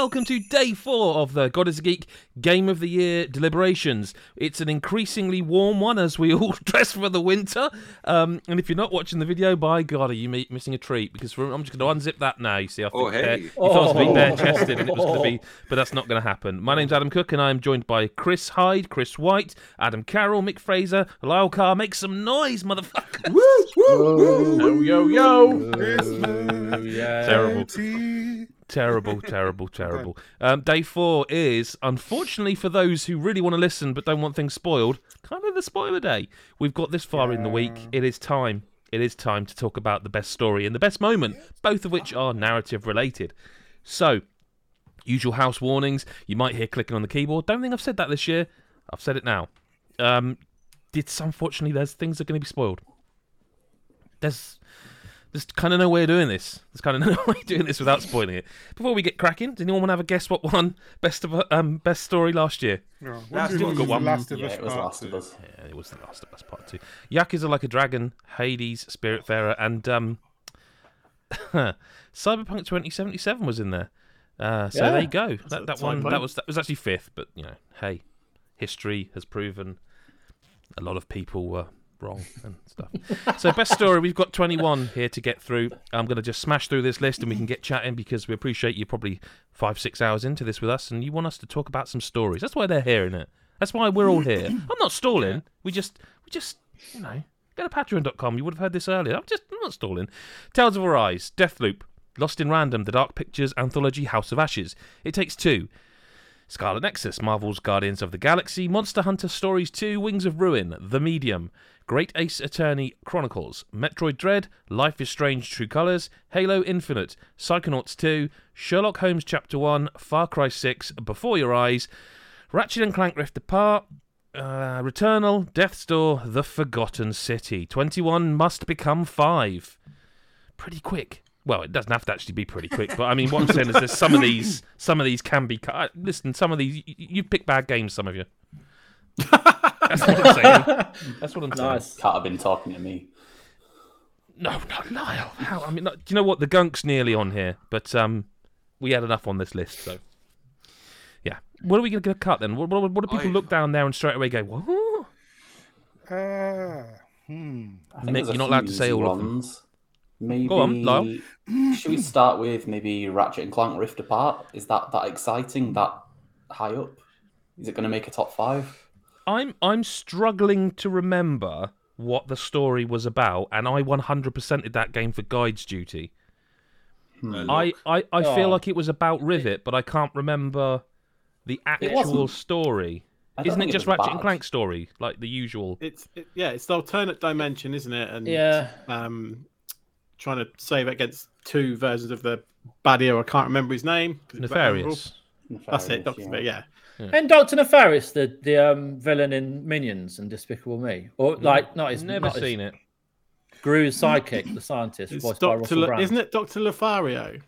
Hello and welcome to day four of the God is a Geek Game of the Year deliberations. It's an increasingly warm one as we all dress for the winter. Um, and if you're not watching the video, by God, are you mi- missing a treat? Because we're- I'm just going to unzip that now. You see, I think Oh, hey. uh, you thought it was to be bare chested and it was going to be, but that's not going to happen. My name's Adam Cook and I'm joined by Chris Hyde, Chris White, Adam Carroll, Mick Fraser, Lyle Carr. Make some noise, motherfucker! Yo, yo, yo. Terrible. Terrible, terrible, terrible. Um, day four is, unfortunately for those who really want to listen but don't want things spoiled, kind of the spoiler day. We've got this far in the week. It is time. It is time to talk about the best story and the best moment, both of which are narrative related. So, usual house warnings. You might hear clicking on the keyboard. Don't think I've said that this year. I've said it now. Um, it's unfortunately there's things that are going to be spoiled. There's there's kind of no way of doing this. There's kind of no way of doing this without spoiling it. Before we get cracking, does anyone want to have a guess what won best of um best story last year? Last Last of Us. got one. Last of Yeah, it was Part Last of Us. Yeah, it was the Last of Us Part Two. Yakuza like a dragon, Hades, Spiritfarer, and um, Cyberpunk 2077 was in there. Uh, so Yeah. there you go. That that one Cyberpunk. that was that was actually fifth, but you know, hey, history has proven a lot of people were wrong and stuff. so best story, we've got 21 here to get through. I'm going to just smash through this list and we can get chatting because we appreciate you probably five six hours into this with us and you want us to talk about some stories. That's why they're hearing it. That's why we're all here. I'm not stalling. We just we just you know go to patreon.com. You would have heard this earlier. I'm just I'm not stalling. Tales of Our Arise, Deathloop, Lost in Random, The Dark Pictures anthology House of Ashes. It takes two. Scarlet Nexus, Marvel's Guardians of the Galaxy, Monster Hunter Stories 2, Wings of Ruin, The Medium, Great Ace Attorney Chronicles, Metroid Dread, Life is Strange True Colors, Halo Infinite, Psychonauts 2, Sherlock Holmes Chapter 1, Far Cry 6, Before Your Eyes, Ratchet and Clank Rift Apart, uh, Returnal, Death's Door, The Forgotten City. 21 must become 5. Pretty quick. Well, it doesn't have to actually be pretty quick, but I mean, what I'm saying is, there's some of these, some of these can be. cut. Listen, some of these, you, you pick bad games, some of you. That's what I'm saying. That's what I'm saying. Nice. Can't have been talking to me. No, no, Lyle. How? I mean, no, do you know what? The gunk's nearly on here, but um, we had enough on this list, so yeah. What are we going to cut then? What, what, what do people I- look down there and straight away go, "What?" Uh, hmm. I think Mick, you're not allowed to say easy all of them. Maybe. Go on, Lyle. Should we start with maybe Ratchet and Clank Rift Apart? Is that that exciting? That high up? Is it going to make a top five? I'm I'm struggling to remember what the story was about, and I 100%ed that game for guides duty. Uh, I, look, I, I feel Oh. like it was about Rivet, but I can't remember the actual story. Isn't it just was Ratchet and bad. Clank story, like the usual? It's it, yeah, it's the alternate dimension, isn't it? And Yeah. um, trying to save against two versions of the bad hero. I can't remember his name. it's very memorable. Nefarious. That's it, Nefarious, Doctor Fate, yeah. And Doctor Nefarious, the the um, villain in Minions and Despicable Me, or like not his Never not his- seen it. Gru's sidekick, the scientist, It's voiced by Russell Brand. isn't it Doctor Lefario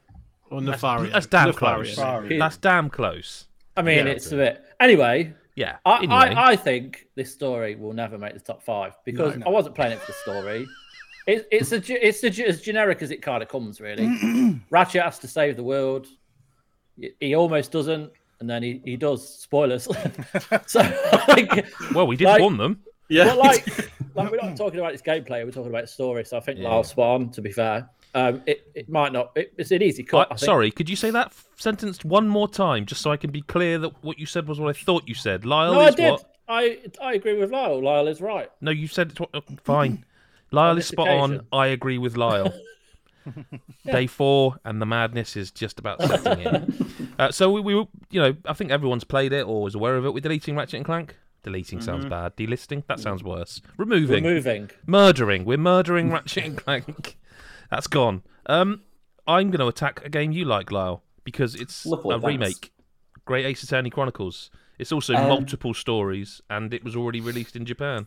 or Nefario? That's damn Nefarious. close. He- That's damn close. I mean, Yeah. it's a bit. Anyway, Yeah. I, anyway. I, I think this story will never make the top five because No, no. I wasn't playing it for the story. It, it's a it's a, as generic as it kind of comes, really. Ratchet has to save the world. He- He almost doesn't, and then he, he does. Spoilers. so, like, well, we did like- warn them. Yeah, But like, like we're not talking about its gameplay, we're talking about its story. So I think Yeah. Lyle's spot on. To be fair, um, it, it might not. It, it's an easy cut. I- I think. sorry, could you say that f- sentence one more time, just so I can be clear that what you said was what I thought you said? Lyle No, I is did. what? I I agree with Lyle. Lyle is right. No, you said it. tw- uh, Fine. Lyle On is this spot on. I agree with Lyle. Day four, and the madness is just about setting in. uh, so we, we, you know, I think everyone's played it or was aware of it. We're deleting Ratchet and Clank. Deleting sounds bad. Delisting that sounds worse. Removing, Removing. murdering. We're murdering Ratchet and Clank. That's gone. Um, I'm going to attack a game you like, Lyle, because it's Lovely, a thanks. remake. Great Ace Attorney Chronicles. It's also Um, multiple stories, and it was already released in Japan.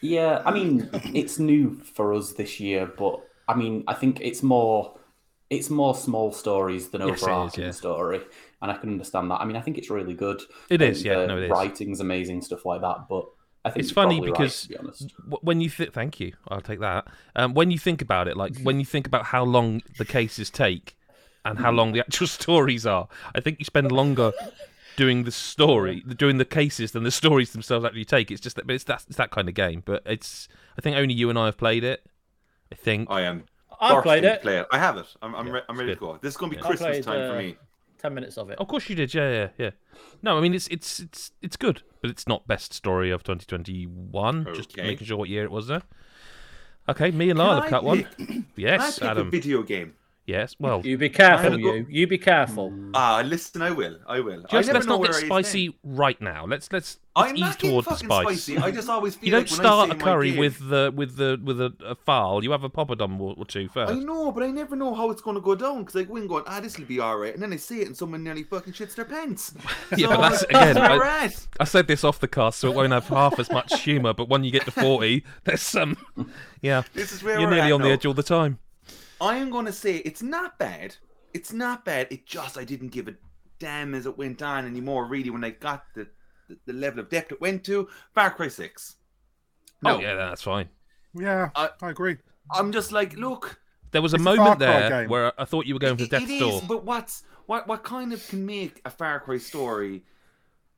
Yeah, I mean, it's new for us this year, but I mean, I think it's more it's more small stories than Yes, it is, overarching yeah. story, and I can understand that. I mean, I think it's really good. It is, yeah, the no, it is. Writing's amazing, stuff like that. But I think It's funny right, because to be honest. when you th- thank you, I'll take that. Um, when you think about it, like when you think about how long the cases take, and how long the actual stories are. I think you spend longer doing the story, doing the cases than the stories themselves actually take. It's just that, but it's that, it's that kind of game. But it's, I think only you and I have played it. I think. I am. I played it. Play it. I have it. I'm, I'm, Yeah, re- I'm ready good. to go. This is going to be Yeah. Christmas played, time for uh, me. Ten minutes of it. Of course you did. Yeah, yeah, yeah. No, I mean it's it's it's it's good, but it's not best story of 2021. Just making sure what year it was there. Okay, me and Can Lyle have cut one. pick- Can I Yes, pick a Adam. video game? Yes. Well, You be careful, you. You be careful. Ah, listen, I will. I will. Just never let's not get spicy right now. Let's let's, let's I'm ease not getting towards the fucking spice. spicy. I just always feel You don't like start say a curry with the with the with a, a fowl. You have a poppadom or, or two first. I know, but I never know how it's going to go down because I go in going, ah, this will be all right, and then I see it and someone nearly fucking shits their pants. Yeah, So, but that's again. I. I said this off the cast, so it won't have half as much humour. But when you get to forty, there's some. Yeah, This is where you're we're nearly at on the edge all the time. I am going to say it's not bad. It's not bad. It just I didn't give a damn as it went on anymore. Really, when I got the the, the level of depth it went to, Far Cry Six. No, Oh yeah, that's fine. Yeah, I- I agree. I'm just like, look, There was a It's a moment there game. where I thought you were going for It- death's it door. is, but what's what what kind of can make a Far Cry story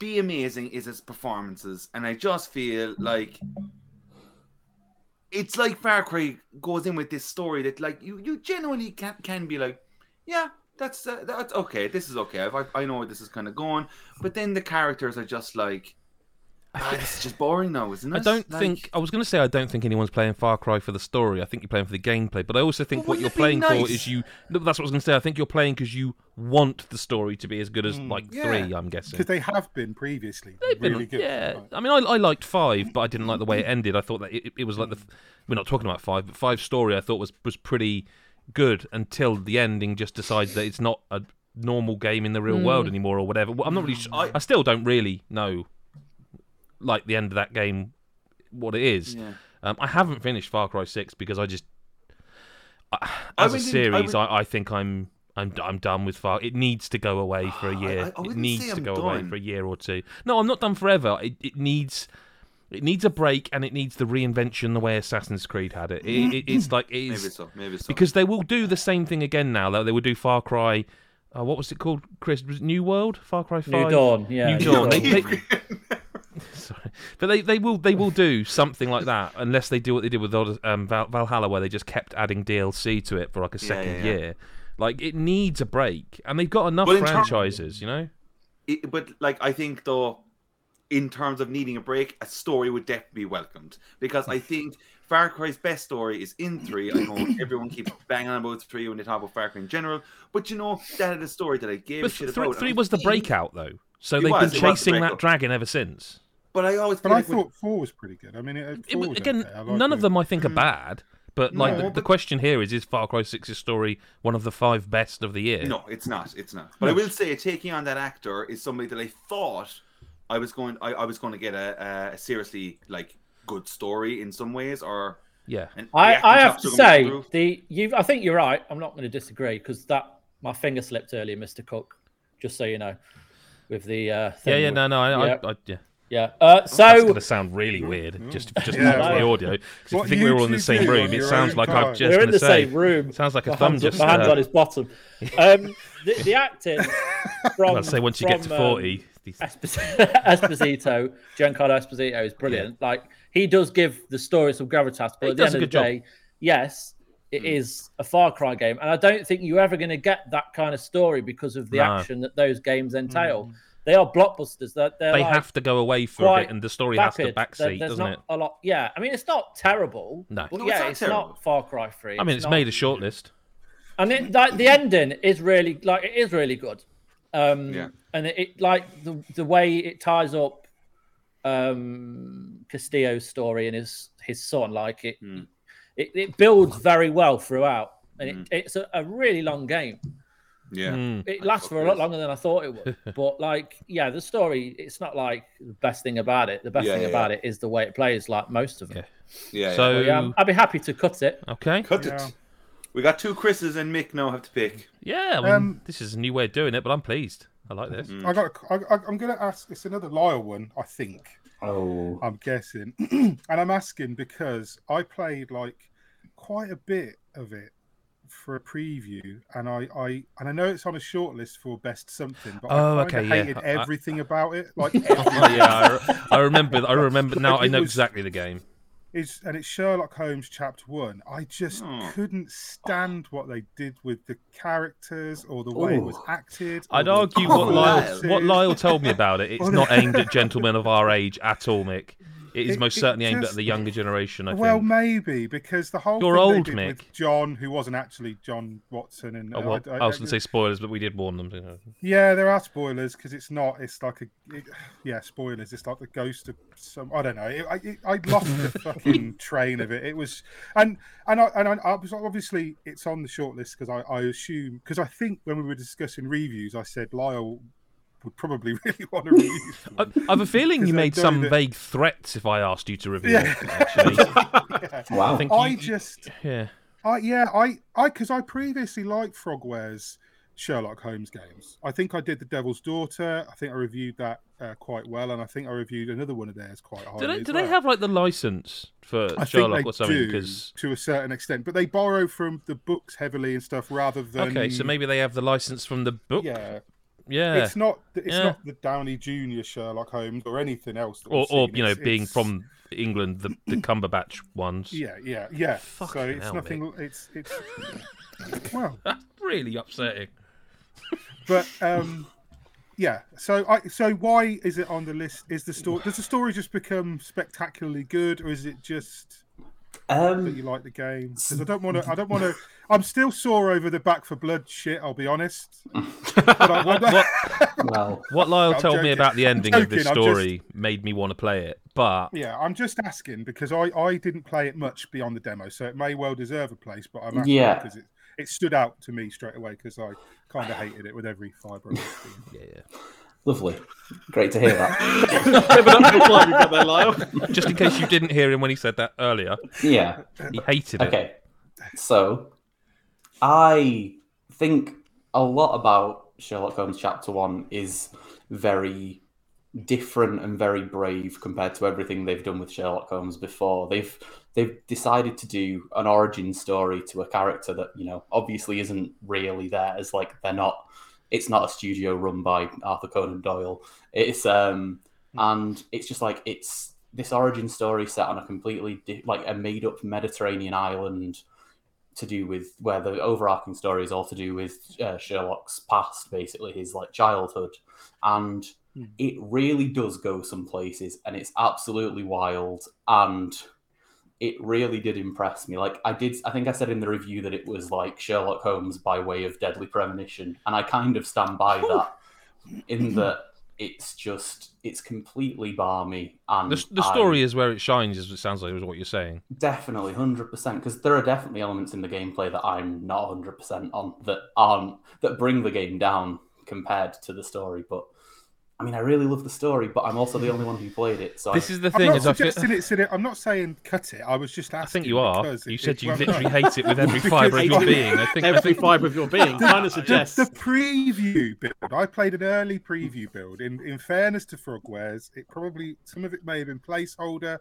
be amazing is its performances, and I just feel like it's like Far Cry goes in with this story that like you you genuinely can can be like, yeah. That's uh, that's okay. This is okay. I, I know where this is kind of going, but then the characters are just like, ah, this is just boring now, isn't it? I don't Like- think I was going to say I don't think anyone's playing Far Cry for the story. I think you're playing for the gameplay. But I also think But what you're wouldn't it be playing for is you. No, that's what I was going to say. I think you're playing because you want the story to be as good as like Yeah. three. I'm guessing. Because they have been previously They've been- really good. Yeah, Right. I mean, I, I liked five, but I didn't like the way it ended. I thought that it, it was like the. We're not talking about five, but five story I thought was was pretty good until the ending just decides that it's not a normal game in the real world anymore or whatever. Well, I'm not really. Sure. I- I still don't really know, like the end of that game, what it is. Yeah. Um, I haven't finished Far Cry Six because I just, I- I as a went in- I series, I, I think I'm. I'm, I'm done with Far. It needs to go away for a year. I- I it wouldn't needs say to I'm go away for a year or two. No, I'm not done forever. It, it needs it needs a break, and it needs the reinvention the way Assassin's Creed had it. It, it it's like it Maybe so. Maybe so. because they will do the same thing again now. Like they will do Far Cry. Uh, what was it called, Chris? Was it New World? Far Cry Five. New Dawn, yeah. New Dawn. They, they, sorry, but they, they will they will do something like that unless they do what they did with um, Val, Valhalla, where they just kept adding DLC to it for like a second yeah, yeah. year. Like it needs a break, and they've got enough in term- franchises, you know. it, but like I think though, in terms of needing a break, a story would definitely be welcomed because I think Far Cry's best story is in three. I know everyone keeps banging on about three when they talk about Far Cry in general, but you know that is a story that I gave But a shit th- about. three was the breakout though, so It they've was, been it was the chasing that dragon ever since. But I always But I like with- thought four was pretty good. I mean, it, It four was- was again, okay. I liked none of them I think are mm. bad. But like No, the, the question here is: Is Far Cry 6's story one of the five best of the year? No, it's not. It's not. But I will say, taking on that actor is somebody that I thought I was going. I, I was going to get a, a seriously like good story in some ways, or Yeah, and I, I have to say the you. I think you're right. I'm not going to disagree because that my finger slipped earlier, Mister Cook. Just so you know, with the uh, yeah, thing yeah. with- No, no. I, yeah. I, I, yeah. yeah. Uh, That's so going to sound really weird, just just Yeah. for the audio. 'Cause if you think we were all in the same room, it sounds like. I've just we're in the say. same room. Sounds like a My thumb hand's, just. my hand's uh, on his bottom. Um, the, the acting from. I'd say once you get to um, forty, these- Espos- Esposito, Giancarlo Esposito is brilliant. Like he does give the story some gravitas, but He at the end of the job. day, yes, it is a Far Cry game, and I don't think you're ever going to get that kind of story because of the No. action that those games entail. They are blockbusters. They're, they're they like have to go away for a bit, and the story has to vapid. There- backseat, doesn't not it? A lot. Yeah, I mean it's not terrible. No. but No, yeah, it's not terrible. not Far Cry Three. I mean, it's not- made a shortlist. and it, like the ending is really like it is really good um Yeah. and it, it like the the way it ties up um castillo's story and his his son like it Hmm. It, it builds very well throughout and it, it's a, a really long game Yeah. Hmm. it lasts for a lot longer than i thought it would but like yeah the story it's not like the best thing about it the best Yeah, thing yeah, about yeah. it is the way it plays like most of them Yeah. Yeah. So- yeah. But I'm- i'd be happy to cut it Okay. cut Yeah. it. We got two Chris's and Mick now have to pick. Yeah, I mean, Um, this is a new way of doing it, but I'm pleased. I like this. Mm. I got. I, I, I'm going to ask. It's another Lyle one, I think. Oh, I'm guessing, and I'm asking because I played like quite a bit of it for a preview, and I, I and I know it's on a shortlist for best something, but Oh, I okay, kind yeah. of hated I- I- everything about it. Like Oh, yeah, I, I remember. I remember now. I know was- exactly the game. it's and it's Sherlock Holmes Chapter One. I just Oh. couldn't stand what they did with the characters or the way it was oh. acted. I'd argue Oh, what Lyle, what Lyle told me about it. It's not aimed at gentlemen of our age at all, Mick. It is It- most certainly aimed at the younger generation. I think. well, think. maybe because the whole You're old, Mick. with John, who wasn't actually John Watson, and Oh, well, I, I was going to say spoilers, but we did warn them. you know. Yeah, there are spoilers because it's not. It's like a it, yeah, spoilers. It's like the ghost of some. I don't know. It, I I lost the fucking train of it. It was and and I and I, I was obviously it's on the shortlist because I I assume because I think when we were discussing reviews, I said Lyle would probably really want to review. this I. I have a feeling you made some that- vague threats if I asked you to review Yeah. it. Actually, Yeah. Wow. I think I you- just yeah. I yeah, I I because I previously liked Frogware's Sherlock Holmes games. I think I did The Devil's Daughter. I think I reviewed that uh, quite well, and I think I reviewed another one of theirs quite highly. Do they, as do they have like the license for I Sherlock think they or something? Because to a certain extent, but they borrow from the books heavily and stuff rather than. okay, so maybe they have the license from the book. yeah, Yeah. it's not it's Yeah. not the Downey Junior Sherlock Holmes or anything else. Or, or you know, It's- being it's- from England, the the Cumberbatch ones. Yeah, yeah, yeah. so it's hell, nothing. It's it's well. That's really upsetting. but um yeah so i so why is it on the list is the story does the story just become spectacularly good or is it just that Um, you like the game because i don't want to i don't want to i'm still sore over the Back 4 Blood shit i'll be honest but I, What well, what Lyle I'm told me about the I'm ending of this joking, I'm story made me want to play it, but yeah i'm just asking because i i didn't play it much beyond the demo so it may well deserve a place but i'm asking Yeah. because it it stood out to me straight away because i kind of hated it with every fiber of my being. yeah, lovely. Great to hear that. Give it up for Clive, you got there, Lyle. yeah. just in case you didn't hear him when he said that earlier, Yeah. he hated it. Okay. So, I think a lot about Sherlock Holmes Chapter 1 is very different and very brave compared to everything they've done with Sherlock Holmes before. They've they've decided to do an origin story to a character that, you know, obviously isn't really theirs. Like they're not it's not a studio run by Arthur Conan Doyle. It's um and it's just like it's this origin story set on a completely di- like a made up Mediterranean island to do with where the overarching story is all to do with uh, Sherlock's past, basically his like childhood, and Hmm. it really does go some places, and it's absolutely wild, and it really did impress me. Like I did, I think I said in the review that it was like Sherlock Holmes by way of Deadly Premonition, and I kind of stand by that. In that it's just it's completely barmy and The, the I- story is where it shines, as it sounds like is what you're saying. Definitely, hundred percent. Because there are definitely elements in the gameplay that I'm not hundred percent on that aren't that bring the game down compared to the story. But I mean, I really love the story, but I'm also the only one who played it. So This I, is the I'm thing. not Is I, feel, suggesting it's in it. I'm not saying cut it. I was just asking. I think you are. You said it- you well, literally no. hate it with every fibre of your being. I think. Every fibre of your being kind of The, suggests. the preview build. I played an early preview build. In in fairness to Frogwares, it probably some of it may have been placeholder.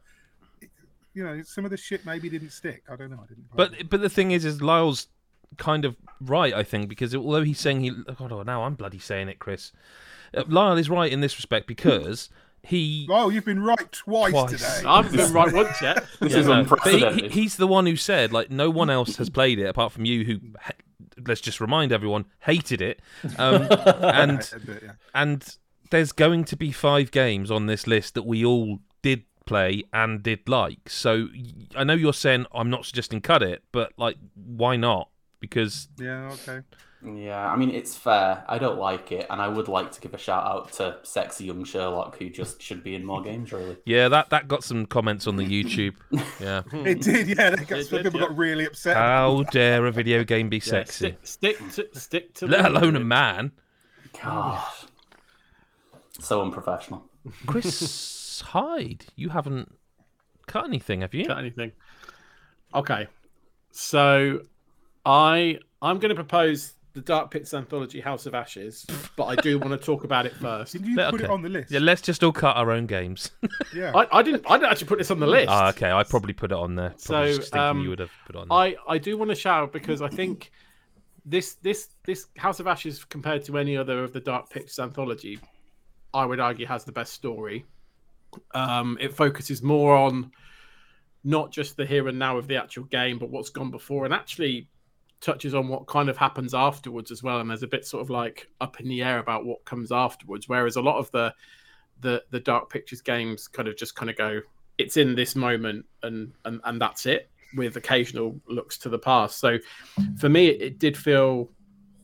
It- you know, some of the shit maybe didn't stick. I don't know. I didn't. play it. But but the thing is, is Lyle's kind of right. I think because although he's saying he, God, oh, now I'm bloody saying it, Chris. Uh, Lyle is right in this respect because he. oh, you've been right twice, Twice. today. I haven't been right once yet. this Yeah, is no, but he- unprecedented. he- he's the one who said like no one else has played it apart from you, who let's just remind everyone hated it, um, and bit, yeah. and there's going to be five games on this list that we all did play and did like. So I know you're saying I'm not suggesting cut it, but like why not? Because Yeah. Okay. Yeah, I mean it's fair. I don't like it, and I would like to give a shout out to sexy young Sherlock, who just should be in more games. Really, yeah, that that got some comments on the YouTube. Yeah, It did. Yeah. They got, It some did, people yeah. got really upset. how dare a video game be sexy? Stick, stick to stick to. Let the- alone a man. God, so unprofessional. Chris Hyde, you haven't cut anything, have you? cut anything. Okay, so I I'm going to propose the the Dark Pits anthology, House of Ashes, but I do want to talk about it first. Did you Yeah, put it on the list? Yeah, let's just all cut our own games. Yeah. I, I didn't. I didn't actually put this on the list. Ah, okay, I probably put it on there. Probably So, just thinking um, you would have put it on there. I, I do want to shout out because I think this this this House of Ashes compared to any other of the Dark Pictures anthology, I would argue has the best story. Um, it focuses more on not just the here and now of the actual game, but what's gone before, and actually touches on what kind of happens afterwards as well. And there's a bit sort of like up in the air about what comes afterwards, whereas a lot of the the the Dark Pictures games kind of just kind of go, it's in this moment, and and and that's it with occasional looks to the past. So for me, it, it did feel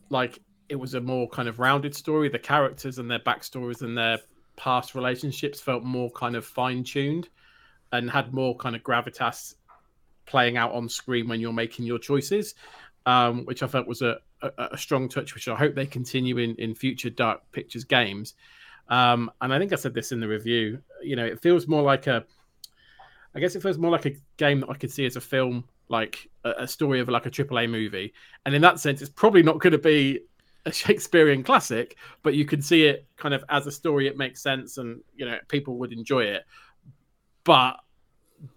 like it was a more kind of rounded story. The characters and their backstories and their past relationships felt more kind of fine tuned and had more kind of gravitas playing out on screen when you're making your choices, um, which I felt was a, a, a strong touch, which I hope they continue in, in future Dark Pictures games. Um, and I think I said this in the review. You know, it feels more like a I guess it feels more like a game that I could see as a film, like a, a story of like a AAA movie. And in that sense, it's probably not going to be a Shakespearean classic, but you can see it kind of as a story. It makes sense, and you know people would enjoy it. But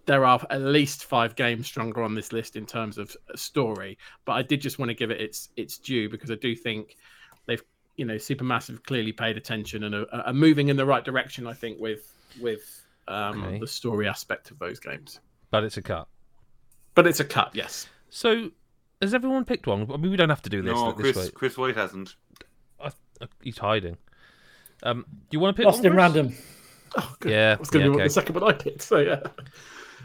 there are at least five games stronger on this list in terms of story. But I did just want to give it its its due because I do think they've you know Supermassive clearly paid attention and are, are moving in the right direction. I think with with um, Okay. the story aspect of those games. but it's a cut. But it's a cut, yes. So, has everyone picked one? I mean, we don't have to do this. no, like, this Chris way. Chris White hasn't. Uh, He's hiding. Um, do you want to pick Lost one, in Chris? random. Oh, good. Yeah, I was going yeah, to be okay. the second one I picked. So yeah,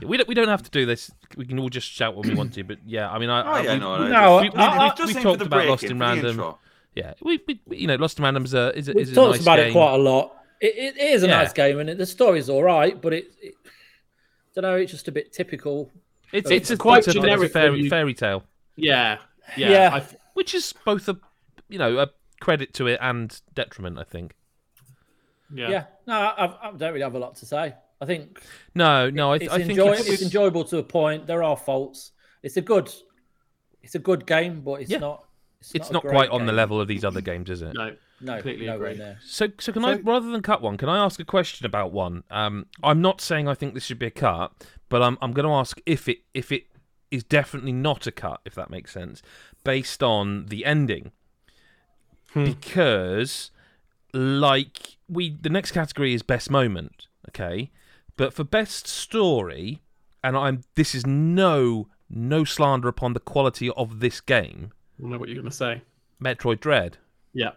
We don't. We don't have to do this. We can all just shout when we want to. But yeah, I mean, I, Oh I- yeah, we- no, we- No, we, I- we, we, just we talked the about Lost in, in for the Random. Yeah, we, we, you know, Lost in Random is a is a, We've is a talked nice about game. it quite a lot. It, it is a Yeah. nice game, and it, the story's all right, but it, it don't know. It's just a bit typical. It's It's it's, a, quite it's a, a generic fairy, you- fairy tale, yeah, yeah. Yeah. I which is both a you know a credit to it and detriment. I think. yeah. Yeah, no, I, I don't really have a lot to say. I think No, no, I, it's, I think enjoy- it's, it's enjoyable to a point. There are faults. It's a good, it's a good game, but it's Yeah. not. it's a not great quite on the game. level of these other games, is it? No, No, completely nowhere agree. near. So, so can I, So- rather than cut one, can I ask a question about one? Um, I'm not saying I think this should be a cut, but I'm I'm going to ask if it if it is definitely not a cut, if that makes sense, based on the ending, because like we the next category is best moment, okay, but for best story, and I'm this is no no slander upon the quality of this game, I know what you're going to say. Metroid Dread. Yeah.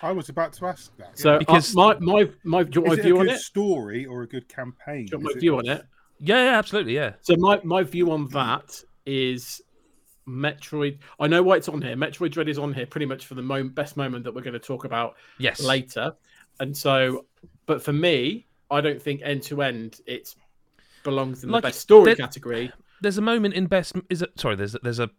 I was about to ask that. So Because- uh, my my my do you want is my it view a on good it? story or a good campaign? Do you want Is my it- view on it? Yeah, yeah, absolutely, yeah. So my, my view on that is Metroid. I know why it's on here. Metroid Dread is on here pretty much for the moment, best moment that we're going to talk about Yes. later. And so, but for me, I don't think end to end it belongs in Like, the best story there- category. there's a moment in best is it sorry there's a, there's a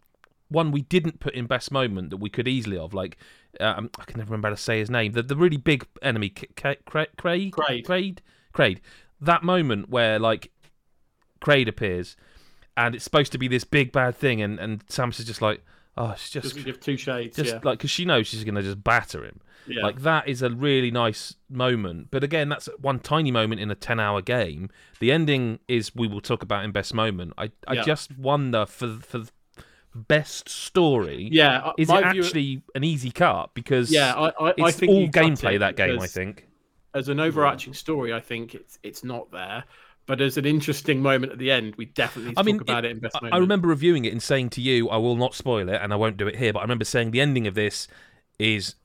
one we didn't put in best moment that we could easily have like um, I can never remember how to say his name the the really big enemy K- K- Cra- Craig. Craig? Craig. That moment where like Craig appears and it's supposed to be this big bad thing and and Samus is just like oh it's just Doesn't give two shades. just yeah. like because she knows she's gonna just batter him yeah. like that is a really nice moment. But again, that's one tiny moment in a ten-hour game. The ending is we will talk about in best moment. I I Yeah. just wonder for for best story. yeah. uh, Is it my view- actually an easy cut? Because Yeah, I, I, I think all gameplay that game. I think. as an overarching story, I think it's it's not there. But as an interesting moment at the end, we definitely I mean, talk about it- it, in best I- moment. I remember reviewing it and saying to you, I will not spoil it, and I won't do it here. But I remember saying the ending of this is,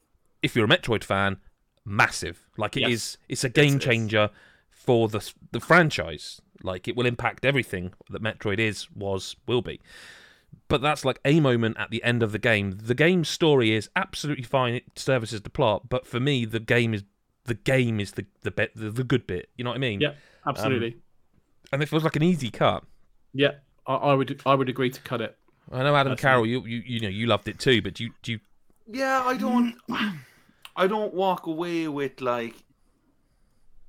if you're a Metroid fan, massive. Like it Yes. is, it's a game is. changer for the the franchise. Like it will impact everything that Metroid is, was, will be. But that's like a moment at the end of the game. The game's story is absolutely fine. It services the plot, but for me, the game is the game is the the bit the, the good bit. You know what I mean? Yeah, absolutely. And it feels like an easy cut. yeah, I, I would I would agree to cut it. I know Adam Personally. Carroll, you, you you know you loved it too, but do you do you Yeah, I don't. I don't walk away with like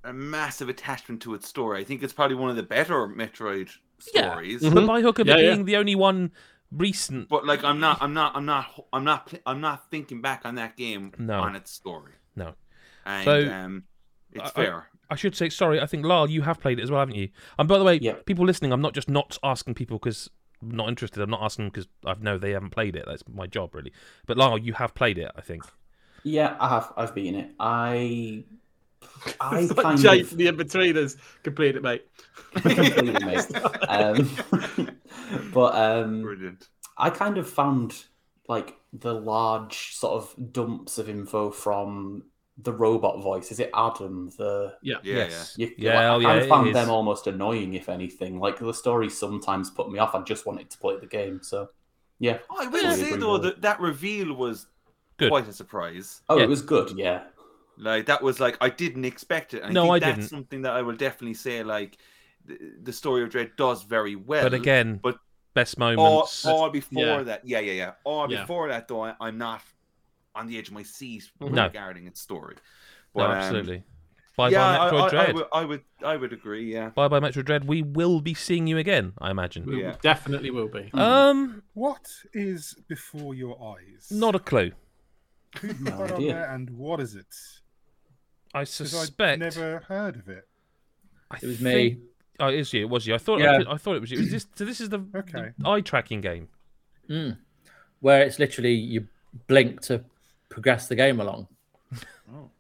a massive attachment to its story. I think it's probably one of the better Metroid Yeah. stories. Mhm. but by hook of Yeah, it yeah. being the only one recent. But like, I'm not, I'm not, I'm not, I'm not, pl- I'm not thinking back on that game No. on its story. No. And So, um, it's I- I- fair. I should say sorry. I think Lyle, you have played it as well, haven't you? And by the way, Yeah. people listening, I'm not just not asking people because I'm not interested. I'm not asking because I know they haven't played it. That's my job, really. But Lyle, you have played it. I think. Yeah, I have. I've beaten it. I. I It's like kind Jay of from the Inbetweeners. Complete it, mate. completely mate. Um, but um, Brilliant. I kind of found like the large sort of dumps of info from the robot voice. Is it Adam? The Yeah. Yeah, yes. you, Yeah. like, oh, I yeah. kind found them almost annoying, if anything. Like the story sometimes put me off. I just wanted to play the game. So yeah. Oh, I will Totally say though that that reveal was Good. quite a surprise. Oh, Yeah. it was good. Yeah. Like that was like I didn't expect it. And No, I I that's didn't. something that I will definitely say like the, the story of Dread does very well. But again, but best moments. all before Yeah. that, yeah, yeah, yeah. All Yeah. before that though, I, I'm not on the edge of my seat No. regarding its story. no, But, um, absolutely. Bye yeah, bye I, Metroid I, I, Dread. would, I would, I would agree. Yeah. Bye bye Metroid Dread. We will be seeing you again. I imagine. We Yeah. definitely will be. Um, What is before your eyes? not a clue. Who No that on idea. there and what is it? I suspect. I've never heard of it. I It was think- me. Oh, it is you. It was you. I thought. Yeah. I, I thought it was you. Is this, so this is the, Okay. the eye tracking game. Mm. Where it's literally you blink to progress the game along.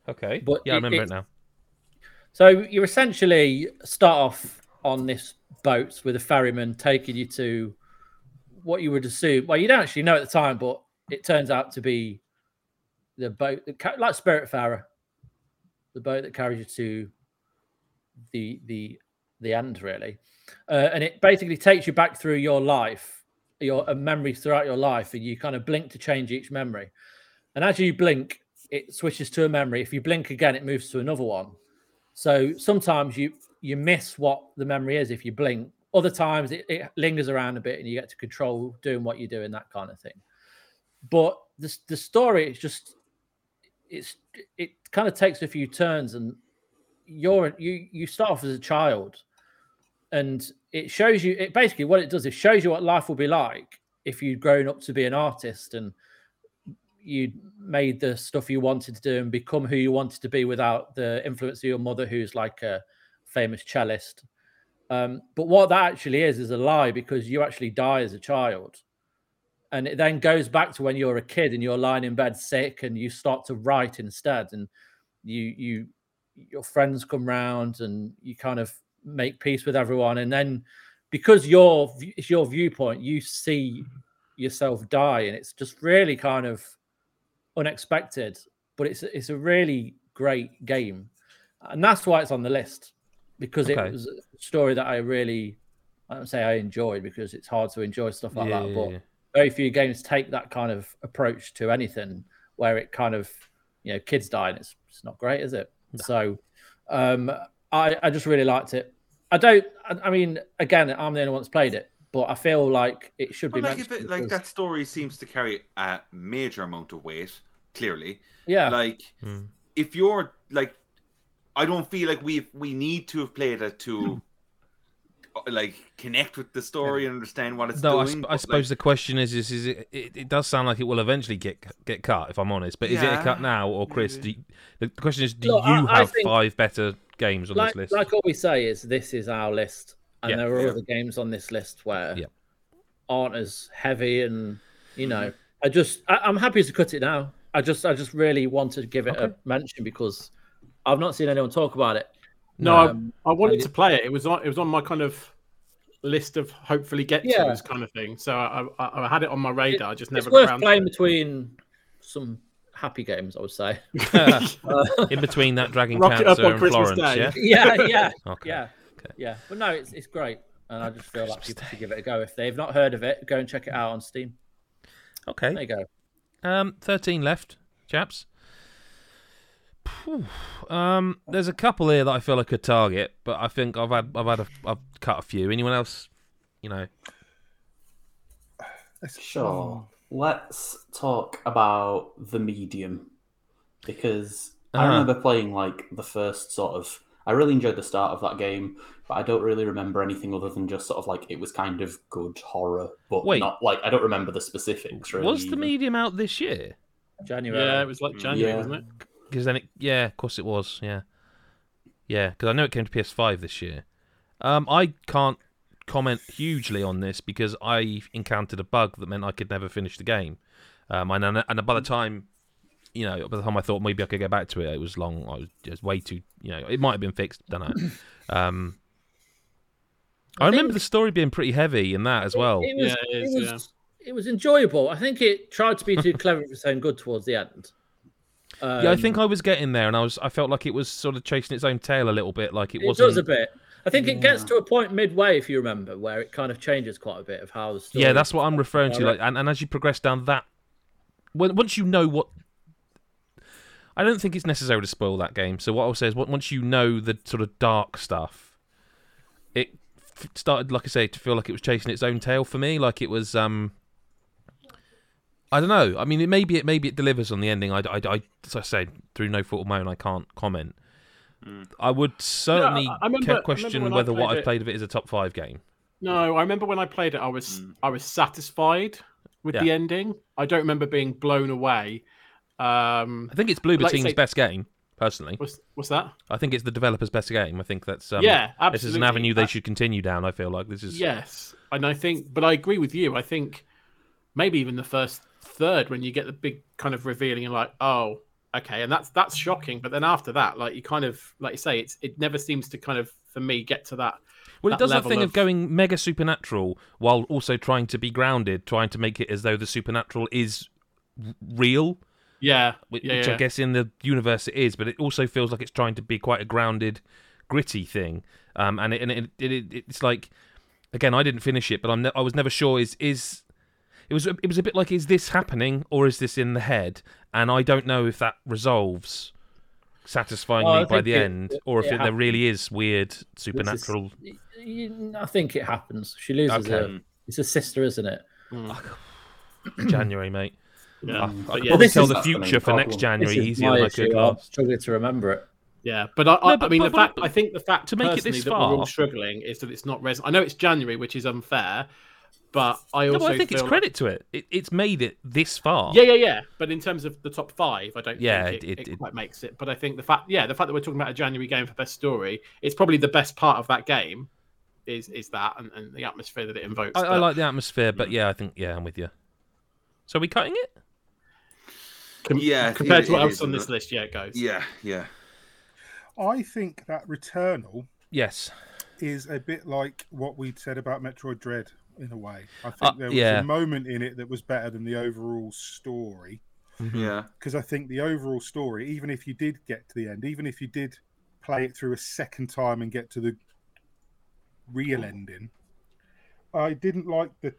Okay. But yeah, I remember it, it's- now. So you essentially start off on this boat with a ferryman taking you to what you would assume. Well, you don't actually know at the time, but it turns out to be the boat like Spiritfarer, the boat that carries you to the the the end, really. Uh, and it basically takes you back through your life, your memories throughout your life, and you kind of blink to change each memory. And as you blink, it switches to a memory. If you blink again, it moves to another one. So sometimes you you miss what the memory is if you blink. Other times it, it lingers around a bit and you get to control doing what you do and that kind of thing. But the the story is just it's it kind of takes a few turns and you're you you start off as a child and it shows you it basically what it does is shows you what life will be like if you'd grown up to be an artist and you made the stuff you wanted to do and become who you wanted to be without the influence of your mother, who's like a famous cellist. Um, but what that actually is is a lie because you actually die as a child, and it then goes back to when you're a kid and you're lying in bed sick and you start to write instead, and you you your friends come round and you kind of make peace with everyone, and then because your it's your viewpoint, you see yourself die, and it's just really kind of unexpected, but it's it's a really great game, and that's why it's on the list because Okay. it was a story that I really I don't say I enjoyed because it's hard to enjoy stuff like yeah, that, but yeah. very few games take that kind of approach to anything where it kind of you know kids die and it's it's not great, is it? So um I I just really liked it. I don't I, I mean again I'm the only one that's played it, but I feel like it should be But like, if it, like that story seems to carry a major amount of weight. Clearly, yeah like Hmm. if you're like, I don't feel like we we need to have played it to uh, like connect with the story and understand what it's No, I, doing. sp- I suppose like, the question is, is, is it, it? It does sound like it will eventually get get cut, if I'm honest. But is it a cut now, or Chris? Do you, the question is, do Look, you I- I have think- five better games on like, this list? like all we say is this is our list, and Yeah. there are Yeah. other games on this list where Yeah. aren't as heavy, and you know, I just I, I'm happy to cut it now. I just I just really wanted to give it Okay. a mention because I've not seen anyone talk about it. No, Um, I, I wanted and to play it. It was on. It was on my kind of list of hopefully get Yeah. to kind of thing. So I, I, I had it on my radar. I just It's never got worth around playing to between some happy games, I would say. it. In between that Dragon Rock it up Cancer on and Christmas Florence, Day. yeah. yeah, yeah, Okay. yeah, Okay. yeah. But no, it's it's great, and I just feel like people Day. should give it a go. If they've not heard of it, go and check it out on Steam. Okay, there you go. Um, thirteen left, chaps. Phew. Um, there's a couple here that I feel I could target, but I think I've had I've had a, I've cut a few. Anyone else? You know, Sure. Let's talk about the medium because I Uh-huh. remember playing like the first sort of I really enjoyed the start of that game, but I don't really remember anything other than just sort of like it was kind of good horror, but Wait. not like I don't remember the specifics. Really, Was the medium out this year? January. Yeah, it was like January, Yeah. wasn't it? Because then it, yeah, of course it was. Yeah, yeah. Because I know it came to PS5 this year. Um, I can't comment hugely on this because I encountered a bug that meant I could never finish the game. Um, and and, and by the time, you know, by the time I thought maybe I could get back to it, it was long. I was just way too, you know, it might have been fixed. Don't know. Um, I, I remember the story being pretty heavy in that as well. It was, Yeah, it is, it, yeah. was it was enjoyable. I think it tried to be too clever for saying good towards the end. yeah, I think Um, I was getting there, and I was I felt like it was sort of chasing its own tail a little bit. Like it, it wasn't. does a bit. I think it gets to a point midway, if you remember, where it kind of changes quite a bit of how the story. Yeah, that's what I'm referring to. Like, and, and as you progress down that, when, once you know what, I don't think it's necessary to spoil that game. So what I'll say is, once you know the sort of dark stuff, it started, like I say, to feel like it was chasing its own tail for me. Like it was, um, I don't know. I mean, it maybe it maybe it delivers on the ending. I, I, I as I said, through no fault of my own, I can't comment. I would certainly remember- I remember question when I whether what I've played of it is a top five game. No, I remember when I played it, I was I was satisfied with the ending. I don't remember being blown away. Um, I think it's Bloober Like Team's say- best game, personally. what's what's that? I think it's the developer's best game. I think that's um, yeah, This is an avenue they Uh, should continue down. I feel like this is Yes, and I think, but I agree with you. I think maybe even the first third when you get the big kind of revealing and like, oh, okay, and that's that's shocking. But then after that, like you kind of like you say, it's it never seems to kind of for me get to that. well. It does that thing of... of- going mega supernatural while also trying to be grounded, trying to make it as though the supernatural is real, Yeah, which, yeah, which yeah. I guess in the universe it is. But it also feels like it's trying to be quite a grounded, gritty thing. Um, and it, and it, it, it it's like again, I didn't finish it, but I'm ne- I was never sure is is it was it was a bit like is this happening or is this in the head? And I don't know if that resolves satisfyingly I by the it- end, or if it it, there really is weird supernatural. I think it happens. She loses Okay. it. It's a sister, isn't it? January, mate. Yeah. I, I But could yeah, probably tell the future main for next. January This is easier my than I could issue. I'm last. struggling to remember it. Yeah, but I, I, No, but- I mean, but- the but- fact I think the fact to make it personally this that we're all far- struggling is that it's not res. I know it's January, which is unfair, but I No, also but I think it's feel credit to it. it. It's made it this far. Yeah, yeah, yeah. But in terms of the top five, I don't Yeah, think it, it- it, it- quite makes it. But I think the fact, yeah, the fact that we're talking about a January game for best story, it's probably the best part of that game. Is is that and, and the atmosphere that it invokes? I, I like the atmosphere, but yeah, I think yeah, I'm with you. So are we cutting it? Com- Yeah, compared it- to what else on this it? list, yeah, it goes. Yeah, yeah. I think that Returnal Yes. is a bit like what we'd said about Metroid Dread in a way. I think Uh, there was yeah. a moment in it that was better than the overall story. Yeah. Because I think the overall story, even if you did get to the end, even if you did play it through a second time and get to the real ending, I didn't like the.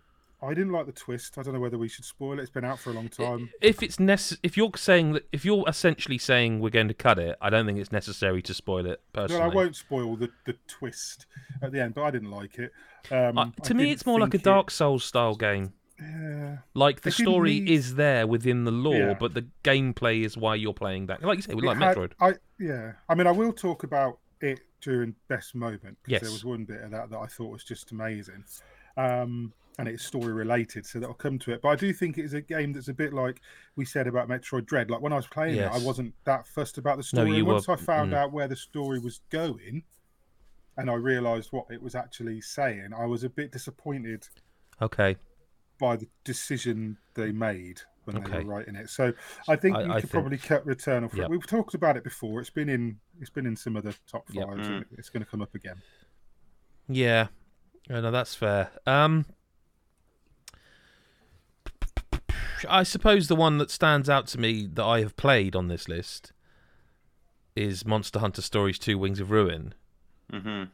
I didn't like the twist. I don't know whether we should spoil it. It's been out for a long time. If it's necess- if you're saying that, if you're essentially saying we're going to cut it, I don't think it's necessary to spoil it personally. Well, I won't spoil the, the twist at the end, but I didn't like it. Um, Uh, I to me, it's more like a Dark Souls style game. Yeah. Like the story need- is there within the lore, Yeah. but the gameplay is why you're playing that. Like you say, like had- Metroid. I yeah. I mean, I will talk about it during best moment because Yes. there was one bit of that that I thought was just amazing, um, and it's story related, so that'll come to it. But I do think it is a game that's a bit like we said about Metroid Dread. Like when I was playing it, I wasn't that fussed about the No, story. you and once were- I found mm. out where the story was going, and I realised what it was actually saying, I was a bit disappointed Okay. by the decision they made when they were writing it. So I think I- you I could think- probably cut Returnal for Yep. it. We've talked about it before. It's been in it's been in some of the top Yep. fives. and It's going to come up again. Yeah. Oh, no, that's fair. Um, I suppose the one that stands out to me that I have played on this list is Monster Hunter Stories 2 Wings of Ruin. hmm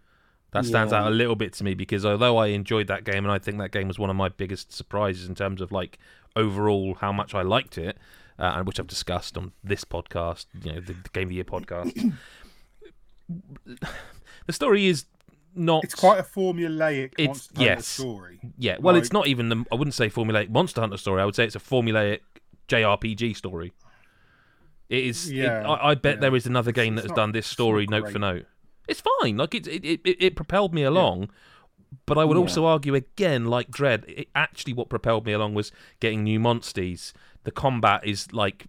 That stands Yeah. out a little bit to me because although I enjoyed that game and I think that game was one of my biggest surprises in terms of like overall how much I liked it, uh, and which I've discussed on this podcast, you know, the, the Game of the Year podcast. the story is not. It's quite a formulaic It's- Monster Hunter yes. story. Yeah, well, it's not even the. I wouldn't say formulaic Monster Hunter story. I would say it's a formulaic JRPG story. It is. it- Yeah, I, I bet yeah. there is another game It's that has not- done this story note for note. It's fine. Like it, it, it, it propelled me along. But I would Yeah. also argue again, like Dread, it, actually what propelled me along was getting new monsters. The combat is like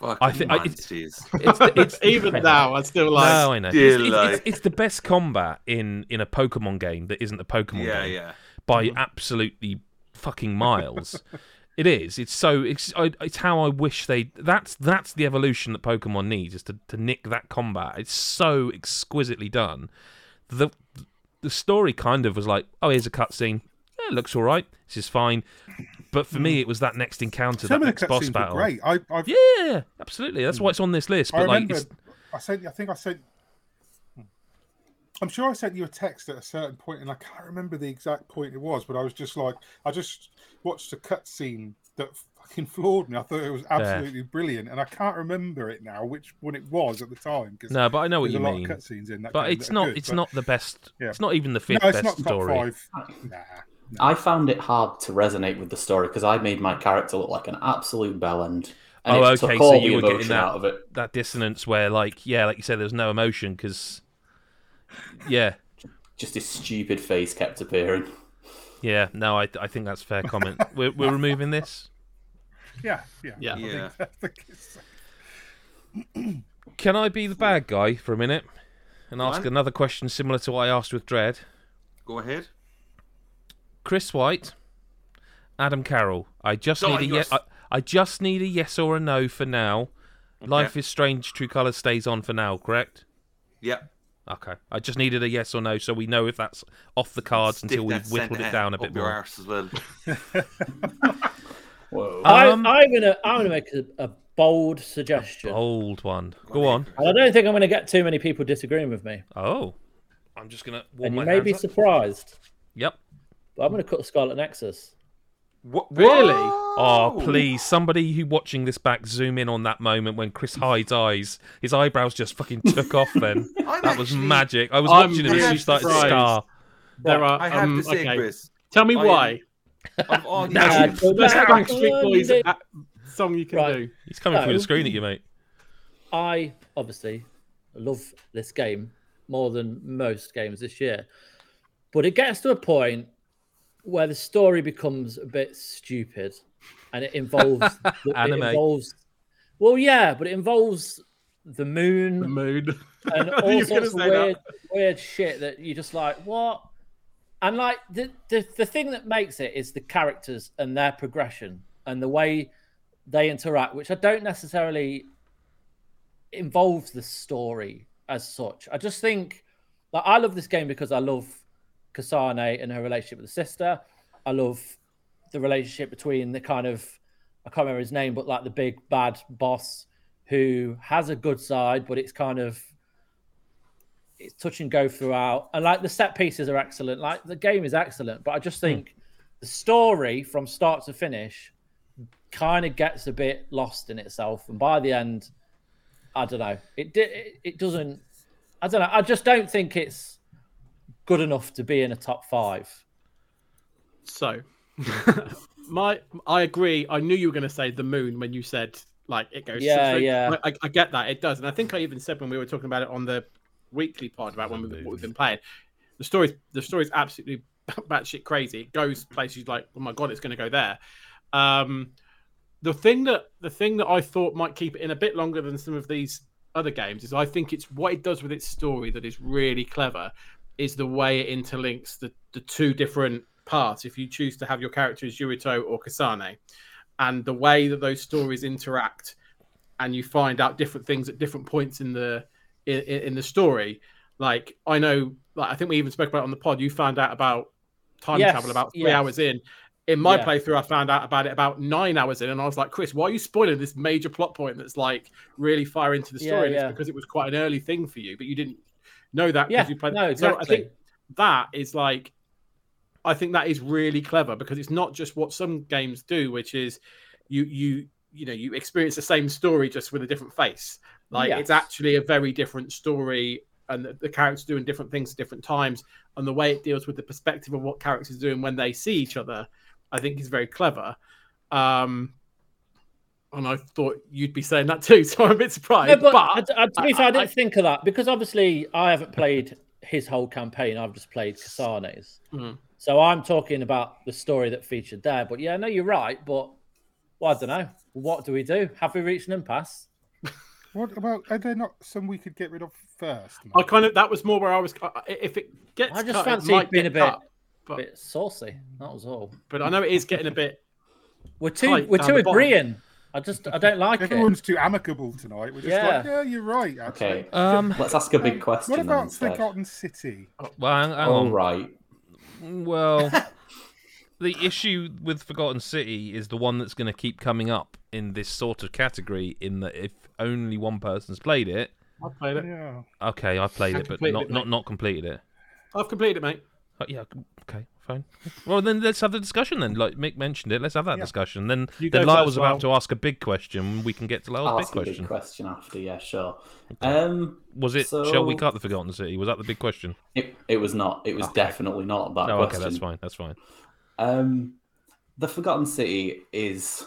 Fucking I thi- I- monsters. it's it's Even now, I still like. no, I know. It's, it's, like- it's, it's the best combat in in a Pokemon game that isn't a Pokemon yeah, game yeah. by mm-hmm. absolutely fucking miles. it is. It's so. It's. I, it's how I wish they. That's that's the evolution that Pokemon needs is to, to nick that combat. It's so exquisitely done. The the story kind of was like, oh, here's a cutscene. Yeah, it looks all right. This is fine. But for me, hmm. it was that next encounter, Some that next boss battle. great. I, I've, Yeah, absolutely. That's why hmm. it's on this list. I But like, remember. it's, I sent. I think I sent. I'm sure I sent you a text at a certain point, and I can't remember the exact point it was, but I was just like, I just watched a cutscene that fucking floored me. I thought it was absolutely brilliant, and I can't remember it now, which one it was at the time. 'cause no, but I know what you a lot mean. cutscenes in that. But it's not. good, it's but- not the best. Yeah. It's not even the fifth No, it's best story. five. Nah. I found it hard to resonate with the story because I made my character look like an absolute bellend. And Oh, it okay, Took so all you the were getting emotion that- out of it. that dissonance where like yeah like you said there's no emotion because yeah Just his stupid face kept appearing. yeah no I, I think that's a fair comment we're, we're removing this Yeah, yeah, Yeah. I think- Yeah. I can i be the bad guy for a minute and ask on. another question similar to what i asked with dread Go ahead. Chris white adam carroll i just Oh, need a you're yes s- I, I just need a yes or a no for now life is strange true colors stays on for now correct Yeah. okay i just needed a yes or no so we know if that's off the cards Stick until we've whittled it down a bit more as well. Whoa. I, Um, I'm gonna I'm gonna make a, a bold suggestion, Bold one go on and I don't think I'm gonna get too many people disagreeing with me. Oh, I'm just gonna warm And my you may hands be up. surprised, Yep. But I'm gonna cut Scarlet Nexus. What? Really? Oh, please, somebody who watching this back, zoom in on that moment when Chris Hyde's eyes, his eyebrows just fucking took off. Then I'm that was actually- magic. I was I'm watching it as really you started to surprised. star. There are. I have um, to say, okay. Chris. Tell me I am- why. Of all the Nah, actions- go Best back Backstreet Boys Monday. uh, song you can Right. do. He's coming through No. the screen at you, mate. I obviously love this game more than most games this year, but it gets to a point where the story becomes a bit stupid, and it involves it Anime. involves. Well, yeah, but it involves the moon The mood. and all you sorts of gonna that. weird, weird shit that you just like what. And like the, the the thing that makes it is the characters and their progression and the way they interact, which I don't necessarily involves the story as such. I just think like I love this game because I love Kasane and her relationship with the sister. I love the relationship between the kind of I can't remember his name, but like the big bad boss who has a good side, but it's kind of it's touch and go throughout. And like the set pieces are excellent. Like the game is excellent, but I just hmm. think the story from start to finish kind of gets a bit lost in itself. And by the end, I don't know. It it, it doesn't. I don't know. I just don't think it's good enough to be in a top five. So, my I agree. I knew you were going to say the moon when you said like it goes. Yeah, so- yeah. I, I get that it does, and I think I even said when we were talking about it on the weekly pod about when we, what we've been playing. The story, the story's absolutely batshit crazy. It goes places like, oh my god, it's going to go there. Um, the thing that the thing that I thought might keep it in a bit longer than some of these other games is I think it's what it does with its story that is really clever is the way it interlinks the, the two different parts if you choose to have your character as Yuito or Kasane and the way that those stories interact and you find out different things at different points in the in, in the story like I know like I think we even spoke about it on the pod you found out about time Yes, travel about three yes. hours in in my Yeah. playthrough, I found out about it about nine hours in, and I was like, "Chris, why are you spoiling this major plot point that's like really far into the Yeah, story?" And yeah. It's because it was quite an early thing for you, but you didn't know that Yeah, because you played. no, So I think that is like, I think that is really clever because it's not just what some games do, which is you you you know you experience the same story just with a different face. Like it's actually a very different story. And the, the characters doing different things at different times, and the way it deals with the perspective of what characters are doing when they see each other, I think is very clever. Um, and I thought you'd be saying that too, so I'm a bit surprised. No, but, but I- I- to be fair, I, I- didn't think of that because obviously I haven't played his whole campaign. I've just played Kasane's. Mm. So I'm talking about the story that featured there. But yeah, no, you're right. But well, I don't know. What do we do? Have we reached an impasse? What about? Are there not some we could get rid of first? I kind of that was more where I was. If it gets, I just cut, it fancy might being a bit, cut, a but bit saucy. That was all. but I know it is getting a bit. We're too, we're too the bottom. Agreeing. I just, I don't like it. Everyone's too amicable tonight. We're just Yeah. like, yeah, you're right. Actually. Okay, Um, let's ask a big question. What about instead. Forgotten City? well, hang, hang All on. right. Well, the issue with Forgotten City is the one that's going to keep coming up in this sort of category. In that, if only one person's played it, I played it. Yeah. okay, I've played I it, but not it, not not completed it. I've completed it, mate. Uh, yeah, okay, fine. Well, then let's have the discussion. Then, like Mick mentioned it, let's have that Yeah. discussion. Then, You then go Lyle first, was about Lyle. to ask a big question. We can get to Lyle's I'll big ask a question. big question after. Yeah, sure. Um, Was it? Shall we cut the Forgotten City? Was that the big question? it, it was not. It was Okay. definitely not that Oh, okay, that's fine. That's fine. Um, the Forgotten City is,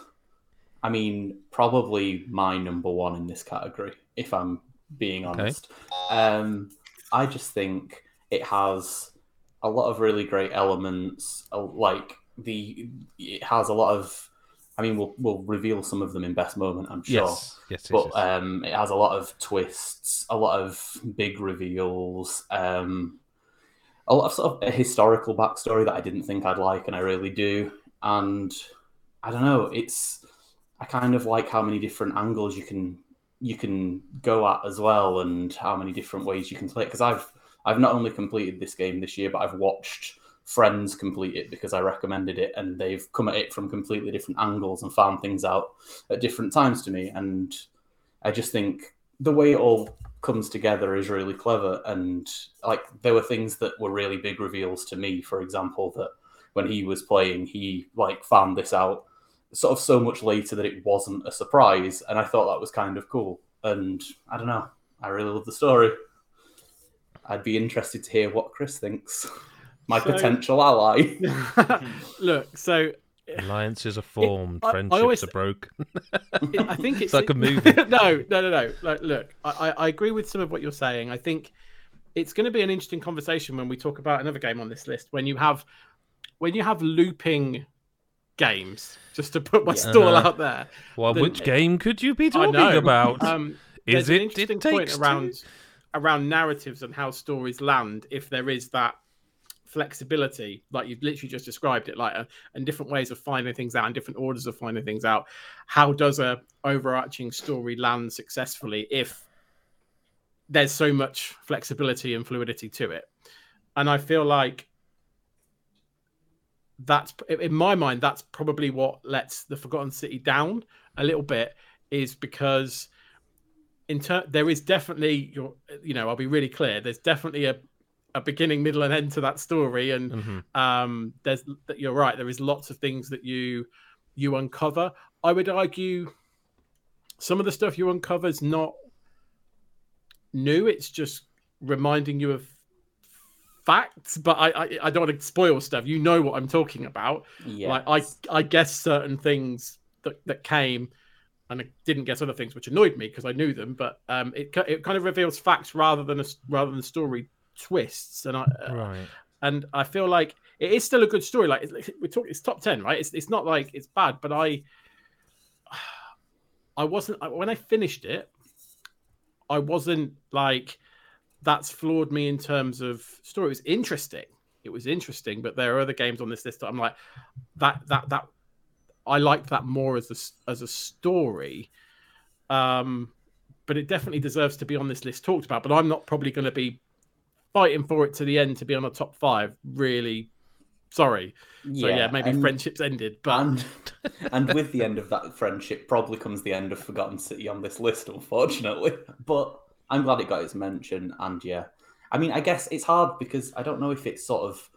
I mean, probably my number one in this category, if I'm being Okay. honest. Um, I just think it has a lot of really great elements. uh, Like the, it has a lot of. I mean, we'll we'll reveal some of them in best moment, I'm sure. Yes, yes, yes. But yes. um, it has a lot of twists, a lot of big reveals, um, a lot of sort of a historical backstory that I didn't think I'd like, and I really do. And I don't know, it's I kind of like how many different angles you can you can go at as well, and how many different ways you can play it. Because I've I've not only completed this game this year, but I've watched friends complete it because I recommended it, and they've come at it from completely different angles and found things out at different times to me. And I just think the way it all comes together is really clever. And like there were things that were really big reveals to me. For example, that when he was playing, he like found this out sort of so much later that it wasn't a surprise. And I thought that was kind of cool. And I don't know, I really love the story. I'd be interested to hear what Chris thinks. My So- potential ally. Look, so Alliances are formed, I- I friendships always- are broken. I think it's, like a movie. no, no, no, no. Like, look, I, I I agree with some of what you're saying. I think it's going to be an interesting conversation when we talk about another game on this list. When you have when you have looping games, just to put my Yeah. stall Uh-huh. out there. Well, the- which game could you be I talking know. about? Um, Is it? interesting It point takes around two? Around narratives and how stories land if there is that flexibility like you've literally just described it like uh, and different ways of finding things out and different orders of finding things out. How does a overarching story land successfully if there's so much flexibility and fluidity to it? And i feel like that's in my mind that's probably what lets the forgotten city down a little bit is because in ter- there is definitely your you know i'll be really clear there's definitely a, a beginning middle and end to that story and Mhm. um there's you're right there is lots of things that you you uncover i would argue some of the stuff you uncover is not new it's just reminding you of facts but i i, I don't want to spoil stuff you know what i'm talking about Yeah. like I I guess certain things that, that came and I didn't guess other things which annoyed me because I knew them but um it it kind of reveals facts rather than a rather than story twists and I uh, Right. and I feel like it is still a good story like it's, we talk it's top 10 right? It's it's not like it's bad but I I wasn't when I finished it I wasn't like that's flawed me in terms of story. It was interesting. It was interesting but there are other games on this list that I'm like that that that I liked that more as a as a story um but it definitely deserves to be on this list talked about but I'm not probably going to be fighting for it to the end to be on a top 5 really sorry so yeah, maybe and- friendships ended but And and with the end of that friendship, probably comes the end of Forgotten City on this list, unfortunately. But I'm glad it got its mention. And yeah, I mean, I guess it's hard because I don't know if it's sort of.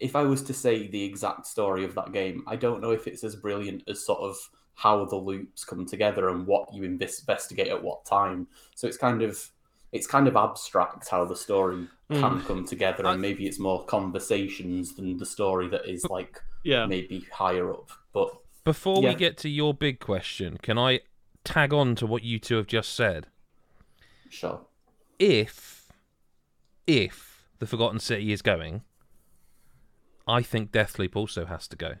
If I was to say the exact story of that game, I don't know if it's as brilliant as sort of how the loops come together and what you investigate at what time. So it's kind of it's kind of abstract how the story can hmm. come together, and maybe it's more conversations than the story that is like yeah maybe higher up. But Before Yeah. we get to your big question, can I tag on to what you two have just said? Sure. If, if the Forgotten City is going, I think Deathloop also has to go.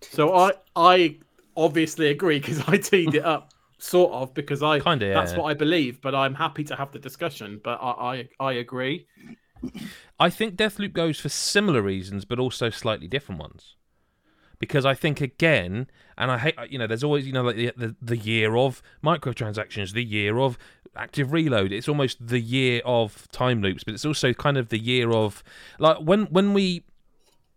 So I I obviously agree because I teed it up sort of because I Kinda, yeah, that's what I believe, but I'm happy to have the discussion. But I I, I agree. I think Deathloop goes for similar reasons, but also slightly different ones. Because I think again, and I hate, you know, there's always, you know, like the, the the year of microtransactions, the year of active reload. It's almost the year of time loops, but it's also kind of the year of like when when we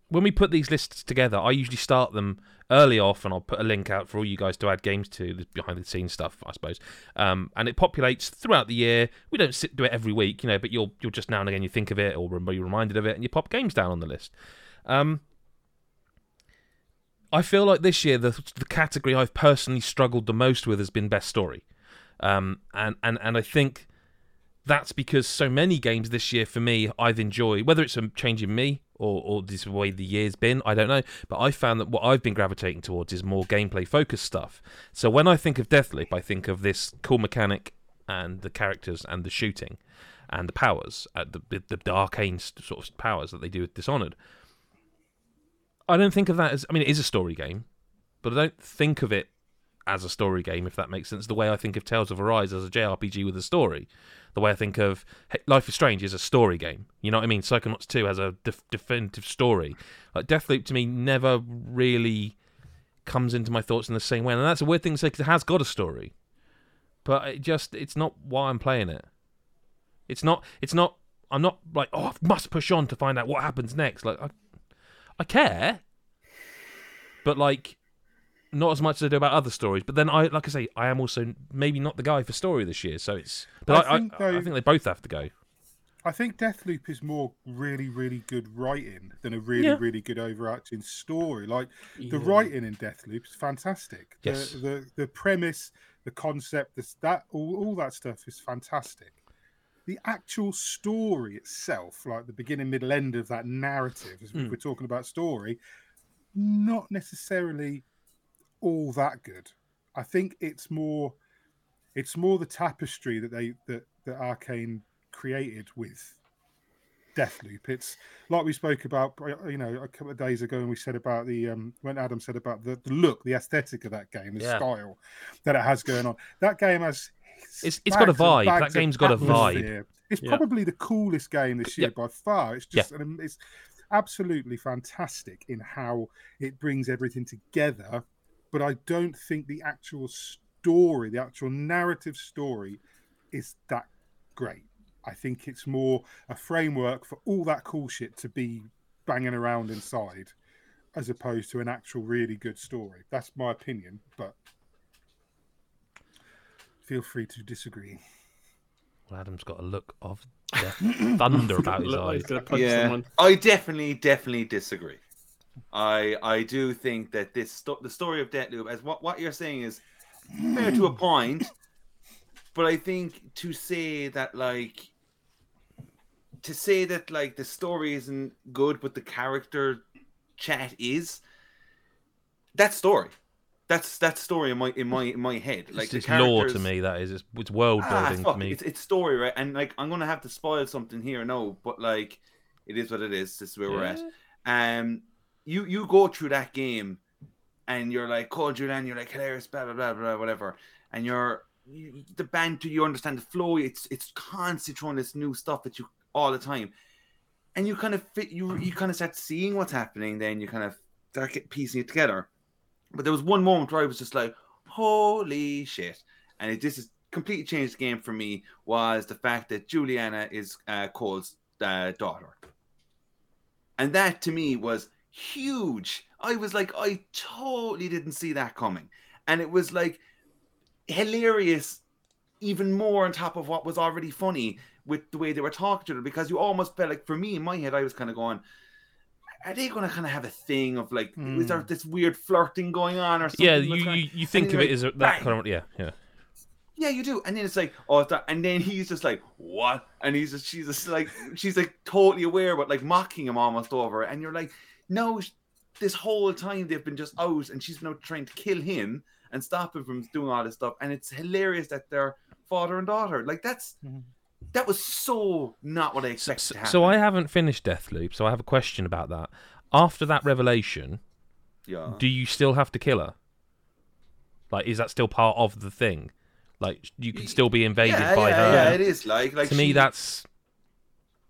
when we put these lists together, I usually start them early off, and I'll put a link out for all you guys to add games to the behind the scenes stuff, I suppose. Um, and it populates throughout the year. We don't sit do it every week, you know, but you'll you'll just now and again you think of it or you're reminded of it, and you pop games down on the list. Um, I feel like this year the the category I've personally struggled the most with has been best story, um, and and and I think that's because so many games this year for me I've enjoyed. Whether it's a change in me or or this way the year's been, I don't know. But I found that what I've been gravitating towards is more gameplay focused stuff. So when I think of Deathloop, I think of this cool mechanic and the characters and the shooting and the powers, uh, the, the the arcane sort of powers that they do with Dishonored. I don't think of that as. I mean, it is a story game, but I don't think of it as a story game, if that makes sense. The way I think of Tales of Arise as a JRPG with a story, the way I think of Life is Strange is a story game. You know what I mean? Psychonauts 2 has a def- definitive story. Like Deathloop to me never really comes into my thoughts in the same way, and that's a weird thing to say because it has got a story, but it just it's not why I'm playing it. It's not. It's not. I'm not like oh I must push on to find out what happens next. Like I, I care, but like not as much as I do about other stories. But then I, like I say, I am also maybe not the guy for story this year. So it's. But I I, I, think, I, though- think they both have to go. I think Deathloop is more really, really good writing than a really, Yeah. really good overarching story. Like the writing in Deathloop is fantastic. The, Yes. The the premise, the concept, this, that all, all that stuff is fantastic. The actual story itself, like the beginning, middle, end of that narrative, as Mm. we're talking about story, not necessarily all that good. I think it's more it's more the tapestry that they that that Arcane created with Deathloop. It's like we spoke about, you know, a couple of days ago, and we said about the um, when Adam said about the, the look, the aesthetic of that game, the Yeah. style that it has going on. That game has It's- it's got a vibe. That game's got a vibe. It's Yeah. probably the coolest game this year Yeah. by far. It's just it's absolutely fantastic in how it brings everything together. But I don't think the actual story, the actual narrative story, is that great. I think it's more a framework for all that cool shit to be banging around inside, as opposed to an actual really good story. That's my opinion, but feel free to disagree. Well, Adam's got a look of thunder about his Look like eyes. he's gonna punch yeah. I definitely, definitely disagree. I I do think that this sto- the story of Deathloop, as what what you're saying is fair to a point, but I think to say that like to say that like the story isn't good, but the character chat is that story. That's that story in my in my in my head. Like It's, it's lore to me. That is, it's, it's world Ah, building fuck, to me. It's, it's story, right? And like, I'm gonna have to spoil something here, no, but like, it is what it is. This is where we're at. Um, you you go through that game, and you're like Colt Julian, you're like hilarious, blah blah blah blah, whatever, and you're you, the banter, you understand the flow. It's it's constantly throwing this new stuff at you all the time, and you kind of fit you you kind of start seeing what's happening. Then you kind of start piecing it together. But there was one moment where I was just like, holy shit. And it just has completely changed the game for me was the fact that Julianna is uh, Colt's uh, daughter. And that to me was huge. I was like, I totally didn't see that coming. And it was like hilarious, even more on top of what was already funny with the way they were talking to her because you almost felt like, for me in my head, I was kind of going, are they going to kind of have a thing of like, is there Hmm. this weird flirting going on or something? yeah, you, you, you think of it as a, that bang! kind of yeah yeah. Yeah, you do. And then it's like, oh, it's and then he's just like, what? And he's just, she's just like, she's like totally aware, but like mocking him almost over. And you're like, no, this whole time they've been just out, and she's been out trying to kill him and stop him from doing all this stuff. And it's hilarious that they're father and daughter. Like that's Mhm. that was so not what I expected so, to happen. so I haven't finished Deathloop, so I have a question about that. After that revelation, yeah. do you still have to kill her? Like, is that still part of the thing? Like, you can still be invaded yeah, by yeah, her. Yeah, it is like like to me, that's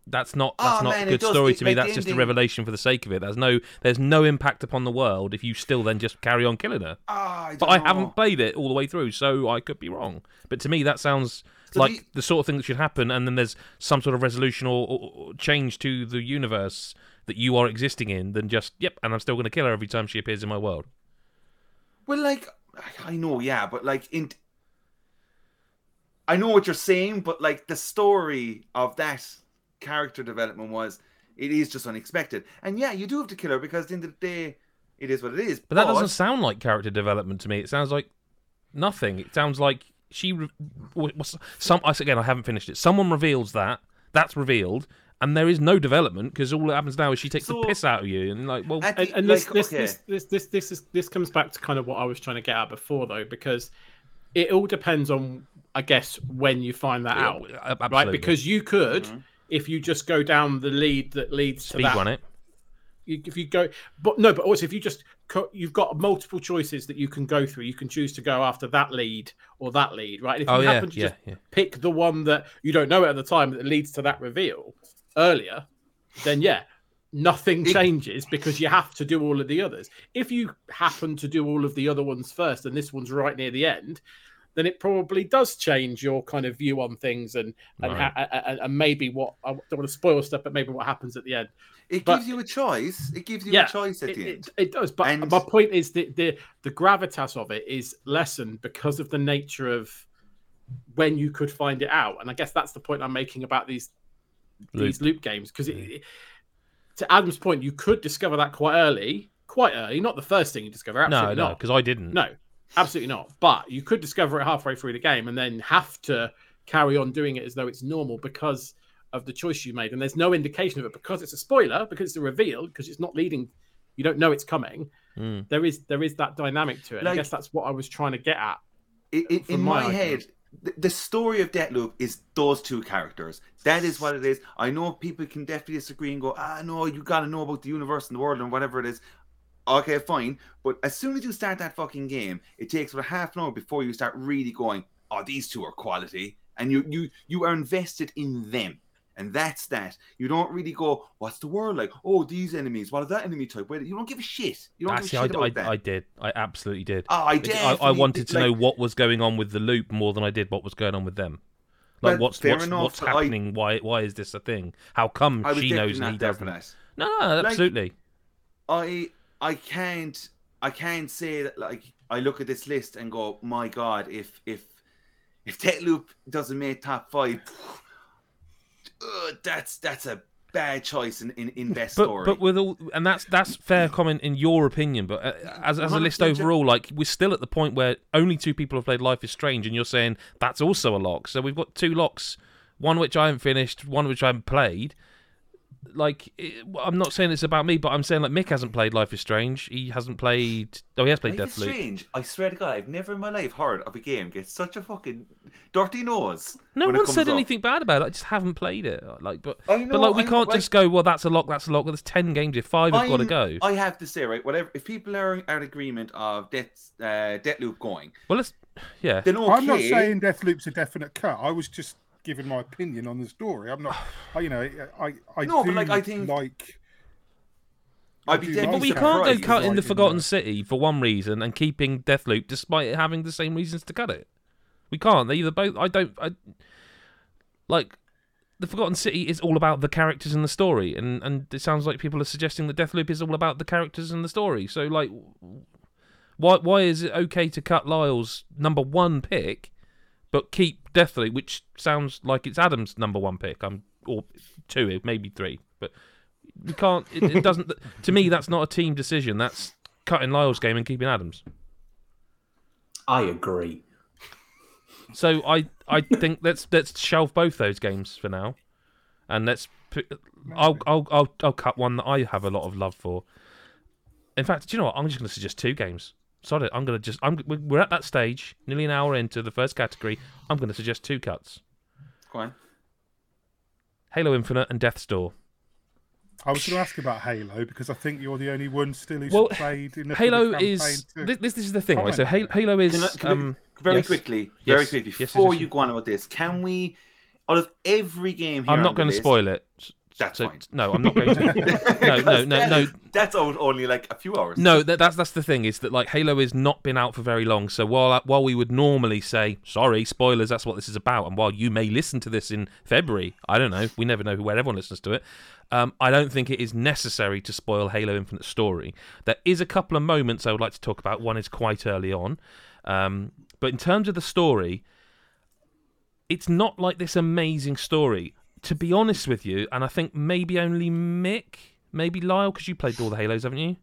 that's not that's Oh, not man, a good does- story to me. That's just a revelation for the sake of it. There's no there's no impact upon the world if you still then just carry on killing her. Ah, I But don't I haven't played it all the way through, so I could be wrong. But to me, that sounds like the sort of thing that should happen, and then there's some sort of resolution or, or, or change to the universe that you are existing in than just yep, and I'm still going to kill her every time she appears in my world. Well, like I know, yeah, but like in, I know what you're saying, but like the story of that character development was, it is just unexpected, and yeah, you do have to kill her because at the end of the day, it is what it is. But that doesn't sound like character development to me. It sounds like nothing. It sounds like she re- was some. I again, I haven't finished it. Someone reveals that that's revealed, and there is no development because all that happens now is she takes So- the piss out of you, and like, well, and, and this, like, this, okay. this, this, this, this is this comes back to kind of what I was trying to get at before, though, because it all depends on, I guess, when you find that out, yeah, ab- right? Because you could, Mhm. If you just go down the lead that leads to speed that, run it. you- if you go, but no, but also if you just co- you've got multiple choices that you can go through. You can choose to go after that lead or that lead, right? And if Oh you yeah, happen to yeah, just yeah. pick the one that you don't know at the time that leads to that reveal earlier, then yeah, nothing changes because you have to do all of the others. If you happen to do all of the other ones first and this one's right near the end, then it probably does change your kind of view on things and and, Right. ha- and, and maybe what I don't want to spoil stuff, but maybe what happens at the end. It but- gives you a choice. It gives you Yeah, a choice at It, the end. it does, but And- my point is that the the gravitas of it is lessened because of the nature of when you could find it out, and I guess that's the point I'm making about these these loop games because it, to Adam's point, you could discover that quite early, quite early, not the first thing you discover. No, Absolutely no, not. because I didn't. No, absolutely not. But you could discover it halfway through the game and then have to carry on doing it as though it's normal because of the choice you made. And there's no indication of it because it's a spoiler, because it's a reveal, because it's not leading. You don't know it's coming. Mm. There is there is that dynamic to it. And I guess that's what I was trying to get at. I- I- in my my head, the, the story of Deathloop is those two characters. That is what it is. I know people can definitely disagree and go, ah, no, you got to know about the universe and the world and whatever it is. Okay, fine. But as soon as you start that fucking game, it takes about half an hour before you start really going, oh, these two are quality. And you you you are invested in them. And that's that. You don't really go, what's the world like? Oh, these enemies. What is that enemy type? Wait, You don't give a shit. You don't Actually, give a shit I, about I, that. I did. I absolutely did. oh, I, Because I, I wanted to like, know what was going on with the loop more than I did what was going on with them. Like what's what's, enough, what's but I- happening? Why why is this a thing? How come she knows and he not there for doesn't? No, no, Like- absolutely. I I can't I can't say that like I look at this list and go, my God, if if if Loop doesn't make top five, uh, that's that's a bad choice in in, in best but story. but with all and that's that's fair comment in your opinion but uh, as, as a list overall like we're still at the point where only two people have played life is strange and you're saying that's also a lock. So we've got two locks one which i haven't finished one which i haven't played like it, i'm not saying it's about me but i'm saying like mick hasn't played life is strange he hasn't played oh he has played Life is deathloop strange. I swear to God, I've never in my life heard of a game get such a fucking dirty nose. no one said up. anything bad about it i just haven't played it like but I but like we I know, can't like- just go well that's a lock that's a lock well, there's 10 games here five have got to go I have to say, right, whatever. If people are in agreement of Death, uh, Deathloop going, well let's yeah then okay. I'm not saying Deathloop's a definite cut. I was just giving my opinion on the story. I'm not, I, you know, I I No, do but, like, I think- like. I'd be I dead but we can't go surprised. cutting the Like in Forgotten the- City for one reason and keeping Deathloop despite it having the same reasons to cut it. We can't. They either both. I don't. I like the Forgotten City is all about the characters and the story, and and it sounds like people are suggesting that Deathloop is all about the characters and the story. So like, why why is it okay to cut Lyle's number one pick, but keep Deathloop, which sounds like it's Adam's number one pick? I'm or two, maybe three, but we can't. It, it doesn't. To me, that's not a team decision. That's cutting Lyle's game and keeping Adams. I agree. So I I think let's let's shelve both those games for now, and let's. Put, I'll, I'll I'll I'll cut one that I have a lot of love for. In fact, do you know what? I'm just going to suggest two games. Sorry, I'm going to just. I'm. we- We're at that stage, nearly an hour into the first category. I'm going to suggest two cuts: Go on. Halo Infinite and Death's Door. I was going to ask about Halo because I think you're the only one still who's Well, played in the Halo is too. this, this. This is the thing, right? So Halo, Halo is Can I- can we- um, Very yes. quickly, very Yes. quickly, Yes, yes, before yes. you go on about this, can we, out of every game here I'm not going to spoil it. That's so, fine. No, I'm not going to. no, no, no, no. That's only like a few hours. No, that, that's that's the thing is that like Halo has not been out for very long. So while while we would normally say sorry, spoilers, that's what this is about, and while you may listen to this in February, I don't know, we never know where everyone listens to it. Um, I don't think it is necessary to spoil Halo Infinite story. There is a couple of moments I would like to talk about. One is quite early on, um, but in terms of the story, it's not like this amazing story. To be honest with you, and I think maybe only Mick, maybe Lyle, because you played all the Halos, haven't you?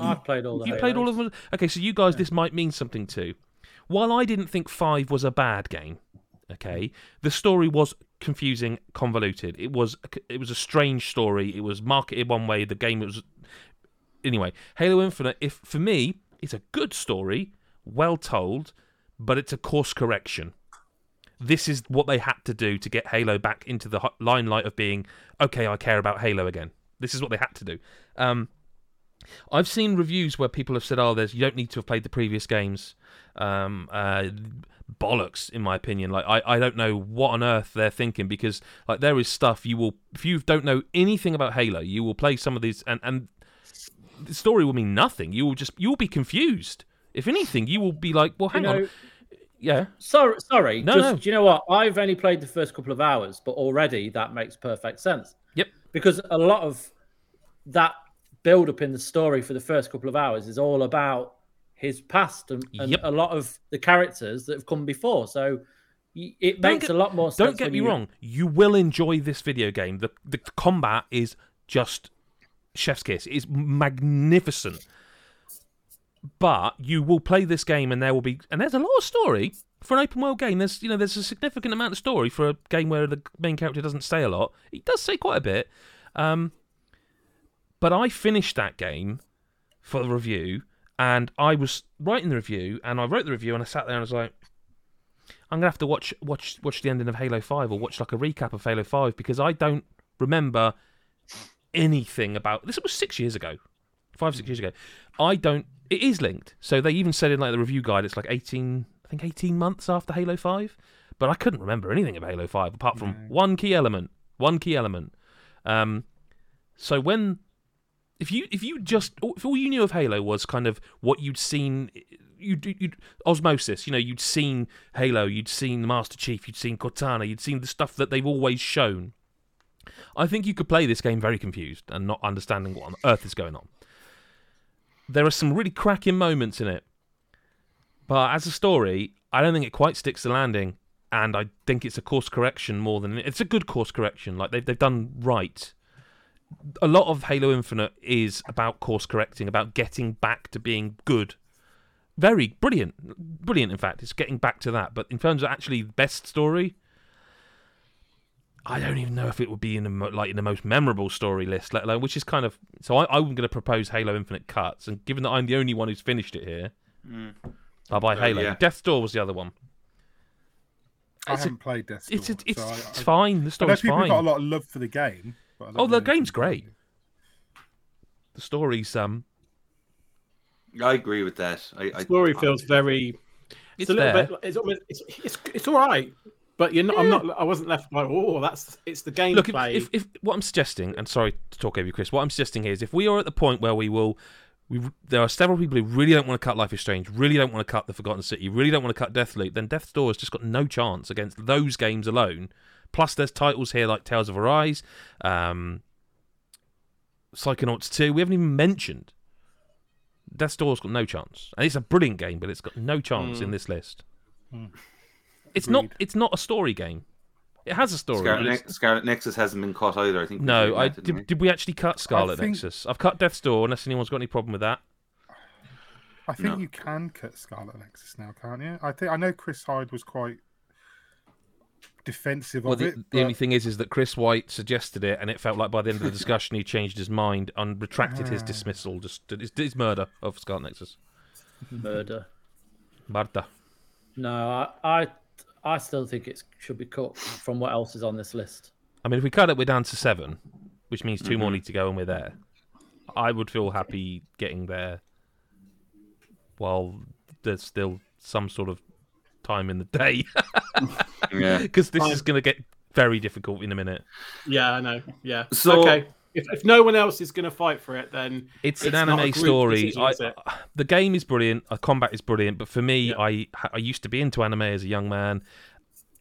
I've played all the. You played all of them. Okay, so you guys, this might mean something too. While I didn't think five was a bad game, okay, the story was confusing, convoluted. It was it was a strange story. It was marketed one way. The game was anyway. Halo Infinite, if for me, it's a good story, well told, but it's a course correction. This is what they had to do to get Halo back into the limelight of being okay. I care about Halo again. This is what they had to do. Um, I've seen reviews where people have said, "Oh, there's you don't need to have played the previous games." Um, uh, bollocks, in my opinion. Like I, I don't know what on earth they're thinking because like there is stuff you will if you don't know anything about Halo, you will play some of these and and the story will mean nothing. You will just you will be confused. If anything, you will be like, "Well, You hang know, on, yeah." sorry, sorry. No, just, no. Do you know what? I've only played the first couple of hours, but already that makes perfect sense. Yep. Because a lot of that build up in the story for the first couple of hours is all about his past and, and Yep. a lot of the characters that have come before. So it Don't makes get- a lot more sense. Don't get me you- wrong. You will enjoy this video game. The, the combat is just chef's kiss. It's magnificent. But you will play this game, and there will be, and there's a lot of story for an open world game. There's, you know, there's a significant amount of story for a game where the main character doesn't say a lot. He does say quite a bit. Um, but I finished that game for the review, and I was writing the review, and I wrote the review, and I sat there and I was like, I'm gonna have to watch watch watch the ending of Halo Five or watch like a recap of Halo Five because I don't remember anything about this. It was six years ago, five six years ago. I don't. It is linked, so they even said in like the review guide it's like eighteen, I think eighteen months after Halo Five, but I couldn't remember anything of Halo Five apart from one key element. One key element. Um, so when if you if you just if all you knew of Halo was kind of what you'd seen you'd, you'd osmosis you know you'd seen Halo you'd seen the Master Chief you'd seen Cortana you'd seen the stuff that they've always shown I think you could play this game very confused and not understanding what on earth is going on there are some really cracking moments in it but as a story I don't think it quite sticks the landing and I think it's a course correction more than it's a good course correction like they've, they've done right a lot of Halo Infinite is about course correcting, about getting back to being good. Very brilliant, brilliant. In fact, it's getting back to that. But in terms of actually the best story, I don't even know if it would be in the mo- like in the most memorable story list. Let alone, which is kind of so. I, I'm going to propose Halo Infinite cuts, and given that I'm the only one who's finished it here, I'll buy Uh, Halo. yeah. Death's Door was the other one. I It's haven't played Death It's Door, it's, so I- it's I- fine. The I know story's people fine. got a lot of love for the game. But Oh, the game's great. it. The story's um, I agree with that. I, I Story feels very. it's, It's, a little there. bit. It's almost. It's it's, it's all right, but you're not. I'm not. I wasn't left like, oh, that's. It's the gameplay. Look, if, if, if what I'm suggesting, and sorry to talk over you, Chris, what I'm suggesting here is if we are at the point where we will, we there are several people who really don't want to cut Life is Strange, really don't want to cut The Forgotten City, really don't want to cut Deathloop, then Death's Door has just got no chance against those games alone. Plus, there's titles here like Tales of Arise, um, Psychonauts 2. We haven't even mentioned. Death's Door's got no chance, and it's a brilliant game, but it's got no chance in this list. It's not. It's not a story game. It has a story. Scarlet, but Nex- Scarlet Nexus hasn't been cut either. I think. no, I that, didn't we? did, did. we actually cut Scarlet think- Nexus? I've cut Death's Door. Unless anyone's got any problem with that. I think No. you can cut Scarlet Nexus now, can't you? I think I know Chris Hyde was quite defensive Well, of the, it. the but- only thing is, is that Chris White suggested it, and it felt like by the end of the discussion he changed his mind and retracted his Ah. dismissal, just his, his murder of Scarlet Nexus. Murder. Murder. No, I, I, I still think it should be cut from what else is on this list. I mean, if we cut it, we're down to seven, which means 2 more Mm-hmm. need to go, and we're there. I would feel happy getting there while there's still some sort of time in the day, Yeah. because this Fine. is going to get very difficult in a minute. Yeah, I know. Yeah. So- okay. If, if no one else is going to fight for it, then It's, It's an not a anime story. decision, I, the game is brilliant. The combat is brilliant. But for me, Yeah. I I used to be into anime as a young man.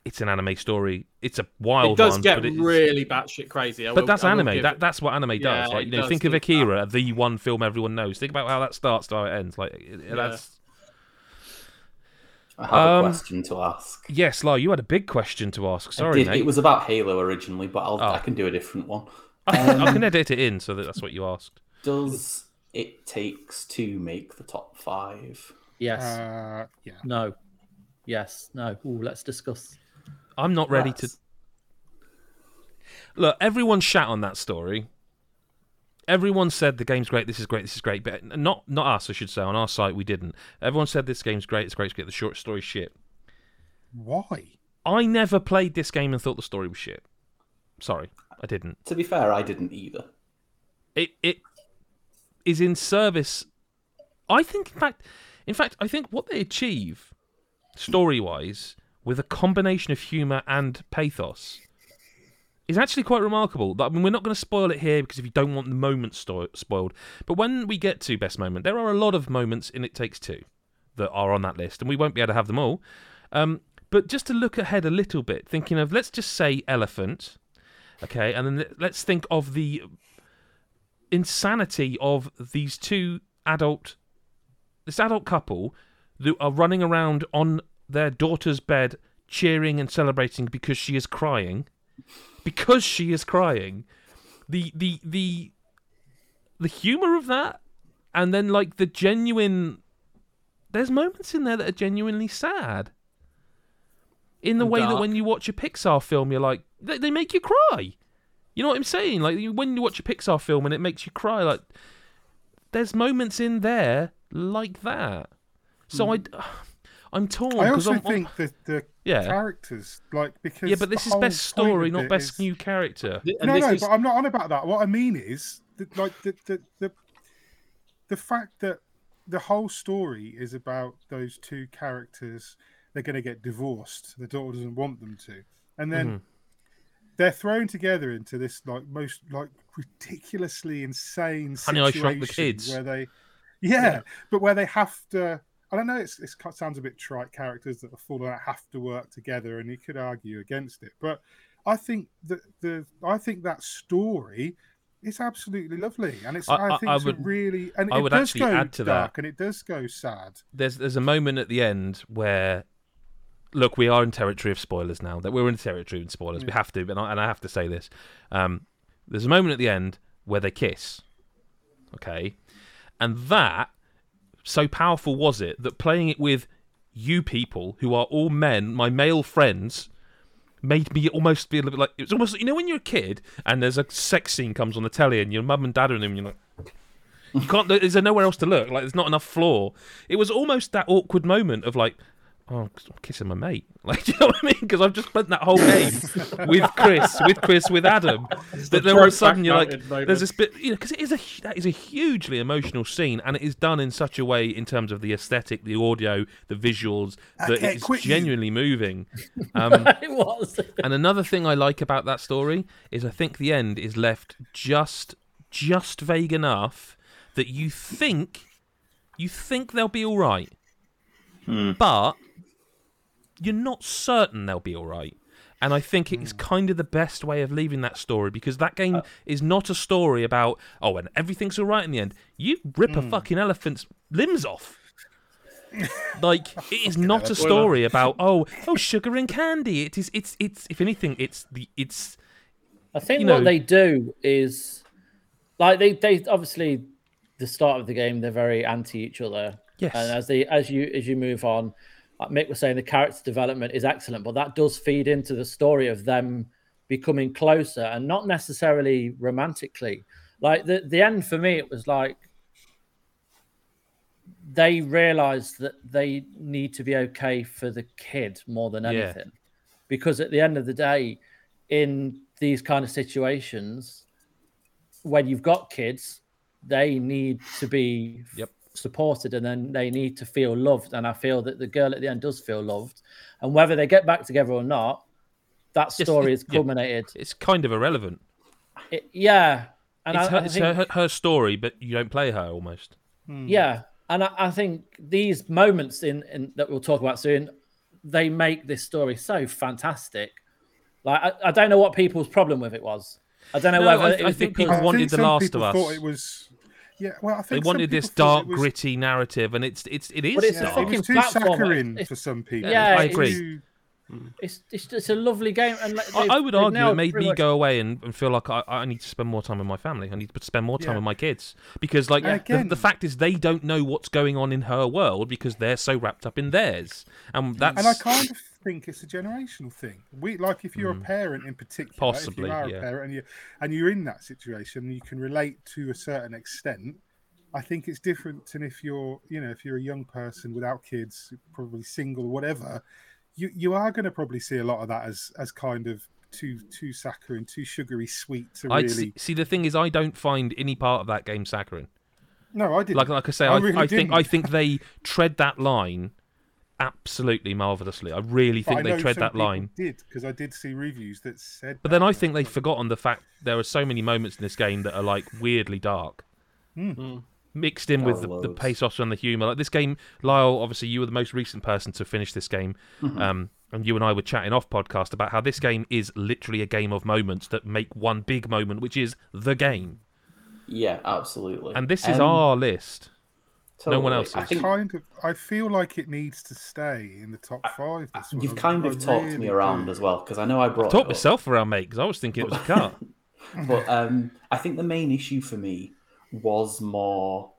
It's an anime story. It's a wild one. it does one, get but really batshit crazy. I But will- that's I anime. That that's what anime Yeah, does. Like you know, does think of do Akira, the one film everyone knows. Think about how that starts to how it ends. Like it- Yeah. that's I have Um, a question to ask. yes, Lar. You had a big question to ask. Sorry, did- mate. It was about Halo originally, but I'll, Oh. I can do a different one. I, Um, I can edit it in so that that's what you asked. Does It Takes Two make the top five? Yes. uh, yeah. no. Yes. No. Ooh, let's discuss. I'm not ready to look. Everyone shat on that story. Everyone said the game's great. This is great. This is great. But not not us, I should say. On our site, we didn't. Everyone said this game's great. It's great. It's great. The short story shit. Why? I never played this game and thought the story was shit. Sorry, I didn't. To be fair, I didn't either. It it is in service. I think, in fact, in fact, I think what they achieve, story wise, with a combination of humor and pathos, is actually quite remarkable. I mean, we're not going to spoil it here because if you don't want the moment sto- spoiled, but when we get to best moment, there are a lot of moments in It Takes Two that are on that list, and we won't be able to have them all. Um, but just to look ahead a little bit, thinking of let's just say elephant, okay, and then let- let's think of the insanity of these two adult this adult couple that are running around on their daughter's bed cheering and celebrating because she is crying. Because she is crying. The the the the humor of that and then like the genuine there's moments in there that are genuinely sad in the And way that when you watch a Pixar film you're like they, they make you cry you know what I'm saying? Like when you watch a Pixar film and it makes you cry, like there's moments in there like that. So hmm. I, I'm torn I because also I'm think that the yeah, characters, like, because yeah, but this is best story, not best is- new character. Th- no, no, is- but I'm not on about that. What I mean is, that, like, the, the the the fact that the whole story is about those two characters. They're going to get divorced. The daughter doesn't want them to, and then Mhm. they're thrown together into this like most like ridiculously insane Honey, I Shrunk the Kids. where they, yeah, but where they have to. I don't know. It's, it's it sounds a bit trite. Characters that are fallen out have to work together, and you could argue against it. But I think that the I think that story is absolutely lovely, and it's I- I, think I it's a would- really and I it would does actually go add to that. and it does go sad. There's there's a moment at the end where, look, we are in territory of spoilers now. That we're in territory of spoilers. We have to, and I, and I have to say this. Um, there's a moment at the end where they kiss. Okay, and that so powerful was it that playing it with you people who are all men, my male friends, made me almost feel a bit like it was almost you know when you're a kid and there's a sex scene comes on the telly and your mum and dad are in them and you're like you can't there's nowhere else to look like there's not enough floor it was almost that awkward moment of like oh I'm kissing my mate like do you know what I mean because I've just spent that whole game with Chris with Chris with Adam that then all of a sudden you're like there's this bit you know because it is a that is a hugely emotional scene and it is done in such a way in terms of the aesthetic the audio the visuals that it's quit you. genuinely moving um it was. and another thing I like about that story is I think the end is left just just vague enough that you think you think they'll be all right, Hmm. but you're not certain they'll be all right. And I think Hmm. it's kind of the best way of leaving that story because that game is not a story about oh and everything's all right in the end. You rip Hmm. a fucking elephant's limbs off. like it is not a Spoiler. story about oh oh sugar and candy. It is it's it's if anything it's the it's I think you what know- they do is like they, they obviously the start of the game they're very anti each other. yes And as they as you as you move on, like Mick was saying, the character development is excellent, but that does feed into the story of them becoming closer and not necessarily romantically. Like the the end for me, it was like they realized that they need to be okay for the kid more than Yeah. anything, because at the end of the day, in these kind of situations, when you've got kids, they need to be Yep. Supported and then they need to feel loved. And I feel that the girl at the end does feel loved. And whether they get back together or not, that Just- story is yeah. culminated. It's kind of irrelevant. It- yeah. And it's I, her, I it's think, her, her story, but you don't play her almost. Hmm. yeah. And I, I think these moments in, in that we'll talk about soon, they make this story so fantastic. Like I, I don't know what people's problem with it was. I don't know No, whether I- it I think because people wanted think The some Last people of Thought Us. it was, yeah. Well, I think They wanted this dark, was, gritty narrative, and it's it's it is. But it's a dark. It was too saccharine for some people. Yeah, I it's- agree. Too- it's, it's it's a lovely game. And like, I, I would argue it made me much- go away and, and feel like I, I need to spend more time with my family. I need to spend more time Yeah. with my kids because, like, And the, the fact is they don't know what's going on in her world because they're so wrapped up in theirs, and mm. that's And I kind of think it's a generational thing. We like if you're a mm. parent in particular. Possibly, if you are yeah. a parent and you and you're in that situation, you can relate to a certain extent. I think it's different than if you're, you know, if you're a young person without kids, probably single or whatever. You you are going to probably see a lot of that as as kind of too too saccharine, too sugary sweet to really. see, see. The thing is, I don't find any part of that game saccharine. No, I didn't. Like like I say, I I, really I think. I think they tread that line absolutely marvelously. I really But I think they tread that line. Did because I did see reviews that said. But that, then I think they've forgotten the fact there are so many moments in this game that are like weirdly dark. Hmm. Mixed in with Oh, the, the loads. pathos and the humour. Like this game, Lyle, obviously you were the most recent person to finish this game. Mm-hmm. Um, and you and I were chatting off podcast about how this game is literally a game of moments that make one big moment, which is the game. Yeah, absolutely. And this is Um, our list. no one totally. else's. I think kind of. I feel like it needs to stay in the top five. This one. you've I- kind I of talked really me around do. as well because I know I brought Talk it up. myself around, mate, because I was thinking it was a car. But um, I think the main issue for me was more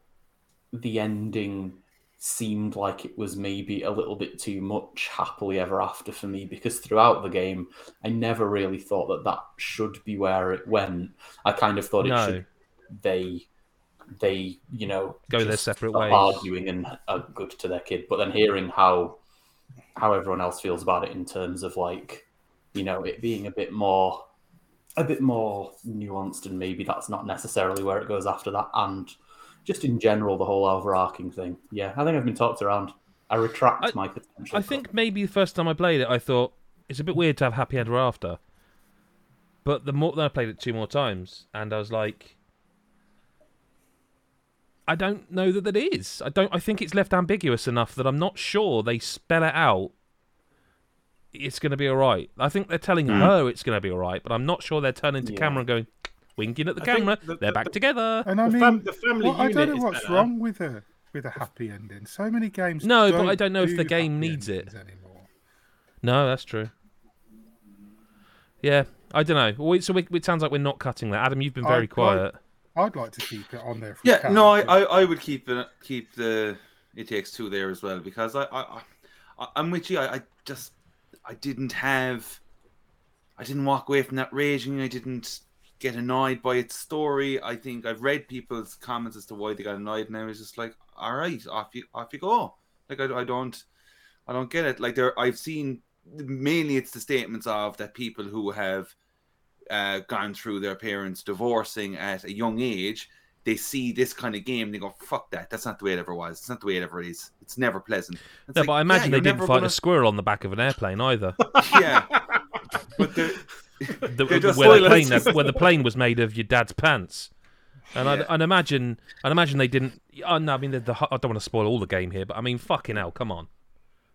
the ending seemed like it was maybe a little bit too much happily ever after for me because throughout the game I never really thought that that should be where it went. I kind of thought it should they they you know Go their separate ways. arguing and are good to their kid, but then hearing how how everyone else feels about it in terms of like you know it being a bit more a bit more nuanced and maybe that's not necessarily where it goes after that and just in general the whole overarching thing yeah i think i've been talked around i retract I- my potential I think maybe the first time I played it, I thought it's a bit weird to have happy ever after. But the more then I played it two more times, and I was like, I don't know that that is. I don't. I think it's left ambiguous enough that I'm not sure they spell it out. It's going to be all right. I think they're telling hmm. her it's going to be all right, but I'm not sure they're turning to Yeah. camera and going, winking at the I camera. the- they're the- back the- together. And I The, mean, fam- the family well, I don't know what's better. wrong with a with a happy ending. So many games. No, but don't I don't know if the game needs it. anymore. No, that's true. Yeah, I don't know. We, so we, it sounds like we're not cutting that. Adam, you've been very I- quiet. I'd like to keep it on there. If Yeah, can, no, I, I, I would keep it, keep the it takes two there as well because I, I, I I'm with you. I, I just I didn't have I didn't walk away from that raging. I didn't get annoyed by its story. I think I've read people's comments as to why they got annoyed, and I was just like, all right, off you off you go. Like I, I don't I don't get it. Like there, I've seen mainly it's the statements of that people who have uh, gone through their parents divorcing at a young age, they see this kind of game, they go, "Fuck that! That's not the way it ever was. It's not the way it ever is. It's never pleasant." It's No, like, but I yeah, imagine they didn't fight gonna- a squirrel on the back of an airplane either. Yeah, but the, the, They're where, the plane, where the plane was made of your dad's pants. And I'd, I'd imagine, I'd imagine they didn't. Oh, no, I mean, the, the, I don't want to spoil all the game here, but I mean, fucking hell, come on.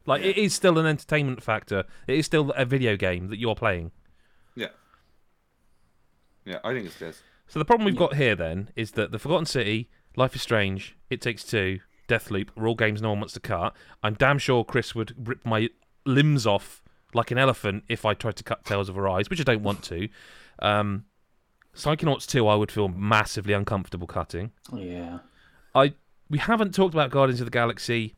Like, it is still an entertainment factor. It is still a video game that you're playing. yeah, yeah. I think it's this. So the problem we've got here then is that the Forgotten City, Life is Strange, It Takes Two, Deathloop are all games no one wants to cut. I'm damn sure Chris would rip my limbs off like an elephant if I tried to cut Tales of Arise, which I don't want to. Um, Psychonauts 2 I would feel massively uncomfortable cutting. yeah I we haven't talked about Guardians of the Galaxy.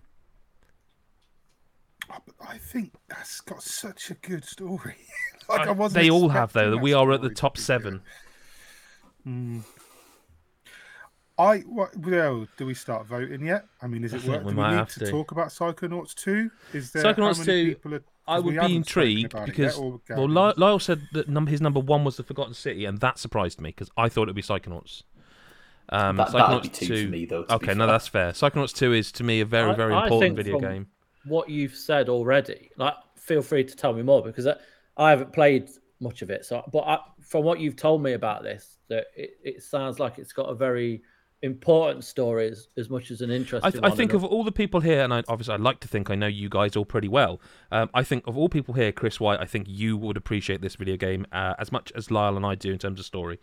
I think that's got such a good story. like I I- wasn't they all have though. that We are at the top seven. good. Seven. Mm. I what, well, do we start voting yet? I mean, is I it think worth? we Do might we need have to, to. talk about Psychonauts two? Is there Psychonauts 2, people are, I 'cause we would be intrigued because yet, well, Lyle, Lyle said that num- his number one was the Forgotten City, and that surprised me because I thought it'd be Psychonauts. Um, That, that'd be Psychonauts two, two. for me, though. to okay, no, that's fair. Psychonauts two is to me a very, very I important think video from- game. what you've said already, like feel free to tell me more because I, I haven't played much of it. So, but I, from what you've told me about this, that it, it sounds like it's got a very important story as, as much as an I, interesting. th- I one, think of all the people here, and I, obviously I'd like to think I know you guys all pretty well. Um, I think of all people here, Chris White, I think you would appreciate this video game uh, as much as Lyle and I do in terms of story.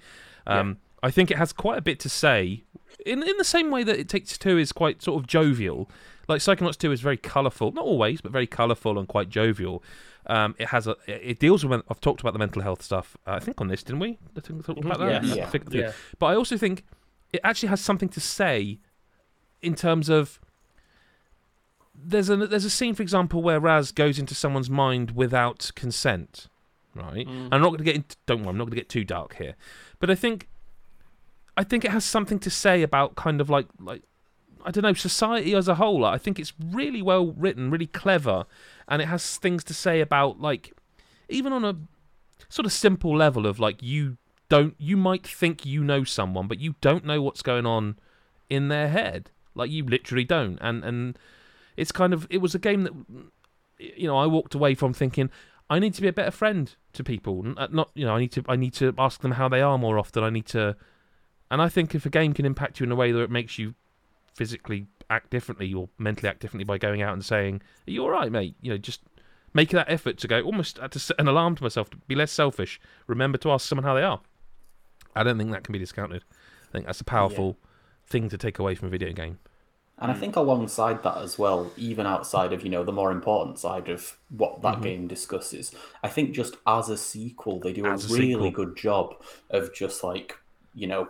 Um, I think it has quite a bit to say, in in the same way that It Takes Two is quite sort of jovial. Like Psychonauts Two is very colourful, not always, but very colourful and quite jovial. Um, it has a, it it deals with. I've talked about the mental health stuff. Uh, I think on this, didn't we? I think we talked about that. Yeah. I Yeah. think- Yeah. But I also think it actually has something to say in terms of there's a there's a scene, for example, where Raz goes into someone's mind without consent, right? Mm. I'm not going to get into, don't worry, I'm not going to get too dark here, but I think I think it has something to say about kind of like like I don't know society as a whole. I think it's really well written, really clever, and it has things to say about like even on a sort of simple level of like you don't you might think you know someone, but you don't know what's going on in their head. Like you literally don't, and and it's kind of it was a game that you know I walked away from thinking I need to be a better friend to people. Uh, Not you know I need to I need to ask them how they are more often. I need to, and I think if a game can impact you in a way that it makes you physically act differently or mentally act differently by going out and saying, "Are you all right, mate?" You know, just make that effort to go. Almost had to set an alarm to myself to be less selfish. Remember to ask someone how they are. I don't think that can be discounted. I think that's a powerful thing to take away from a video game. And I think alongside that as well, even outside of you know the more important side of what that Mhm. game discusses, I think just as a sequel, they do a As a really sequel. good job of just like you know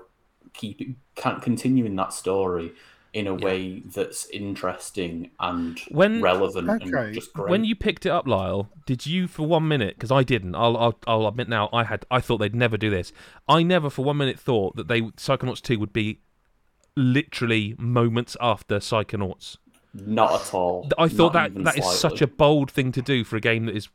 keeping can continuing that story in a way that's interesting and When- relevant Okay. and just great. When you picked it up, Lyle, did you for one minute? Because I didn't. I'll, I'll I'll admit now. I had. I thought they'd never do this. I never for one minute thought that they Psychonauts two would be literally moments after Psychonauts. Not at all. I thought Not that even that is such a bold thing to do for a game that is,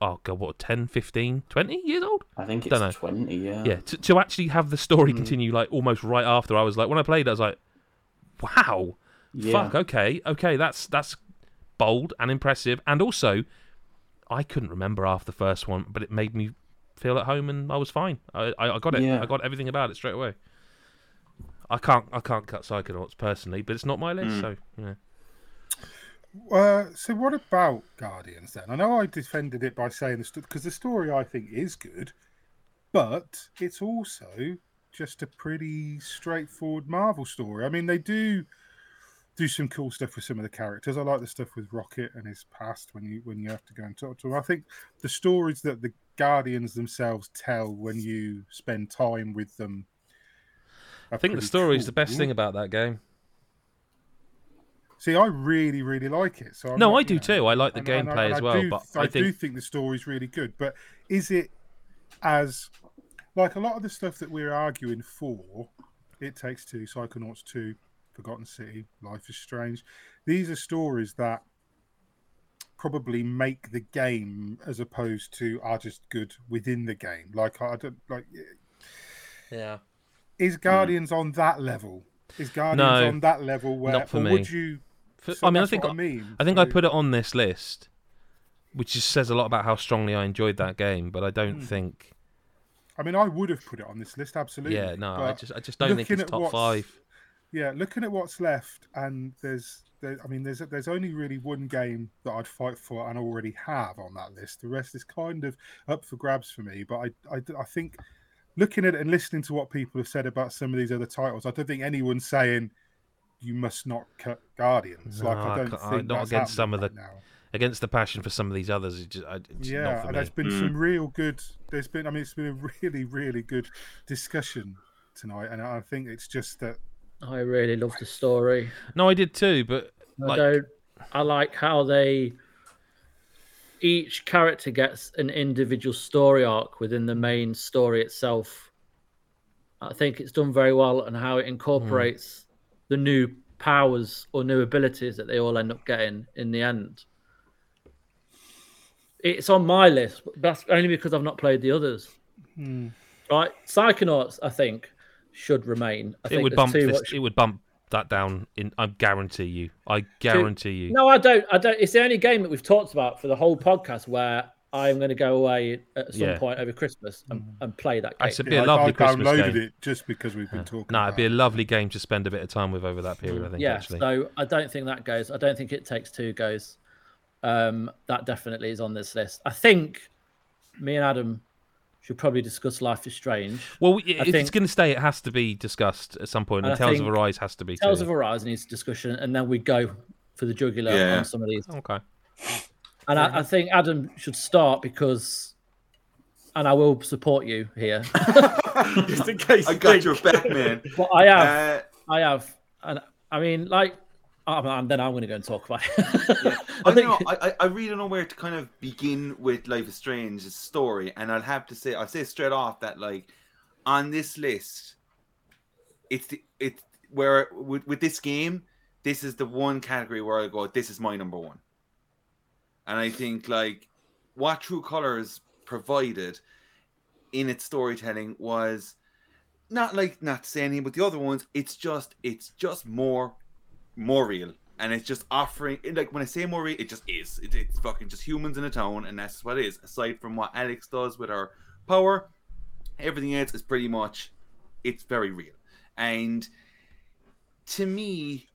oh god, what 10, 15, 20 years old? I think it's Dunno. twenty. Yeah. Yeah, to, to actually have the story Mm. continue like almost right after. I was like, when I played, it, I was like, wow, Yeah. fuck, okay, okay, that's that's bold and impressive, and also, I couldn't remember after the first one, but it made me feel at home, and I was fine. I I, I got it. Yeah. I got everything about it straight away. I can't I can't cut Psychonauts personally, but it's not my list, Mm. so yeah. Uh, so what about Guardians then? I know I defended it by saying the because the story I think is good, but it's also just a pretty straightforward Marvel story. I mean, they do do some cool stuff with some of the characters. I like the stuff with Rocket and his past when you when you have to go and talk to him. I think the stories that the Guardians themselves tell when you spend time with them. I think the story is the best thing about that game. See, I really, really like it. So I'm No, I do know, too. I like the and- and I- gameplay and as I well, do- but I, I do think think the story's really good. But is it as like a lot of the stuff that we're arguing for? It takes two, Psychonauts two, Forgotten City, Life is Strange. These are stories that probably make the game as opposed to are just good within the game. Like I don't like. yeah. Is Guardians on that level? Is Guardians No, on that level where, not for me. would you? For- so I mean, I think I mean. I think I put it on this list, which just says a lot about how strongly I enjoyed that game. But I don't Hmm. think, I mean, I would have put it on this list absolutely. yeah, no, I just, I just don't think it's top five. Yeah, looking at what's left, and there's, there, I mean, there's there's only really one game that I'd fight for and already have on that list. The rest is kind of up for grabs for me. But I, I, I think looking at it and listening to what people have said about some of these other titles, I don't think anyone's saying you must not cut Guardians. No, like I don't I- think not against some of right now. Against the passion for some of these others, it just, it's yeah, not for and me. there's been Mm. some real good. There's been, I mean, it's been a really, really good discussion tonight, and I think it's just that I really love the story. No, I did too, but I like, don't. I like how they each character gets an individual story arc within the main story itself. I think it's done very well and how it incorporates the new powers or new abilities that they all end up getting in the end. It's on my list, but that's only because I've not played the others. Hmm. Right, Psychonauts, I think, should remain. I It think would bump. This, much- It would bump that down. In I guarantee you. I guarantee you. No, I don't. I don't. It's the only game that we've talked about for the whole podcast where I'm going to go away at some Yeah. point over Christmas and, hmm. and play that game. It's a be a I, lovely I Christmas downloaded game. it just because we've been talking. No, about it'd be a lovely game to spend a bit of time with over that period. I hmm. think. yeah, actually. so I don't think that goes. I don't think it takes two goes. Um, that definitely is on this list. I think me and Adam should probably discuss Life is Strange. Well, we- if it's going to stay, it has to be discussed at some point, and, And Tales of think Arise has to be Tales too. of Arise needs discussion, and then we go for the jugular Yeah. on some of these. Okay. And I, I think Adam should start because, and I will support you here. Just in case. I you got think- your back, man. But I have, Uh, I have, and I mean, like, and then I'm going to go and talk about it. I I think know. I, I really don't know where to kind of begin with Life is Strange's story, and I'll have to say, I'll say straight off that like on this list, it's the it's where with, with this game, this is the one category where I go, this is my number one, and I think like what True Colors provided in its storytelling was not like not to say anything, but the other ones, it's just it's just more more real. And it's just offering like when i say more real it just is. It, it's fucking just humans in a town and that's what it is. Aside from what alex does with her power everything else is pretty much it's very real. And to me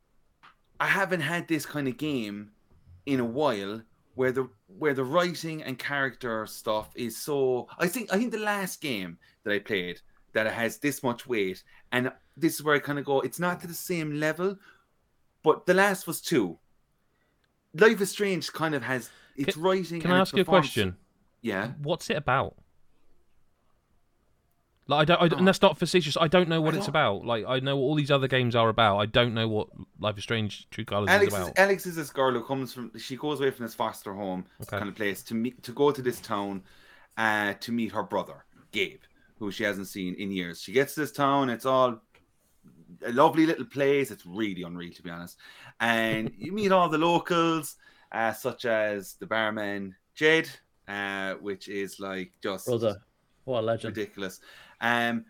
i haven't had this kind of game in a while where the where the writing and character stuff is so i think i think the last game that i played that has this much weight and this is where i kind of go it's not to the same level but The Last was two. Life is Strange kind of has its writing. Can I ask you a question? Yeah. What's it about? Like I don't, I don't- Oh. and that's not facetious. I don't know what it's about. Like I know what all these other games are about. I don't know what Life is Strange True Colors Alex is is, about. Alex is this girl who comes from. She goes away from this foster home Okay. kind of place to meet to go to this town, uh, to meet her brother Gabe, who she hasn't seen in years. She gets to this town. It's all a lovely little place. It's really unreal to be honest. And you meet all the locals, uh, such as the barman Jed, uh, which is like just Brother, what a legend. ridiculous. Um,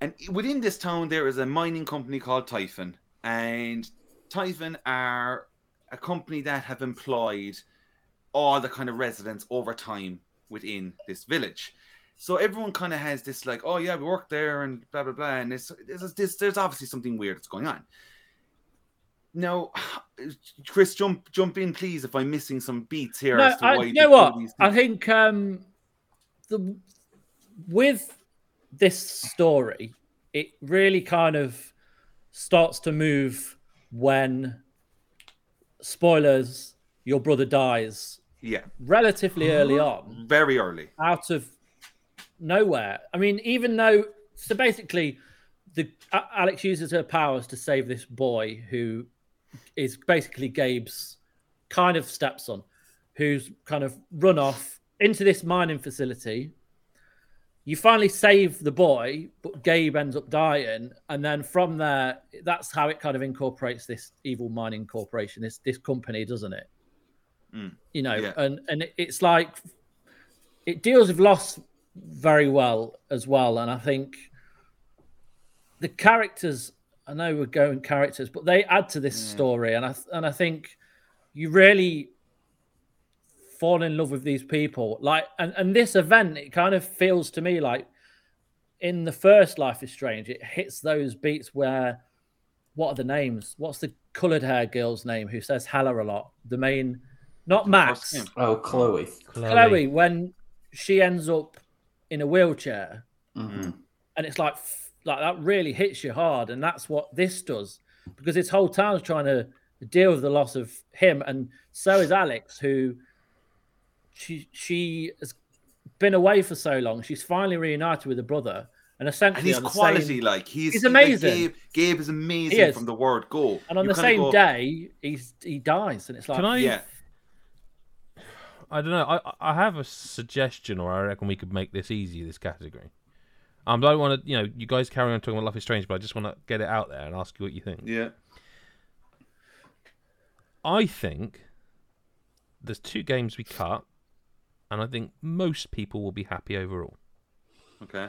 and within this town, there is a mining company called Typhon, and Typhon are a company that have employed all the kind of residents over time within this village. So everyone kind of has this like, oh yeah, we work there and blah blah blah, and there's there's, obviously something weird that's going on. Now, Chris, jump jump in, please, if I'm missing some beats here. No, as to I, why you know what? I think um, the with this story, it really kind of starts to move when spoilers. Your brother dies yeah, relatively early on, very early. out of nowhere. I mean, even though so basically, the Alex uses her powers to save this boy who is basically Gabe's kind of stepson, who's kind of run off into this mining facility. You finally save the boy, but Gabe ends up dying, and then from there, that's how it kind of incorporates this evil mining corporation, this this company, doesn't it? Mm. You know, Yeah. and and it's like it deals with loss very well as well, and I think the characters. I know we're going characters, but they add to this story, and I and I think you really fall in love with these people. Like, and and this event, it kind of feels to me like in the first Life is Strange, it hits those beats where what are the names? What's the coloured hair girl's name who says hello a lot? The main, not Max, game. Oh, Chloe. Chloe, when she ends up in a wheelchair Mhm. and it's like like that really hits you hard and that's what this does because this whole town's trying to deal with the loss of him and so is alex who she she has been away for so long she's finally reunited with her brother and And essentially he's on the quality, same, like he's, He's he's like amazing. Gabe, Gabe is amazing is. from the word go. and on You the same go, day he's he dies and it's like Can I? Yeah, I don't know. I I have a suggestion, or I reckon we could make this easy. This category. Um, I don't want to, you know, you guys carry on talking about Life is Strange, but I just want to get it out there and ask you what you think. Yeah. I think there's two games we cut, and I think most people will be happy overall. Okay.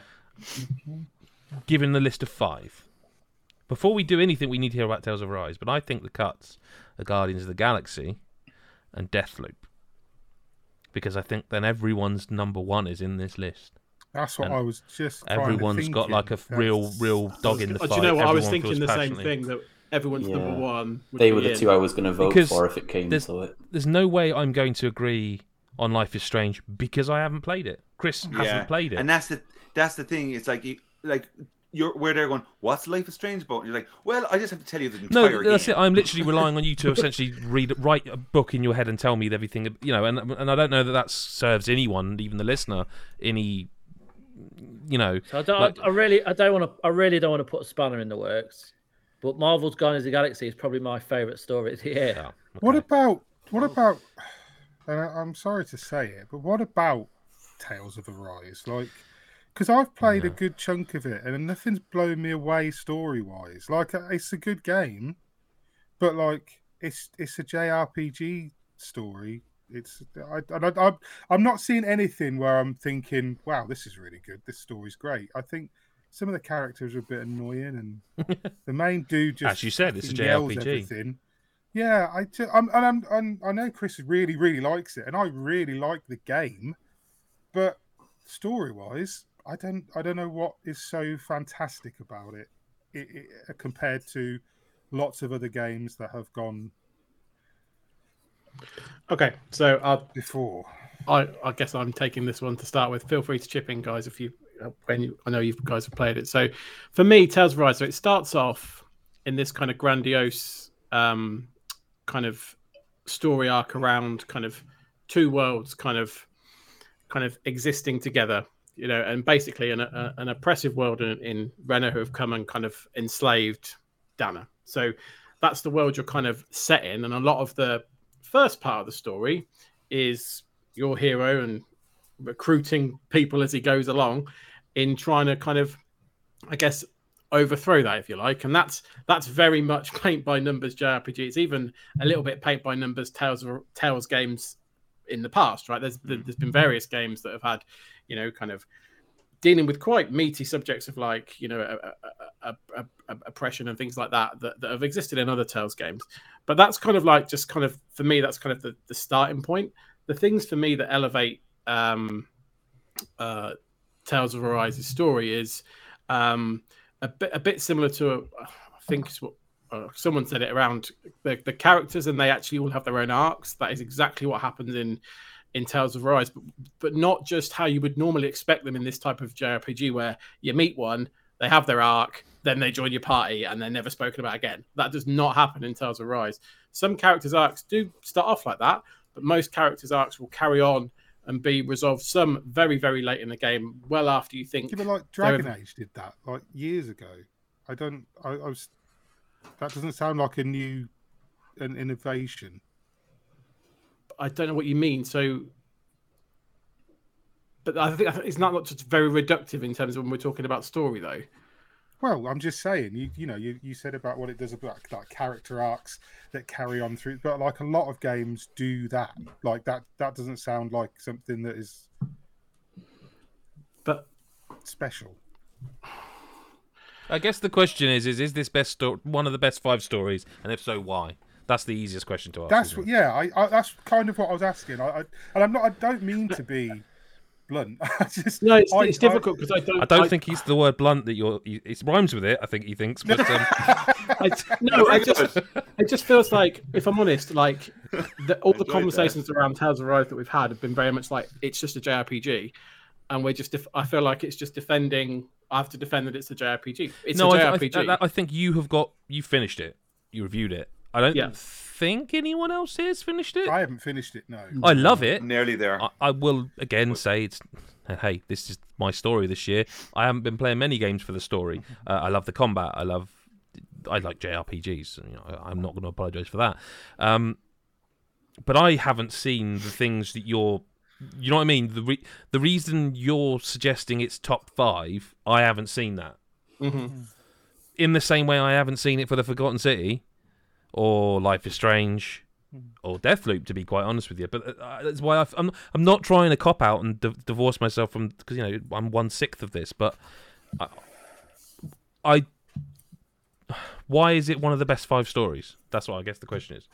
Given the list of five. Before we do anything, we need to hear about Tales of Arise, but I think the cuts are Guardians of the Galaxy and Deathloop. Because I think then everyone's number one is in this list. That's what And I was just. Everyone's got like a thinking. real, real dog in the Oh, fight. do you know what? I was thinking feels the same thing that everyone's number one. They were the in. two I was going to vote Because for if it came there's- to it. There's no way I'm going to agree on Life is Strange because I haven't played it. Chris Yeah. hasn't played it. And that's the that's the thing. It's like you like you're where they're going. What's Life is Strange about? And you're like, well, I just have to tell you the entire No, entire that's game. it. I'm literally relying on you to essentially read, write a book in your head and tell me everything. You know, and and I don't know that that serves anyone, even the listener, any. You know, So I, don't, Like- I, I really, I don't want to, I really don't want to put a spanner in the works. But Marvel's Guardians of the Galaxy is probably my favourite story of the year. yeah, What about what about? And I, I'm sorry to say it, but what about Tales of Arise? Like, because I've played a good chunk of it, and nothing's blown me away story wise. Like, uh, it's a good game, but like, it's it's a JRPG story. It's I, I, I I'm not seeing anything where I'm thinking, wow, this is really good. This story's great. I think some of the characters are a bit annoying, and the main dude just As you said, it's a JRPG. everything. Yeah, I, I'm, and I'm, I'm, I know Chris really, really likes it, and I really like the game, but story-wise, I don't, I don't know what is so fantastic about it, it, it compared to lots of other games that have gone Okay, so I'll, before. I, I guess I'm taking this one to start with. Feel free to chip in, guys, if you uh, when you, I know you guys have played it. So, for me, Tales of Arise. So it starts off in this kind of grandiose um, kind of story arc around kind of two worlds, kind of kind of existing together. You know, and basically an a, an oppressive world in, in Rena who have come and kind of enslaved Dahna. So that's the world you're kind of set in, and a lot of the first part of the story is your hero and recruiting people as he goes along in trying to kind of i guess overthrow that if you like. And that's that's very much paint by numbers jrpg. It's even a little bit paint by numbers tales tales games in the past right? There's there's been various games that have had you know kind of dealing with quite meaty subjects of like you know a, a, a, oppression and things like that, that that have existed in other tales games. But that's kind of like just kind of for me that's kind of the, the starting point. The things for me that elevate um uh tales of arise's story is um a bit a bit similar to a, i think it's what uh, someone said it around the, the characters and they actually all have their own arcs. That is exactly what happens in in Tales of Arise, but, but not just how you would normally expect them in this type of JRPG where you meet one, they have their arc, then they join your party, and they're never spoken about again. That does not happen in Tales of Arise. Some characters' arcs do start off like that, but most characters' arcs will carry on and be resolved some very, very late in the game, well after you think. Yeah, but like Dragon Age did that like years ago. I don't. I, I was. That doesn't sound like a new, an innovation. I don't know what you mean. So, but I think it's not not just very reductive in terms of when we're talking about story, though. Well, I'm just saying, you you know, you, you said about what it does about like character arcs that carry on through, but like a lot of games do that. Like that that doesn't sound like something that is But special. I guess the question is: is is this best sto- one of the best five stories, and if so, why? That's the easiest question to ask. That's what, yeah. I, I that's kind of what I was asking. I, I and I'm not. I don't mean to be blunt. I just no, it's, I- it's I- difficult because I don't. I don't think he's the word blunt that you're. you- It rhymes with it. I think he thinks, but um, I, no, I just it just feels like, if I'm honest, like the, all the enjoyed that. conversations around Tales of Arise that we've had have been very much like it's just a JRPG, and we're just. Def- I feel like it's just defending. I have to defend that it's a JRPG. It's no, a I, I, JRPG. I, I think you have got you finished it. You reviewed it. I don't Yeah. think anyone else here's finished it. I haven't finished it. No. I love it. Nearly there. I, I will again say it's hey, this is my story this year. I haven't been playing many games for the story. Uh, I love the combat. I love I like JRPGs. You know, I, I'm not going to apologize for that. Um, but I haven't seen the things that you're. You know what I mean? The re- the reason you're suggesting it's top five, I haven't seen that. Mm-hmm. In the same way, I haven't seen it for the Forgotten City, or Life is Strange, or Deathloop. To be quite honest with you, but uh, that's why I've, I'm I'm not trying to cop out and di- divorce myself from because you know I'm one sixth of this, but I, I why is it one of the best five stories? That's what I guess the question is.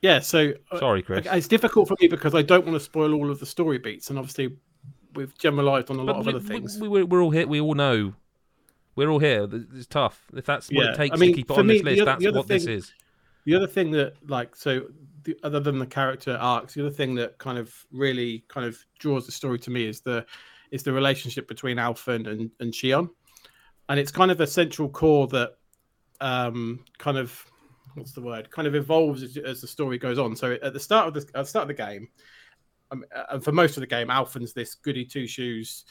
Yeah, so uh, Sorry, Chris. it's difficult for me because I don't want to spoil all of the story beats, and obviously we've generalised on a lot But of we, other things. We, we, we're all here. We all know. We're all here. It's tough. If that's what Yeah, it takes I mean, to keep it on me, this list, other- that's what this is. The other thing that, like, so the, other than the character arcs, the other thing that kind of really kind of draws the story to me is the is the relationship between Alphen and and, and Shionne, and it's kind of a central core that um kind of what's the word kind of evolves as, as the story goes on. So at the start of the at the start of the game, um, and for most of the game, Alphen's this goody two shoes,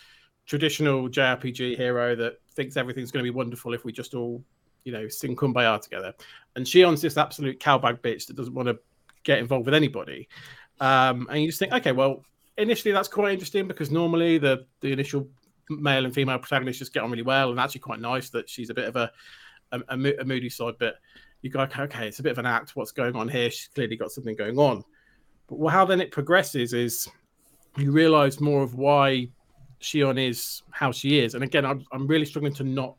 traditional JRPG hero that thinks everything's going to be wonderful if we just all, you know, sing kumbaya together. And Shionne's this absolute cowbag bitch that doesn't want to get involved with anybody. Um, and you just think, okay, well, initially that's quite interesting because normally the the initial male and female protagonists just get on really well, and actually quite nice that she's a bit of a a, a, moody side, but you go, okay, okay, it's a bit of an act. What's going on here? She's clearly got something going on. But well, how then it progresses is you realize more of why Shionne is how she is. And again, I'm, I'm really struggling to not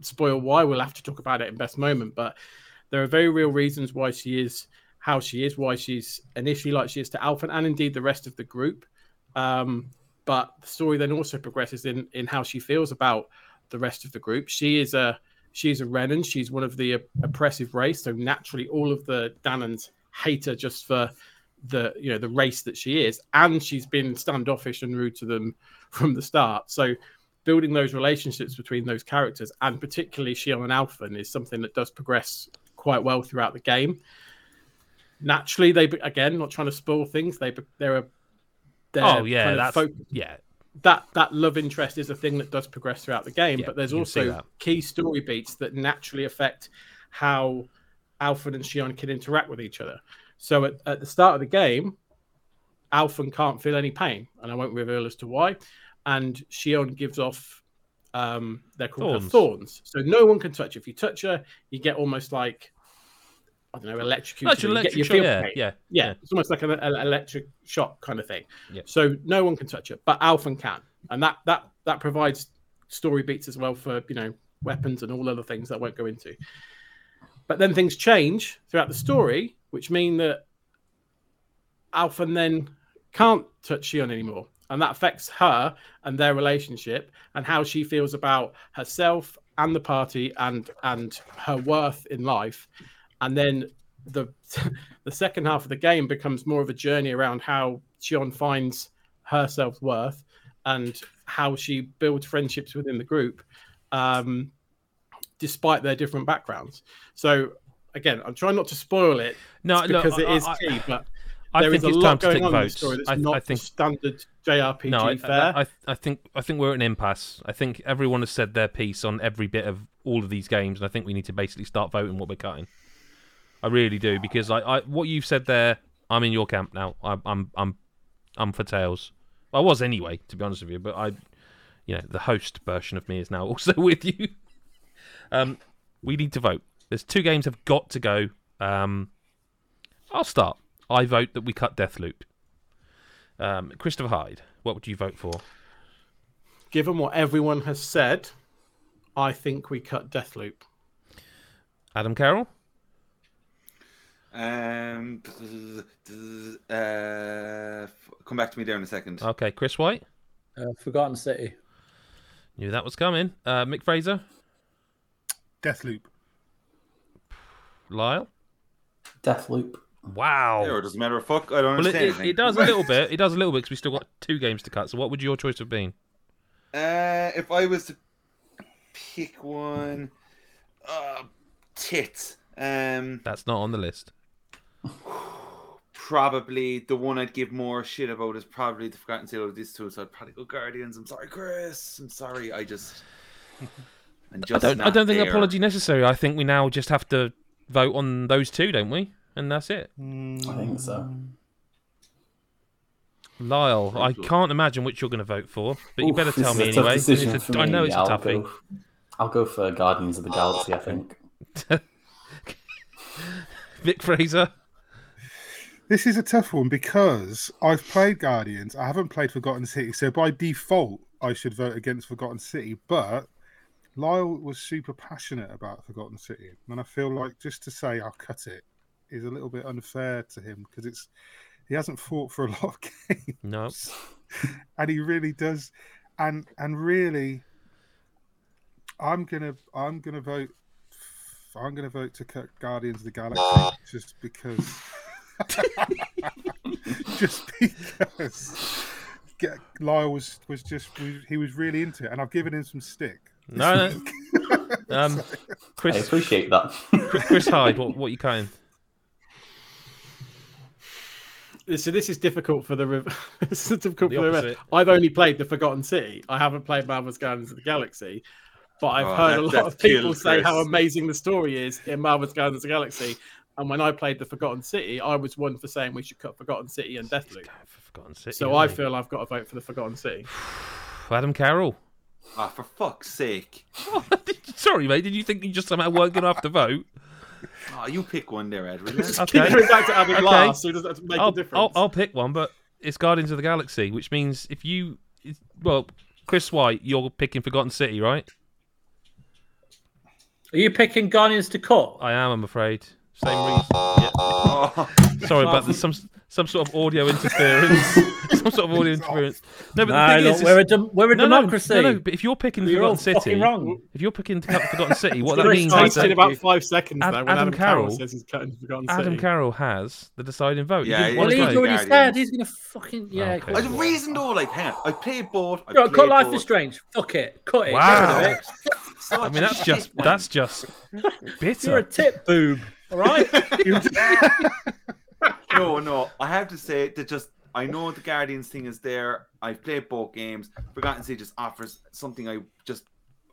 spoil why. We'll have to talk about it in best moment, but there are very real reasons why she is how she is, why she's initially like she is to Alphen and indeed the rest of the group. Um, but the story then also progresses in in how she feels about the rest of the group. She is a she's a Renan. She's one of the oppressive race, so naturally all of the Dahnans hate her just for the you know the race that she is, and she's been standoffish and rude to them from the start. So building those relationships between those characters, and particularly Shionne and Alphen, is something that does progress quite well throughout the game. Naturally, they again not trying to spoil things. They they're a they're Oh yeah, kind of that's yeah. that that love interest is a thing that does progress throughout the game, Yeah, but there's you can see also key story beats that naturally affect how Alphen and Shionne can interact with each other. So at, at the start of the game, Alphen can't feel any pain, and I won't reveal as to why. And Shionne gives off um they're called Thorns. thorns. So no one can touch. Her. If you touch her, you get almost like I don't know, electrocuted. You get electric feel yeah, pain. yeah, Yeah, it's almost like an, an electric shock kind of thing. Yeah. So no one can touch it, but Alphen can, and that that that provides story beats as well for you know weapons and all other things that I won't go into. But then things change throughout the story, which mean that Alphen then can't touch Shionne anymore, and that affects her and their relationship and how she feels about herself and the party and and her worth in life. And then the the second half of the game becomes more of a journey around how Shionne finds her self worth and how she builds friendships within the group, um, despite their different backgrounds. So again, I'm trying not to spoil it No, because it I- is I- but I there think is a it's lot time to going take on in the story that's I, not I think standard JRPG no, I, fare. I, I think I think we're at an impasse. I think everyone has said their piece on every bit of all of these games, and I think we need to basically start voting what we're cutting. I really do because I, I what you've said there, I'm in your camp now. I, I'm I'm I'm for Tales. I was anyway, to be honest with you, but I, you know, the host version of me is now also with you. Um, we need to vote. There's two games have got to go. Um, I'll start. I vote that we cut Deathloop. Um, Christopher Hyde, what would you vote for? Given what everyone has said, I think we cut Deathloop. Adam Carroll? Um, uh, come back to me there in a second. Okay, Chris White. Uh, Forgotten City. Knew that was coming. Uh, Mick Fraser, Deathloop. Lyle. Deathloop. Wow. There, it doesn't matter a fuck. I don't Well, understand it, anything. it does a little bit. It does a little bit because we still got two games to cut. So, what would your choice have been? Uh, if I was to pick one, uh, tits. Um, That's not on the list. probably the one I'd give more shit about is probably the Forgotten City of these two. So I'd probably go Guardians. I'm sorry, Chris. I'm sorry. I just. I'm I don't. I don't think there. apology necessary. I think we now just have to vote on those two, don't we? and that's it. I think so. Mm. Lyle, I can't imagine which you're going to vote for, but you Oof, better tell me a tough anyway. It's a- for I know me. it's a I'll toughie. Go, I'll go for Guardians of the Galaxy. I think. Vic Fraser. This is a tough one because I've played Guardians. I haven't played Forgotten City, so by default, I should vote against Forgotten City. But Lyle was super passionate about Forgotten City, and I feel like just to say I'll cut it is a little bit unfair to him because it's he hasn't fought for a lot of games, No. and he really does. And and really, I'm gonna I'm gonna vote. I'm gonna vote to cut Guardians of the Galaxy just because. just because Lyle was was just he was really into it, and I've given him some stick. No, no. Um, I appreciate that. Chris Hyde, what, what you cutting? So this is difficult for the rev- this is difficult The for the opposite. I've only played the Forgotten City. I haven't played Marvel's Guardians of the Galaxy, but I've Oh, heard that- a lot of people killed say how amazing the story is in Marvel's Guardians of the Galaxy. And when I played the Forgotten City, I was one for saying we should cut Forgotten City and Deathloop. For Forgotten City. So I feel I've got to vote for the Forgotten City. Adam Carroll. Ah, for fuck's sake. Sorry, mate. Did you think you just somehow weren't going to have to vote? Ah, you pick one there, Ed. will you? Okay. Keep going back to Adam Okay. last, so he doesn't have to make a I'll, difference. I'll, I'll pick one, but it's Guardians of the Galaxy, which means if you, well, Chris White, you're picking Forgotten City, right? Are you picking Guardians to cut? I am, I'm afraid. Same reason. Yeah. Oh, Sorry, but there's some some sort of audio interference. some sort of audio interference. No, but the No, thing look, is, we're a dem- we're a no, no, democracy. No, no, but if you're picking You're all Forgotten City, fucking wrong. if you're picking to cut Forgotten City, what that Chris means Hyde is Wasted that about five seconds Ad- there when Adam Adam, Carroll Carroll- says he's cutting Forgotten Adam City. Carroll has the deciding vote. You Yeah, didn't yeah, want Well, to he's vote. Guardians. already said he's gonna fucking yeah. Okay. I it. the reason though, like, hang on, I played both. I Go, played cut Life is. Strange. Fuck it. Cut it. Wow. Get rid of it. I mean, that's just that's just You're bitter. a tip boob. All right. no, no. I have to say that just I know the Guardians thing is there. I've played both games. Forgotten City just offers something I just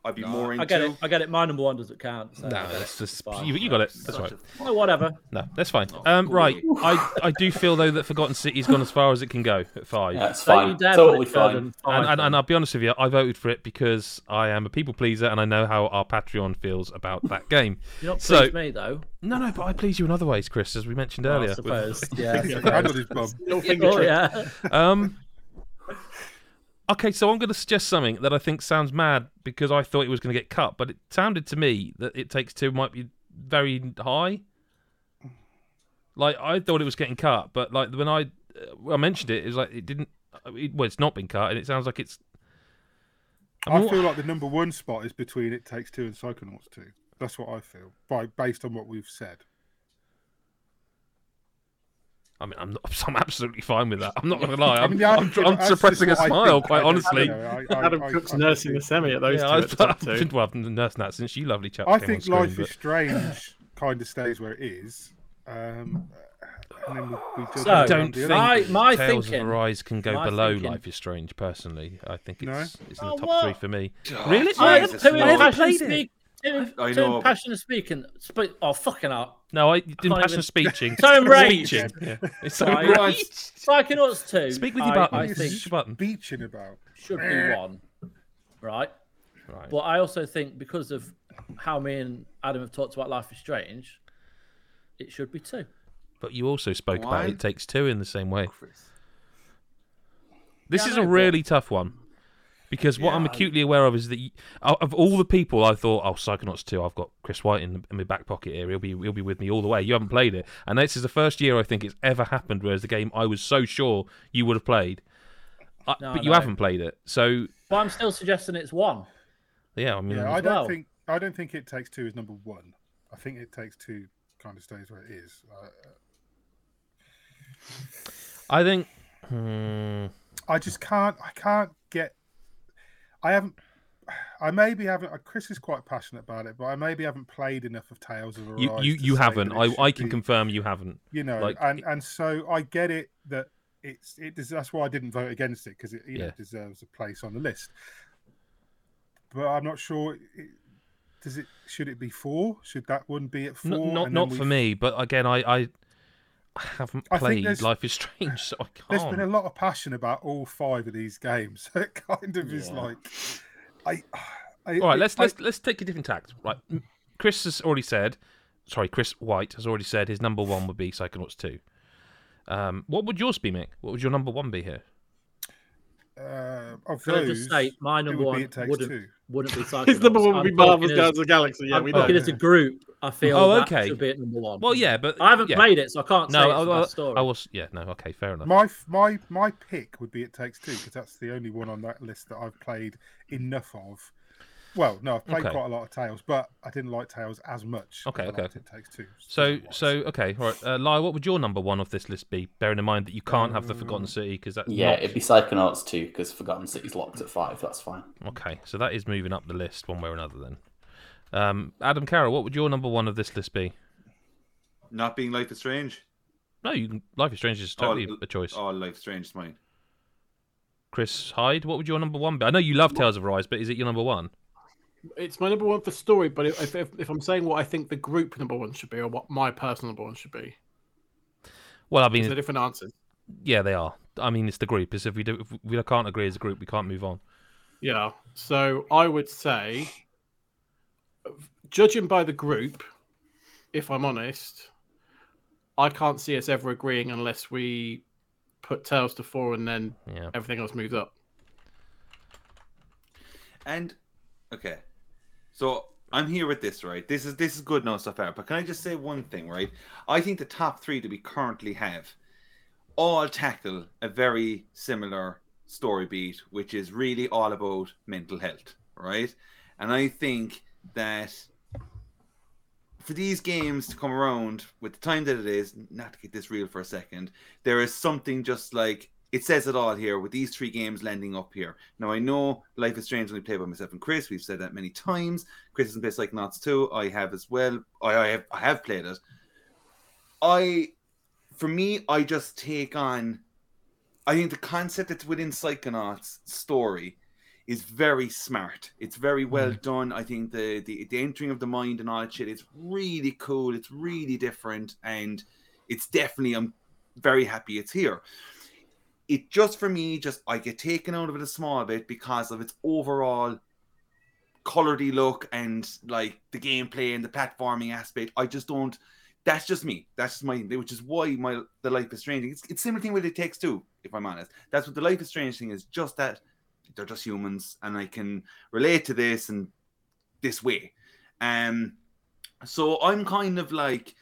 I'd be more into. I get it. I get it. My number one doesn't count. So No, that's just Fine. you, you got it. Such That's right. a- Oh, whatever. No, that's fine. Oh, Um, cool. right, I I do feel though that Forgotten City's gone as far as it can go at five. That's Don't fine. Totally put fine. And, and, and I'll be honest with you, I voted for it because I am a people pleaser and I know how our Patreon feels about that game. You're not so- pleased me though. No, no, but I please you in other ways, Chris, as we mentioned I earlier. with- suppose. Yeah. I Yeah, suppose. hand on his bum. Little finger Oh yeah. Um. Okay, so I'm going to suggest something that I think sounds mad because I thought it was going to get cut, but it sounded to me that it takes two might be very high. Like I thought it was getting cut, but like when I uh, I mentioned it, it was like it didn't. It, well, it's not been cut, and it sounds like it's. I I mean, feel like the number one spot is between It Takes Two and Psychonauts Two. That's what I feel, by based on what we've said. I mean, I'm not, I'm absolutely fine with that. I'm not going to lie. I I'm, mean, yeah, I'm, I'm suppressing a just what I smile, think. quite I honestly. I- I- Adam I- Cook's I nursing think- the semi at those Yeah, two. I, at the top I've two. been, well, I've been nursing that since you lovely chap. I came think on screen, Life but- is Strange kind of stays where it is. Um, and then we, we So, I don't think other- My- my Tales thinking- of Arise can go below thinking- Life is Strange. Personally, I think No? it's it's in the Oh, top what? three for me. Oh, Really? I Jesus, two in no. haven't passion played it. speak. Two, I two know, in but- passion speaking. Spe- oh fucking up. No, I didn't can't passion even- speeching. So enraged. Yeah. It's so Right. enraged. Psychonauts two. Speak with your I, button. I Use think your button. Beaching about. should be eh. one. Right. Right. But I also think because of how me and Adam have talked about Life is Strange, it should be two. But you also spoke Why? about It Takes Two in the same way. Chris. This Yeah, is know, a but- really tough one. Because what I'm Yeah. acutely aware of is that you, of of all the people I thought, oh, Psychonauts 2, I've got Chris White in, in my back pocket here. He'll be he'll be with me all the way. You haven't played it, and this is the first year I think it's ever happened. Whereas the game I was so sure you would have played, I, No, but I you haven't played it. So But I'm still suggesting it's one. yeah, I mean, Yeah, I don't well. think I don't think It Takes Two is number one. I think It Takes Two kind of stays where it is. Uh, I think. Hmm, I just can't. I can't get. I haven't. I maybe haven't. uh, Chris is quite passionate about it, but I maybe haven't played enough of Tales of Arise. you you, you haven't. I, I can be- confirm you haven't. You know, like- and and so I get it that it's it. does- That's why I didn't vote against it because it you know, deserves a place on the list. But I'm not sure. It, does it? Should it be four? Should that one be at four? Not not for me, but again, I I haven't played Life is Strange, so I can't. There's been a lot of passion about all five of these games. So it kind of is like, I, I All right, let's I- let's let's take a different tact. Right, Chris has already said. Sorry, Chris White has already said his number one would be Psychonauts two. Um, what would yours be, Mick? What would your number one be here? Uh, of Can I those, just say, my number would one It wouldn't Two. wouldn't be Psychonauts. His number one would be Marvel's Guardians of the Galaxy. Yeah, I'm we know. talking as a group. I feel Oh, that okay. should be at number one. Well, yeah, but I haven't yeah. played it, so I can't say No, it's the I, story. I was. Yeah, no. Okay, fair enough. My my my pick would be It Takes Two because that's the only one on that list that I've played enough of. Well, no, I've played Okay. quite a lot of Tales, but I didn't like Tales as much. as Okay, I okay. liked It Takes Two. So, so okay, all right. Uh, Lyle, what would your number one of this list be? Bearing in mind that you can't have the Forgotten Um, City because that's Yeah, not- it'd be Psychonauts 2 because Forgotten City's locked at 5. That's fine. Okay, so that is moving up the list one way or another. Then, um, Adam Carroll, what would your number one of this list be? Not being Life is Strange. No, you can, Life is Strange is totally Oh, a choice. Oh, Life is Strange is mine. Chris Hyde, what would your number one be? I know you love Tales of Arise, but is it your number one? It's my number one for story, but if, if, if I'm saying what I think the group number one should be, or what my personal number one should be, Well, I these mean, are different answers. yeah, they are. I mean, it's the group. It's if we do, if we can't agree as a group, we can't move on. Yeah. So I would say, judging by the group, if I'm honest, I can't see us ever agreeing unless we put Tales to four and then Yeah. everything else moves up. And okay, so I'm here with this, right? This is this is good enough so far. But can I just say one thing, right? I think the top three that we currently have all tackle a very similar story beat, which is really all about mental health, right? And I think that for these games to come around with the time that it is, not to get this real for a second, there is something just like it says it all here with these three games landing up here. Now I know Life is Strange only played by myself and Chris. We've said that many times. Chris hasn't played Psychonauts 2. I have as well. I, I have I have played it. I for me, I just take on I think the concept that's within Psychonauts story is very smart. It's very mm. well done. I think the, the the entering of the mind and all that shit is really cool. It's really different, and it's definitely I'm very happy it's here. It just for me, just I get taken out of it a small bit because of its overall coloredy look and like the gameplay and the platforming aspect. I just don't. That's just me. That's just my. Which is why my the Life is Strange. It's it's similar thing with it takes two. If I'm honest, that's what the Life is Strange thing is. Just that they're just humans, and I can relate to this and this way. Um, so I'm kind of like,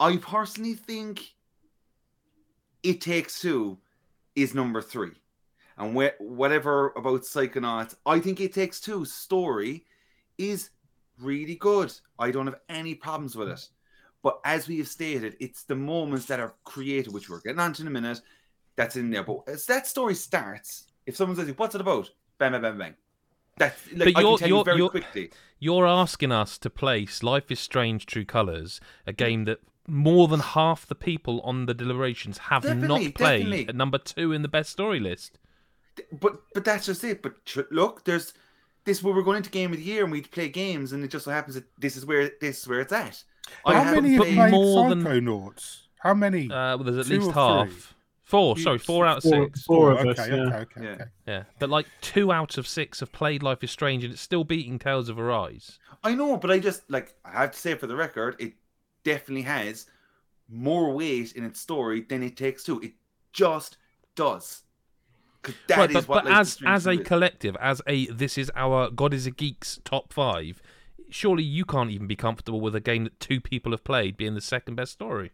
I personally think it takes two is number three, and wh- whatever about Psychonauts, I think it takes two story is really good. I don't have any problems with it. But as we have stated, it's the moments that are created, which we're getting on to in a minute, that's in there. But as that story starts, if someone says, What's it about? Bang, bang, bang, bang. That's like But I you're- tell you you're- very you're- quickly. You're asking us to place Life is Strange True Colors, a hmm. game that more than half the people on the deliberations have Definitely, not played, definitely. at number two in the best story list. But but that's just it. But tr- look, there's this where we're going into game of the year and we play games, and it just so happens that this is where this is where it's at. I How haven't many have played more than- Psychonauts? How many? Uh, well, there's at Two least half. three? Four, sorry, four out of Four- six. four of okay, us, okay, yeah. okay, Yeah. okay. Yeah, but like two out of six have played Life is Strange, and it's still beating Tales of Arise. I know, but I just like I have to say for the record, it definitely has more weight in its story than it takes two. It just does. Right, is but, what but as as a collective, as a this is our God is a Geek's top five. Surely you can't even be comfortable with a game that two people have played being the second best story.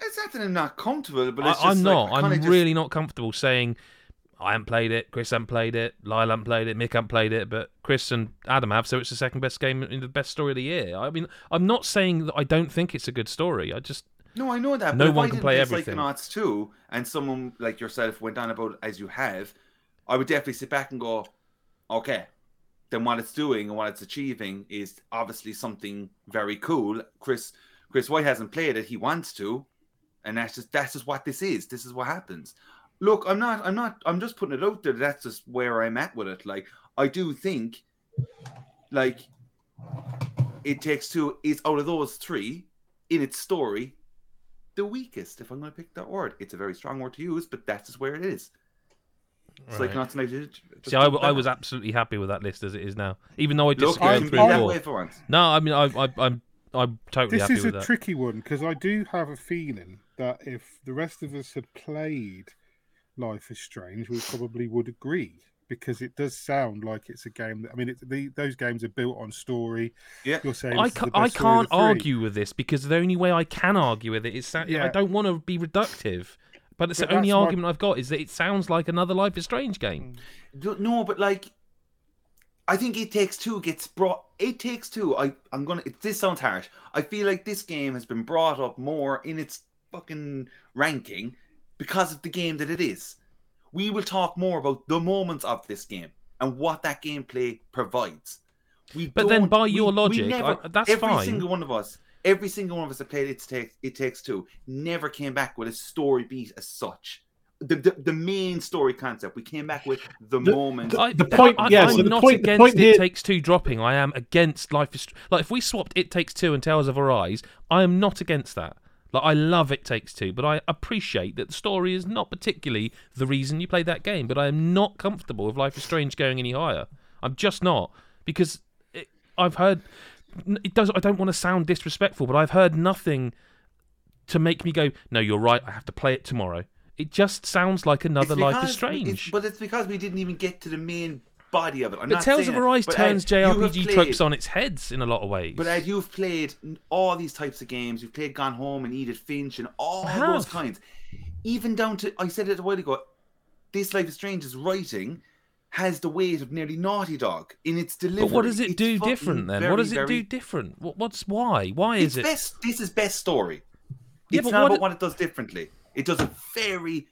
It's not that I'm not comfortable, but I, just, I'm like, not. I'm just- really not comfortable saying I haven't played it. Chris hasn't played it. Lyle hasn't played it. Mick hasn't played it. But Chris and Adam have, so it's the second best game in the best story of the year. I mean, I'm not saying that I don't think it's a good story. I just No, I know that. No but one can play everything. Psychonauts 2 and someone like yourself went on about it as you have, I would definitely sit back and go, okay, then what it's doing and what it's achieving is obviously something very cool. Chris Chris White hasn't played it, he wants to, and that's just that's just what this is. This is what happens. Look, I'm not I'm not I'm just putting it out there. That's just where I'm at with it. Like I do think like it takes two is out of those three in its story the weakest. If I'm going to pick that word, it's a very strong word to use, but that's just where it is. It's like Right. not tonight. just See, I, I was absolutely happy with that list as it is now, even though I Look, disagree I on three be that four. way for once. No, I mean, I, I, I'm, I'm totally This happy is a that. tricky one because I do have a feeling that if the rest of us had played Life is Strange, we probably would agree because it does sound like it's a game that I mean, it, the, those games are built on story. Yeah. You're saying I, ca- I best story of can't argue with this because the only way I can argue with it is sa- I don't want to be reductive, but it's But the only that's my- argument I've got is that it sounds like another Life is Strange game. Mm. No, but like, I think It Takes Two gets brought. It Takes Two. I I'm gonna. It, this sounds harsh. I feel like this game has been brought up more in its fucking ranking because of the game that it is. We will talk more about the moments of this game and what that gameplay provides. We But then by your we logic, never- I- that's every fine. single one of us, every single one of us that played It Takes It Takes Two, never came back with a story beat as such. The, the, the main story concept. We came back with the, The- moment. the- I, the point- I, yeah, I'm so the not point- the against point It here- Takes Two dropping. I am against Life is like if we swapped It Takes Two and Tales of Arise, I am not against that. Like I love It Takes Two, but I appreciate that the story is not particularly the reason you play that game. But I am not comfortable with Life is Strange going any higher. I'm just not because it, I've heard it does. I don't want to sound disrespectful, but I've heard nothing to make me go, "No, you're right. I have to play it tomorrow." It just sounds like another Life is Strange. it's- but it's because we didn't even get to the main body of it. I'm But Tales of Arise turns Ed, JRPG played- tropes on its heads in a lot of ways. But Ed, you've played all these types of games. You've played Gone Home and Edith Finch and all those kinds. Even down to I said it a while ago. This Life is Strange's writing has the weight of nearly Naughty Dog in its delivery. But what does it It's do different then? very, what does it very- do different? What, what's why? Why is it? best. This is best story. Yeah, it's but not what about it- what it does differently. It does a very,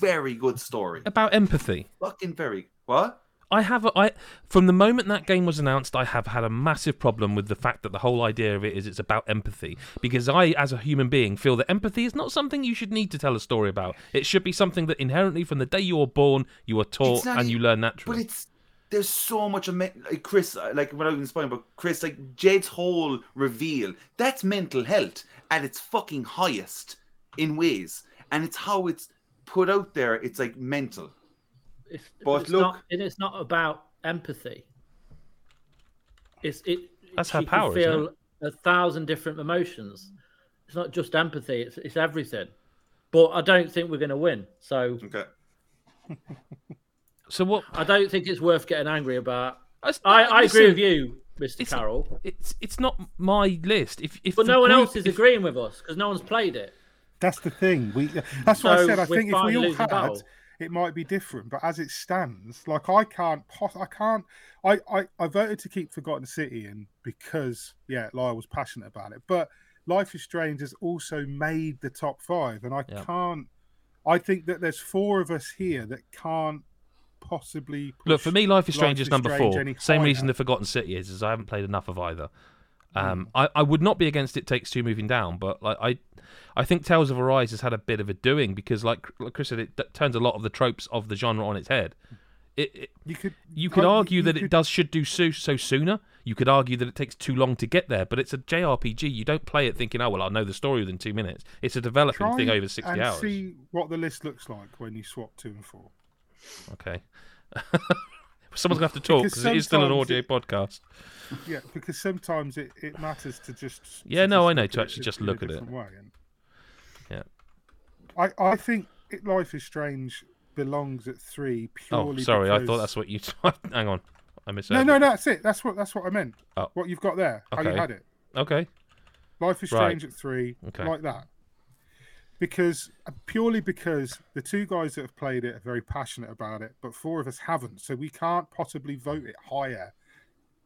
very good story. About empathy. Fucking very. What? I have a, I from the moment that game was announced, I have had a massive problem with the fact that the whole idea of it is it's about empathy. Because I, as a human being, feel that empathy is not something you should need to tell a story about. It should be something that inherently, from the day you were born, you are taught and you learn naturally. But it's there's so much of me- like Chris, uh, like what I was spoiling, but Chris, like Jed's whole reveal, that's mental health at its fucking highest in ways, and it's how it's put out there. It's like mental. It's, But it's look- not, and it's not about empathy. It's it. That's her can power, isn't Feel a thousand different emotions. It's not just empathy. It's it's everything. But I don't think we're going to win. So Okay. so what? I don't think it's worth getting angry about. It's- I, I listen, agree with you, Mr. it's- Carroll. It's it's not my list. If if But no one group- else is if- agreeing with us because no one's played it. That's the thing. We that's what I said. I think if we all had, battle. It might be different. But as it stands, like I can't, pos- I can't. I, I I voted to keep Forgotten City in because yeah, Lyle was passionate about it. But Life is Strange has also made the top five, and I Yeah. can't. I think that there's four of us here that can't possibly Look for me, Life is Strange is number Strange four. Same higher. reason the Forgotten City is, is I haven't played enough of either. Um, I, I would not be against it takes two moving down, but like I, I think Tales of Arise has had a bit of a doing because, like, like Chris said, it d- turns a lot of the tropes of the genre on its head. It, it You could you could I- argue you that it does should do so, so sooner. You could argue that it takes too long to get there, but it's a JRPG. You don't play it thinking, "Oh well, I'll know the story within two minutes." It's a developing try thing over sixty and hours. see what the list looks like when you swap two and four. Okay. Someone's gonna have to talk Because because it is still an audio it- podcast. Yeah, because sometimes it, it matters to just. Yeah, to no, just I know, to actually just look at it. And Yeah. I I think it, Life is Strange belongs at three oh, purely. Oh, sorry, I thought that's what you. Hang on, I misheard. No, no, no, that's it. That's what that's what I meant. Oh. What you've got there, how you had it. Okay. Life is Right. Strange at three, Okay. like that. Because uh, purely because the two guys that have played it are very passionate about it, but four of us haven't, so we can't possibly vote it higher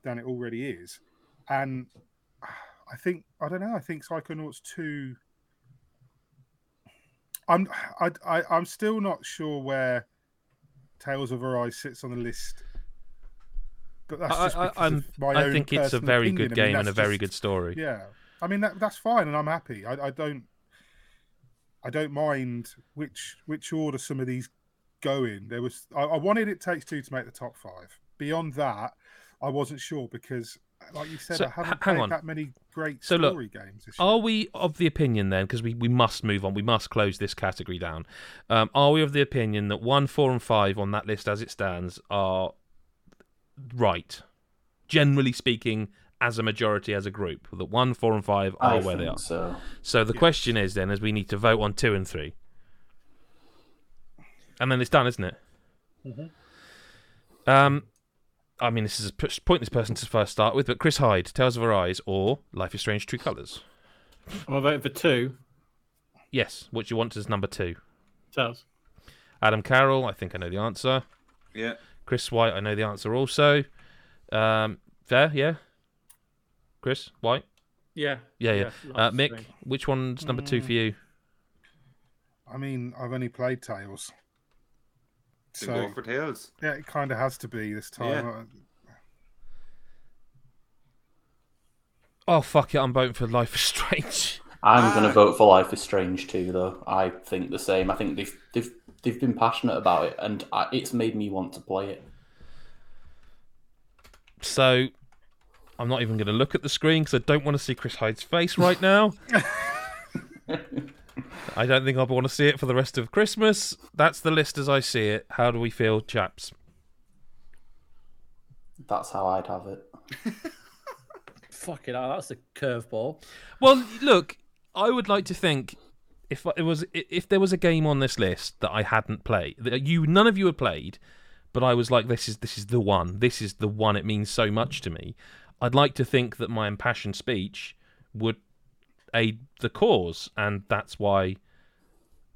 than it already is. And I think I don't know. I think Psychonauts two. I'm I, I I'm still not sure where Tales of Arise sits on the list. But that's just I, because I'm, of my I own think it's a very good I mean, game and a that's very good story. yeah, I mean that that's fine, and I'm happy. I, I don't, I don't mind which which order some of these go in. There was I, I wanted it takes two to make the top five. Beyond that, I wasn't sure because like you said, So, I haven't played on. that many great So look, story games. This year. Are we of the opinion then, because we, we must move on, we must close this category down. Um, are we of the opinion that one, four, and five on that list as it stands are right? Generally speaking, as a majority, as a group, that one, four, and five are I where they are. so. So the question is then, as we need to vote on two and three, and then it's done, isn't it? Um, I mean, this is a pointless person to first start with, but Chris Hyde, Tales of Arise, or Life is Strange: True Colors. I'm voting for two. Yes, what do you want as number two? Tells. Adam Carroll, I think I know the answer. Yeah. Chris White, I know the answer also. Um, fair, yeah. Chris White, Yeah. yeah, yeah. Yeah, Uh, Mick, which one's number two for you? I mean, I've only played Tales, So so go for Tales. yeah, it kind of has to be this time. Uh, Oh fuck it, I'm voting for Life is Strange. I'm going Ah. to vote for Life is Strange too, though. I think the same. I think they've they've they've been passionate about it, and I, it's made me want to play it. So I'm not even going to look at the screen because I don't want to see Chris Hyde's face right now. I don't think I'll want to see it for the rest of Christmas. That's the list as I see it. How do we feel, chaps? That's how I'd have it. Fucking hell, that's a curveball. Well, look, I would like to think if it was if there was a game on this list that I hadn't played, that you none of you had played, but I was like, this is this is the one. This is the one. It means so much to me. I'd like to think that my impassioned speech would aid the cause, and that's why.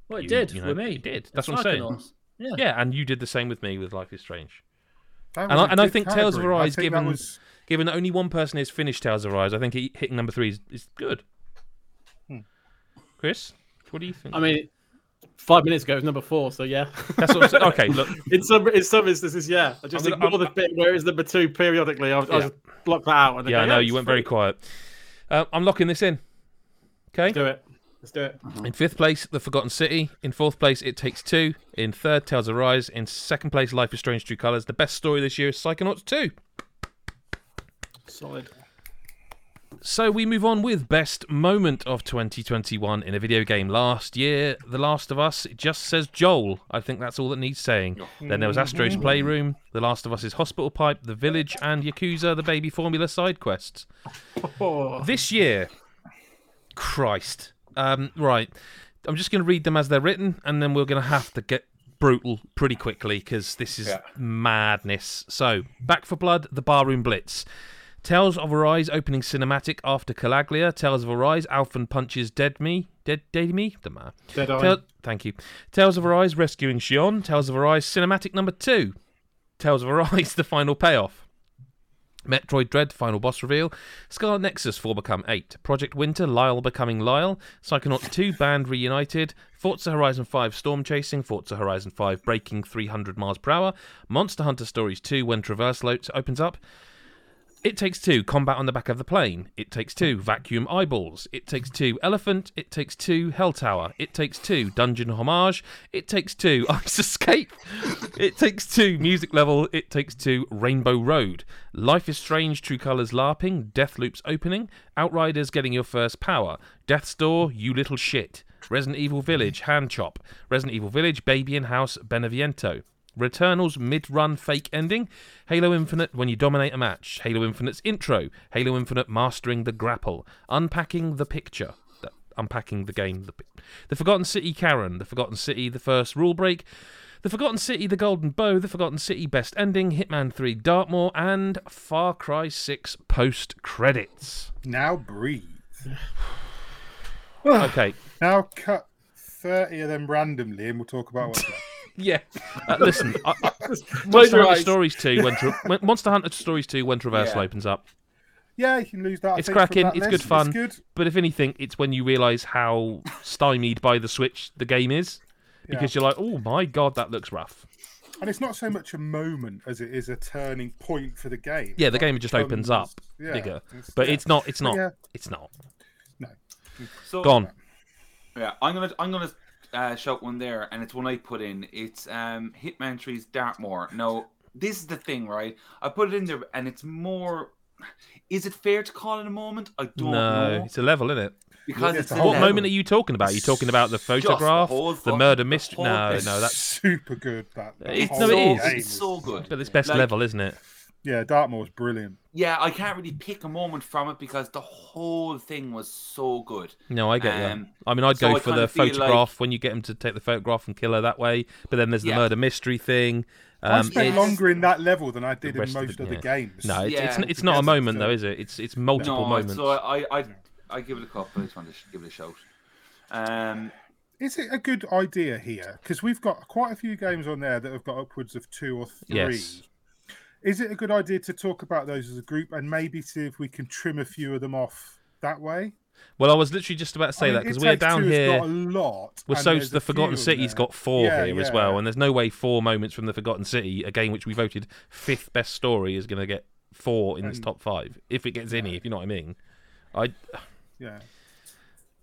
Well, it You- did you know, with me. it did. That's what I'm saying. Yeah. Yeah, and you did the same with me with Life is Strange. And was I- a and I good think Tales of category. Arise, think that given- was- Given that only one person has finished Tales of Arise, I think hitting number three is, is good. Hmm. Chris, what do you think? I mean, five minutes ago it was number four, so yeah. That's what I'm saying. Okay, look, in some in some instances, yeah. I just I'm gonna- ignore the bit where it's number two periodically. I'll, I'll just block that out. And yeah, go, I know it's you went very quiet. Uh, I'm locking this in. Okay. Let's do it. Let's do it. In fifth place, The Forgotten City. In fourth place, It Takes Two. In third, Tales of Arise. In second place, Life is Strange: True Colors. The best story this year is Psychonauts 2. Solid. So we move on with best moment of 2021 in a video game last year. The Last of Us. It just says Joel. I think that's all that needs saying. Then there was Astro's Playroom, The Last of Us's Hospital Pipe, The Village, and Yakuza: The Baby Formula side quests. This year, Christ. Um, right. I'm just going to read them as they're written, and then we're going to have to get brutal pretty quickly because this is Yeah. madness. So, Back 4 Blood, The Barroom Blitz. Tales of Arise opening cinematic after Calaglia. Tales of Arise, Alphen punches Dead Me. Dead, dead Me? Doesn't matter. Dead Eye. Tale- thank you. Tales of Arise rescuing Shionne. Tales of Arise cinematic number two. Tales of Arise the final payoff. Metroid Dread final boss reveal. Scarlet Nexus 4 become 8. Project Winter Lyle becoming Lyle. Psychonauts 2 band reunited. Forza Horizon 5 storm chasing. Forza Horizon 5 breaking 300 miles per hour. Monster Hunter Stories 2 when Traverse Loads opens up. It Takes Two, Combat on the Back of the Plane. It Takes Two, Vacuum Eyeballs. It Takes Two, Elephant. It Takes Two, Hell Tower. It Takes Two, Dungeon Homage. It Takes Two, Ice Escape. It Takes Two, Music Level. It Takes Two, Rainbow Road. Life is Strange, True Colors LARPing. Deathloop's Opening. Outriders Getting Your First Power. Death's Door, You Little Shit. Resident Evil Village, Hand Chop. Resident Evil Village, Baby in House, Beneviento. Returnal's mid-run fake ending, Halo Infinite when you dominate a match, Halo Infinite's intro, Halo Infinite mastering the grapple, unpacking the picture, unpacking the game, the, the Forgotten City Karen, the Forgotten City the first rule break, the Forgotten City the Golden Bow, the Forgotten City best ending, Hitman 3 Dartmoor, and Far Cry 6 post credits. now breathe. Okay, Now cut thirty of them randomly, and we'll talk about what's left. yeah. Uh, listen, I, I, Monster Hunter. Stories 2 when, tra- when Monster Hunter Stories 2 when Traversal Yeah. opens up. Yeah, you can lose that. It's cracking, that it's good fun. It's good. But if anything, it's when you realise how stymied by the Switch the game is. Because you're like, oh my god, that looks rough. And it's not so much a moment as it is a turning point for the game. Yeah, the Like, game just opens up yeah, bigger. it's- But yeah. it's not, it's not, yeah. it's not. No. So Gone. Yeah, I'm gonna I'm gonna uh, shout one there, and it's one I put in. It's um, Hitman 3's Dartmoor. Now, this is the thing, right? I put it in there, and it's more is it fair to call it a moment? I don't no, know it's a level, isn't it? because it's it's a a What level. moment are you talking about? Are you talking about the Just the photograph, whole the murder mystery? No, no, that's super good. That, that It's- no, it game. It's so good. but it's best Like- level, isn't it? Yeah, Dartmoor's brilliant. Yeah, I can't really pick a moment from it because the whole thing was so good. No, I get you. Um, I mean, I'd so go I for the feel photograph when you get him to take the photograph and kill her that way. But then there's the Yeah. murder mystery thing. I Um, spent it's- longer in that level than I did in rest of most it, of the yeah. games. no, it's, it's, Yeah. it's not a moment so- though, is it? It's it's multiple no, moments. so I I I give it a couple. I just want to give it a shout. Um, Is it a good idea here? Because we've got quite a few games on there that have got upwards of two or three. Yes. Is it a good idea to talk about those as a group and maybe see if we can trim a few of them off that way? well, I was literally just about to say I mean, that because we're down here. Got a lot. Well, there's the Forgotten City's got four Yeah, here as well, and there's no way four moments from the Forgotten City, a game which we voted fifth best story, is going to get four in this And- top five if it gets any. If you know what I mean. I Yeah.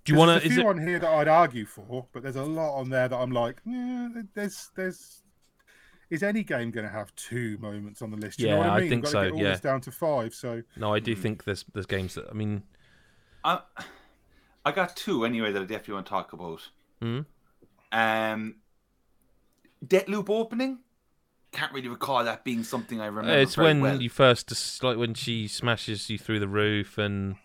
do you want There's to? Is it? on here that I'd argue for, but there's a lot on there that I'm like, yeah, there's there's. Is any game going to have two moments on the list? Do you know Yeah, what I I mean? think We've got to so, Get all yeah. this down to five. So No, I do think there's there's games that I mean. I I got two anyway that I definitely want to talk about. Hmm? Um, Deathloop opening. Can't really recall that being something I remember. It's very when well. you first like when she smashes you through the roof, and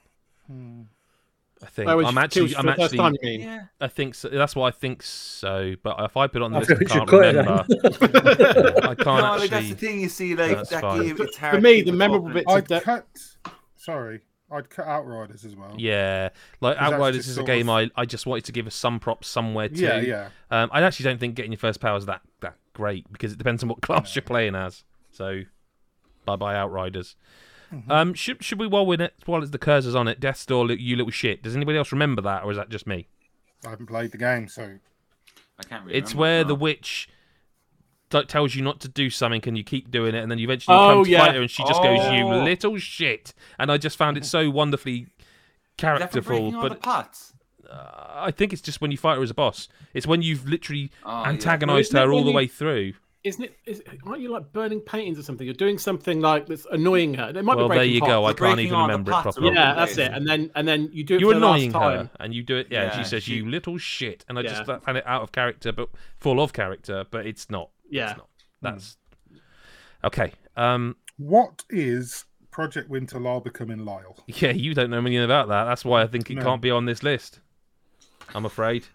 I think Oh, I'm actually I'm first actually time, you mean? Yeah. I think so, that's what I think so. But if I put on the I list, I think we should can't remember. I can't No, like that's the thing. You see, like That's that fine. game. It's hard For me, the memorable bit. I'd Death. cut. Sorry, I'd cut Outriders as well. Yeah, like Outriders is a game of- I, I just wanted to give us some props somewhere too. yeah, yeah. Um, I actually don't think getting your first power is that that great because it depends on what class you're playing as. So, bye bye Outriders. Mm-hmm. Um, should should we while we're it while it's the cursors on it, Death's Door, you little shit. Does anybody else remember that, or is that just me? I haven't played the game, so I can't really It's where no. the witch t- tells you not to do something, and you keep doing it, and then you eventually Oh, come to yeah. fight her, and she just goes, "You Oh. little shit!" And I just found it so wonderfully Is that for characterful. breaking the But uh, I think it's just when you fight her as a boss. It's when you've literally Oh, antagonized Well, isn't her all the you- way through. Isn't it? Is, aren't you like burning paintings or something? You're doing something like that's annoying her. It might Well, be there you pots. go. I We're can't even remember it properly. Yeah, that's it. And then and then you do it You're for the last annoying time. her, and you do it. Yeah, she says, she- "You little shit," and I just Yeah. found it out of character, but full of character. But it's not. Yeah. It's not. That's okay. Um, what is Project Winter Lyle becoming Lyle? yeah, you don't know anything about that. That's why I think it No. can't be on this list. I'm afraid.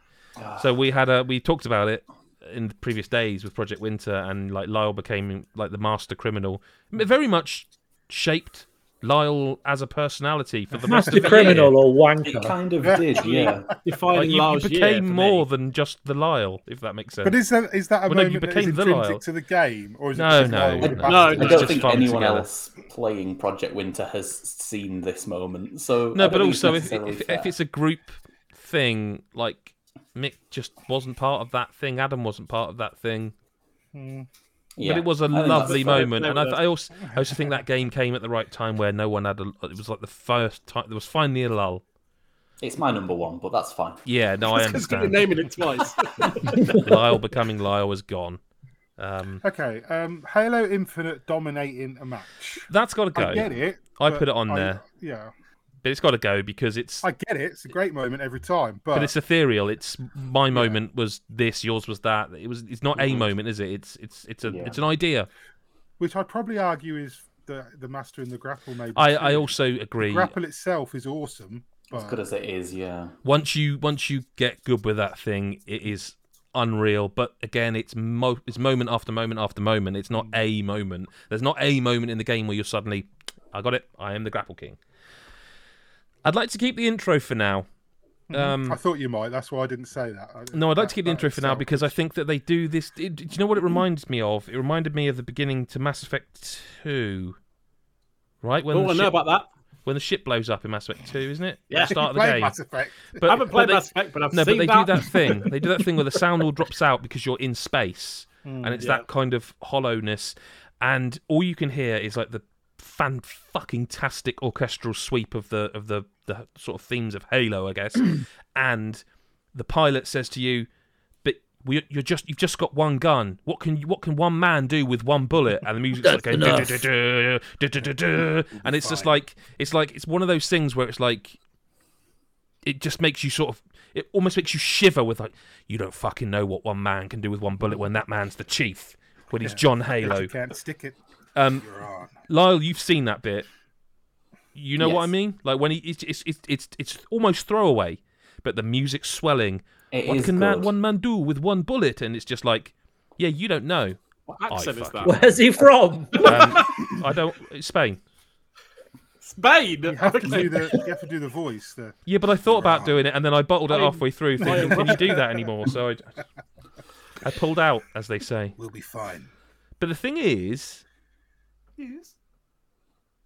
So we had a we talked about it in the previous days with Project Winter, and like Lyle became like the master criminal. Very much shaped Lyle as a personality for the rest of Master the criminal year. or It wanker. kind of did, yeah. Defining Like, you, you Lyle's year became more me. than just the Lyle, if that makes sense. But is that is that a Well, no, you moment that is the intrinsic Lyle. to the game, or is it No, just no. Lyle I- with a no. I don't think anyone together. else playing Project Winter has seen this moment. So No, but don't think it's also if, if, if it's a group thing, like Mick just wasn't part of that thing, Adam wasn't part of that thing, Yeah, but it was a I think that's lovely fair. moment, and I, I also I also think that game came at the right time where no one had a. It was like the first time there was finally a lull. It's my number one, but that's fine. Yeah, no, I Because you're understand. naming it twice. Lyle becoming Lyle was gone. Um, Okay, um, Halo Infinite dominating a match. that's got to go. I get it. I put it on I- there. Yeah, but it's got to go because it's I get it. It's a great moment every time, but, but it's ethereal. It's my moment was this, yours was that. It was. It's not a mm-hmm. moment, is it? It's it's it's a Yeah. it's an idea. which I'd probably argue is the the master in the grapple. Maybe I too. I also agree. grapple itself is awesome, As good as it is, yeah. once you once you get good with that thing, it is unreal. But again, it's mo- it's moment after moment after moment. It's not mm. a moment. There's not a moment in the game where you're suddenly, I got it. I am the grapple king. I'd like to keep the intro for now. Um, I thought you might. That's why I didn't say that. I- no, I'd like that- to keep the intro for now because I think that they do this. It, do you know what it reminds me of? It reminded me of the beginning to Mass Effect Two, right? When oh, the I know ship, about that. when the ship blows up in Mass Effect Two, isn't it? Yeah. The start of the game. Mass Effect. But, I haven't played they- Mass Effect, but I've no, seen but they that. do that thing. They do that thing where the sound all drops out because you're in space, and it's Yeah. that kind of hollowness, and all you can hear is like the fan fucking tastic orchestral sweep of the of the the sort of themes of Halo, I guess. and the pilot says to you, "But we, you're just you've just got one gun. What can you, what can one man do with one bullet? And the music's like going, and it's just like it's like it's one of those things where it's like it just makes you sort of it almost makes you shiver with like you don't fucking know what one man can do with one bullet when that man's the chief when he's John Halo. You can't stick it. Um, Lyle, you've seen that bit. You know what I mean? Like when he it's it's it's it's, it's almost throwaway, but the music's swelling. It what is can man, one man do with one bullet? And it's just like, yeah, you don't know. What accent is that? Where's he from? Um, I don't. It's Spain. Spain. You have to do the. You have to do the voice. The, Yeah, but I thought about doing it, and then I bottled it I'm- halfway through, thinking, can you do that anymore? So I, I pulled out, as they say. we'll be fine. But the thing is, Yes.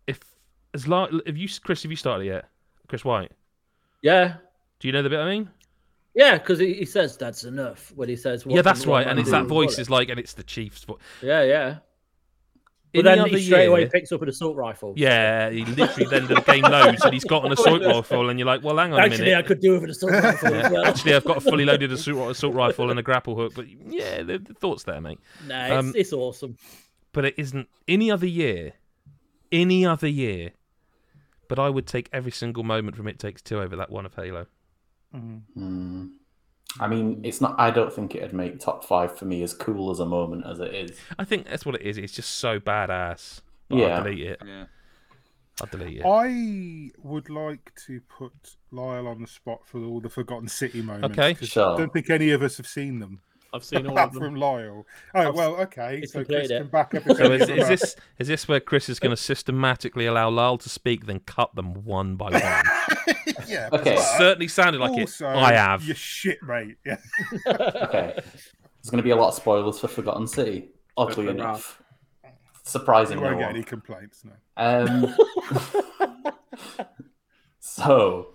if as long, if you, Chris, have you started yet? Chris White, Yeah. do you know the bit I mean? Yeah, because he, he says that's enough when he says. yeah, that's right, and it's that voice bullet?" is like, and it's the Chief's voice. Yeah, yeah. But Any then other he straight away picks up an assault rifle. Yeah, he literally then the game loads and he's got an assault rifle, and you're like, well, hang on a minute. Actually, I could do with an assault rifle Yeah, as well. Actually, I've got a fully loaded assault, assault rifle and a grapple hook, but yeah, the, the thoughts there, mate. Nah, it's, Um, it's awesome. But it isn't any other year, any other year. But I would take every single moment from It Takes Two over that one of Halo. Hmm. I mean, it's not. I don't think it'd make top five for me as cool as a moment as it is. I think that's what it is. It's just so badass. But Yeah. I'll delete it. Yeah. I'll delete it. I would like to put Lyle on the spot for all the Forgotten City moments. Okay. 'cause Sure. I don't think any of us have seen them. I've seen all Apart of them. from Lyle. Oh well, okay. He's So Chris it. can back up. So is, is this is this where Chris is going to systematically allow Lyle to speak, then cut them one by one? yeah. Okay. but Certainly sounded like also, it. I have. You shit, mate. Yeah. Okay, there's going to be a lot of spoilers for Forgotten City. Oddly Definitely enough, You surprising no won't get one. any complaints. No. Um, so,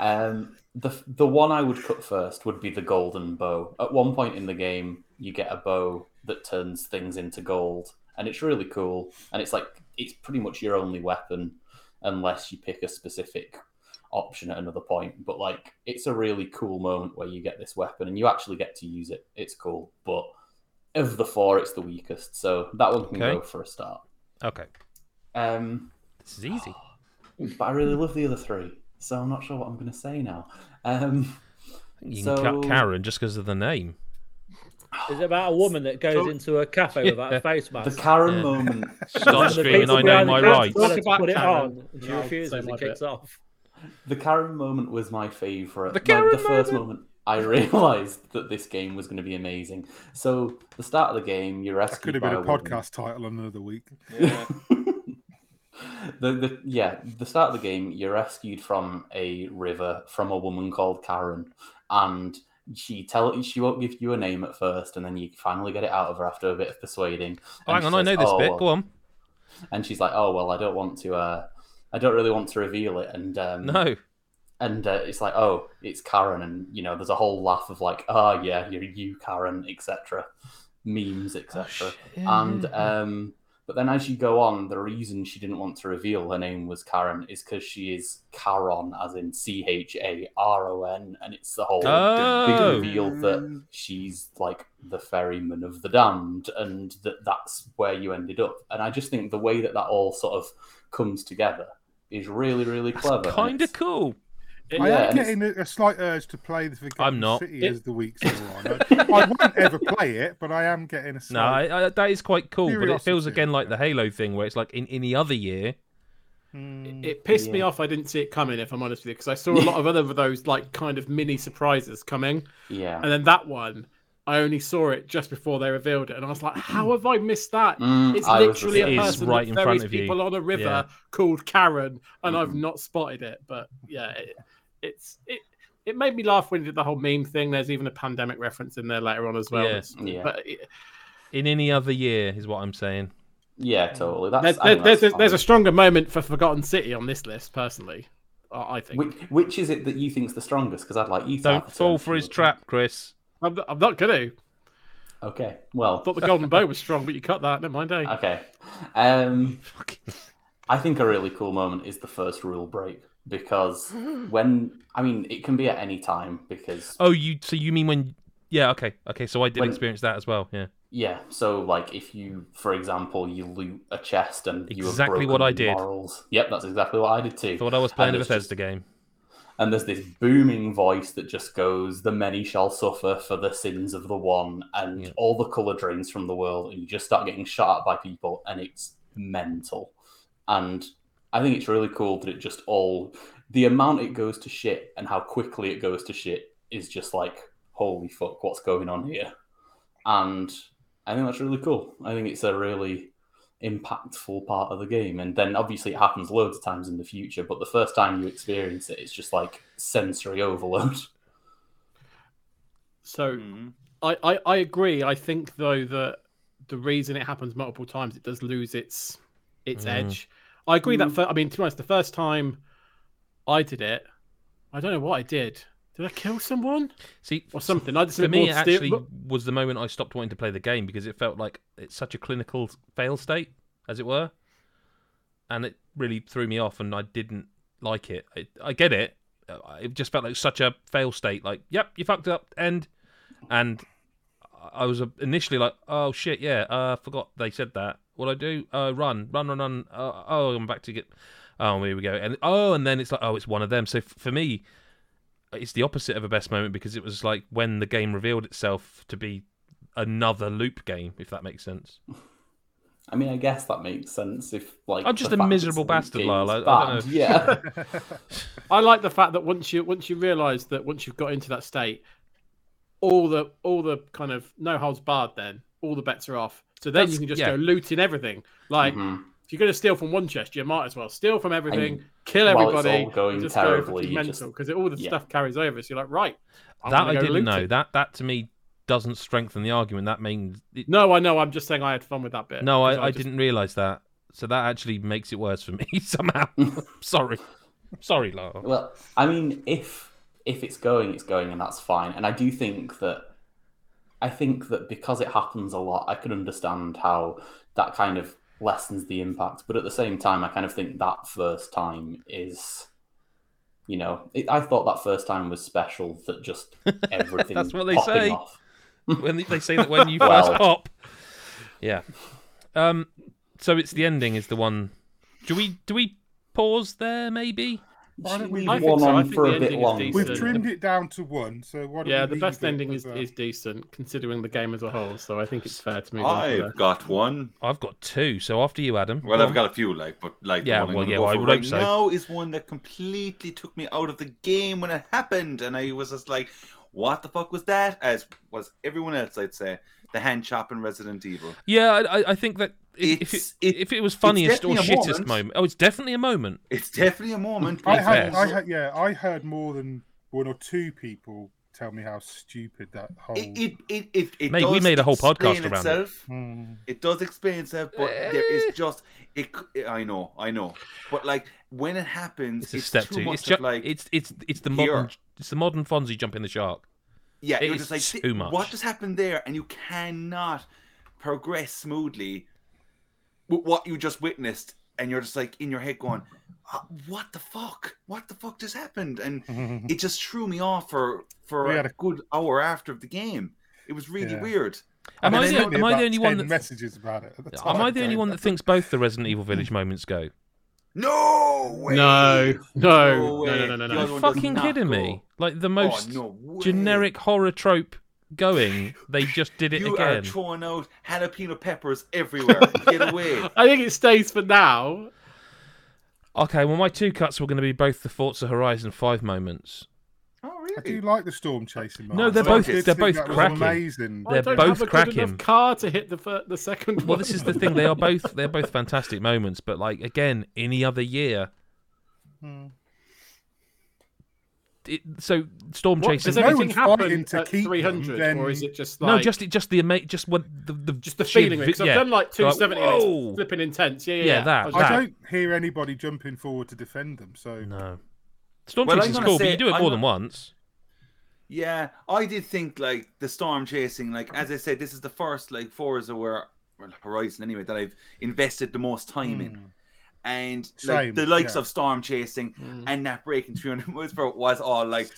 um, the the one I would cut first would be the golden bow. At one point in the game, you get a bow that turns things into gold, and it's really cool. And it's like it's pretty much your only weapon, unless you pick a specific option at another point. But like, it's a really cool moment where you get this weapon and you actually get to use it. It's cool, but of the four, it's the weakest. So that one can Okay. go for a start. Okay, Um, this is easy. but I really love the other three, so I'm not sure what I'm going to say now. Um, You So- can cut Karen just because of the name. Is it about a woman that goes So- into a cafe without a face mask? the? Karen Yeah. moment, Start the screaming, "I know behind my the counter rights." tell her Talk about put it Karen, on, she and refuses say and my kicks bit. off. the Karen moment was my favorite. The Like, Karen the first moment. moment. I realized that this game was going to be amazing. So the start of the game, you're That could have by been a woman. podcast title on another week. Yeah. The, the yeah, the start of the game, you're rescued from a river from a woman called Karen, and she tell she won't give you a name at first, and then you finally get it out of her after a bit of persuading. Oh, hang on, I know this "Oh, bit. well," Go on. And she's like, "Oh well, I don't want to. Uh, I don't really want to reveal it." And um, No. and uh, it's like, "Oh, it's Karen," and you know, there's a whole laugh of like, "Oh yeah, you're you, Karen," etc. Memes, etc. and um, but then as you go on, the reason she didn't want to reveal her name was Karen is because she is Charon, as in C H A R O N, and it's the whole Oh. big reveal that she's like the ferryman of the damned, and that that's where you ended up. And I just think the way that that all sort of comes together is really, really clever. Kind of cool. I Yeah, am getting a, a slight urge to play the Forgotten I'm not. City as the weeks go on. I, I won't ever play it, but I am getting a Slight... No, slight. I, I, that is quite cool, but it feels again like yeah. the Halo thing, where it's like in any other year. Hmm. It pissed me off. I didn't see it coming. If I'm honest with you, because I saw a lot of other of those like kind of mini surprises coming, yeah. and then that one, I only saw it just before they revealed it, and I was like, "How have I missed that?" Mm, It's I literally a same. It is person right that in front ferries of you. people on a river Yeah. called Karen, and I've Mhm. not spotted it. But yeah, it, it's it. It made me laugh when he did the whole meme thing. There's even a pandemic reference in there later on as well. Yeah. Yeah. But it, In any other year is what I'm saying. Yeah, totally. That's, there's, I there's, that's there's, there's a stronger moment for Forgotten City on this list, personally. I I think. Which, which is it that you think's the strongest? Because I'd like you Don't have fall for his to- trap, Chris. I'm, not- I'm not going to. Okay, well, thought the golden bow was strong, but you cut that. Never mind, eh? okay. Um, I think a really cool moment is the first rule break because when I mean it can be at any time because Oh, you. So you mean when Yeah, okay, okay. So I did When- experience that as well. Yeah, Yeah, so like if you, for example, you loot a chest and you have Exactly what broken I did. Morals. Yep, that's exactly what I did too. thought I was playing a Bethesda just- game. And there's this booming voice that just goes, "The many shall suffer for the sins of the one," and Yeah. all the color drains from the world, and you just start getting shot at by people, and it's mental. And I think it's really cool that it just all the amount it goes to shit and how quickly it goes to shit is just like, holy fuck, what's going on here? And I think that's really cool. I think it's a really impactful part of the game. And then obviously it happens loads of times in the future, but the first time you experience it, it's just like sensory overload. So Mhm. I, I, I agree. I think though that the reason it happens multiple times, it does lose its its Mm. edge. I agree that. Fir- I mean, to be honest, the first time I did it, I don't know what I did. Did I kill someone See, or something? I just for me, it more steer- actually was the moment I stopped wanting to play the game because it felt like it's such a clinical fail state, as it were, and it really threw me off, and I didn't like it. I, I get it. Uh, It just felt like such a fail state. Like, yep, you fucked up, end. And I was initially like, oh shit, yeah, uh, forgot they said that. What I do? Uh, run, run, run, run. Uh, oh, I'm back to get. Oh, here we go. And oh, and then it's like, oh, it's one of them. So f- for me, it's the opposite of a best moment because it was like when the game revealed itself to be another loop game, if that makes sense. I mean, I guess that makes sense if like I'm just a miserable bastard, game's Lyle. I- I don't Yeah, I like the fact that once you once you realise that once you've got into that state, all the all the kind of no holds barred. Then all the bets are off. So then That's- you can just yeah. go looting everything. Like Mhm. if you're going to steal from one chest, you might as well steal from everything, And kill while it's everybody, all going just terribly, go mental because all the yeah. stuff carries over. So you're like, right, I'm that gonna I didn't know. looting. That that to me doesn't strengthen the argument. That means it, No, I know. I'm just saying I had fun with that bit. no, because I, I just- didn't realize that. So that actually makes it worse for me somehow. Sorry, sorry, Lyle. Well, I mean, if if it's going, it's going, and that's fine. And I do think that I think that because it happens a lot, I can understand how that kind of lessens the impact. But at the same time, I kind of think that first time is, you know, it, I thought that first time was special. That just everything That's what they say. off. when they, they say that when you Well. first pop. Yeah. Um. So it's the ending is the one. Do we do we pause there? Maybe. Why don't we Leave I one so. On for a bit ending is long. decent. We've trimmed it down to one, so why don't Yeah, we the best ending is, a- is decent considering the game as a whole. So I think it's fair to move on. I've got one. I've got two. So after you, Adam. Well, Go I've on. got a few, like, but like Yeah, the one I'm well, yeah, go well, I would right hope so. now is one that completely took me out of the game when it happened, and I was just like, "What the fuck was that?" As was everyone else, I'd say. The hand chop in Resident Evil. Yeah, I, I- I think that if if it, it- if it was funniest or definitely shittest moment. moment. oh, it's definitely a moment. It's definitely a moment. I had. I had, yeah, I heard more than one or two people tell me how stupid that whole. It, it, it, it, it Mate, we does made a whole explain podcast around it. itself. Hmm. It does explain itself, but there Eh. is just it. c- I know, I know, but like when it happens, It's a it's, step too two. much It's of just like it's it's it's the here. modern it's the modern Fonzie jumping the shark. Yeah, It you're just like too much." What just happened there? And you cannot progress smoothly with what you just witnessed, and you're just like in your head going, "Uh, "What the fuck? What the fuck just happened?" And it just threw me off for for We a had a- good hour after the game. It was really Yeah. weird. Am I then the, Only am I the only one that messages about it? Am I the only one that thinks both the Resident Evil Village moments go? No way. No, no, no, way. no, no, no, The no. other one does Fucking kidding go. me? Like the Oh, most no generic horror trope going. They just did it You are again. throwing out jalapeno peppers everywhere. Get away. I think it stays for now. Okay, well my two cuts were going to be both the Forza Horizon Five moments. Oh, really? I really? do like the storm chasing. No, they're I both- did they're both cracking. Amazing. They're I don't both have a cracking. good enough car to hit the fir- the second one. Well, this is the thing. They are both they're both fantastic moments, but like again, any other year. Hmm. It, so storm What, chasing. does no everything one's happen to at keep 300, then- or is it just like no, just just the ama- just what the, the just the feeling? vi- Because I've done like Like, 270 and whoa. it's flipping intense. Yeah, yeah, Yeah, yeah. that- I was I just- don't hear anybody jumping forward to defend them. So No, storm Well, I'm chasing's cool, but you do it I'm more not- than once. Yeah, I did think like the storm chasing, like as I said, this is the first like Forza where well, Horizon anyway that I've invested the most time in. Hmm. And Same, like the likes yeah. of storm chasing Mm. and that breaking 300 miles per hour was all like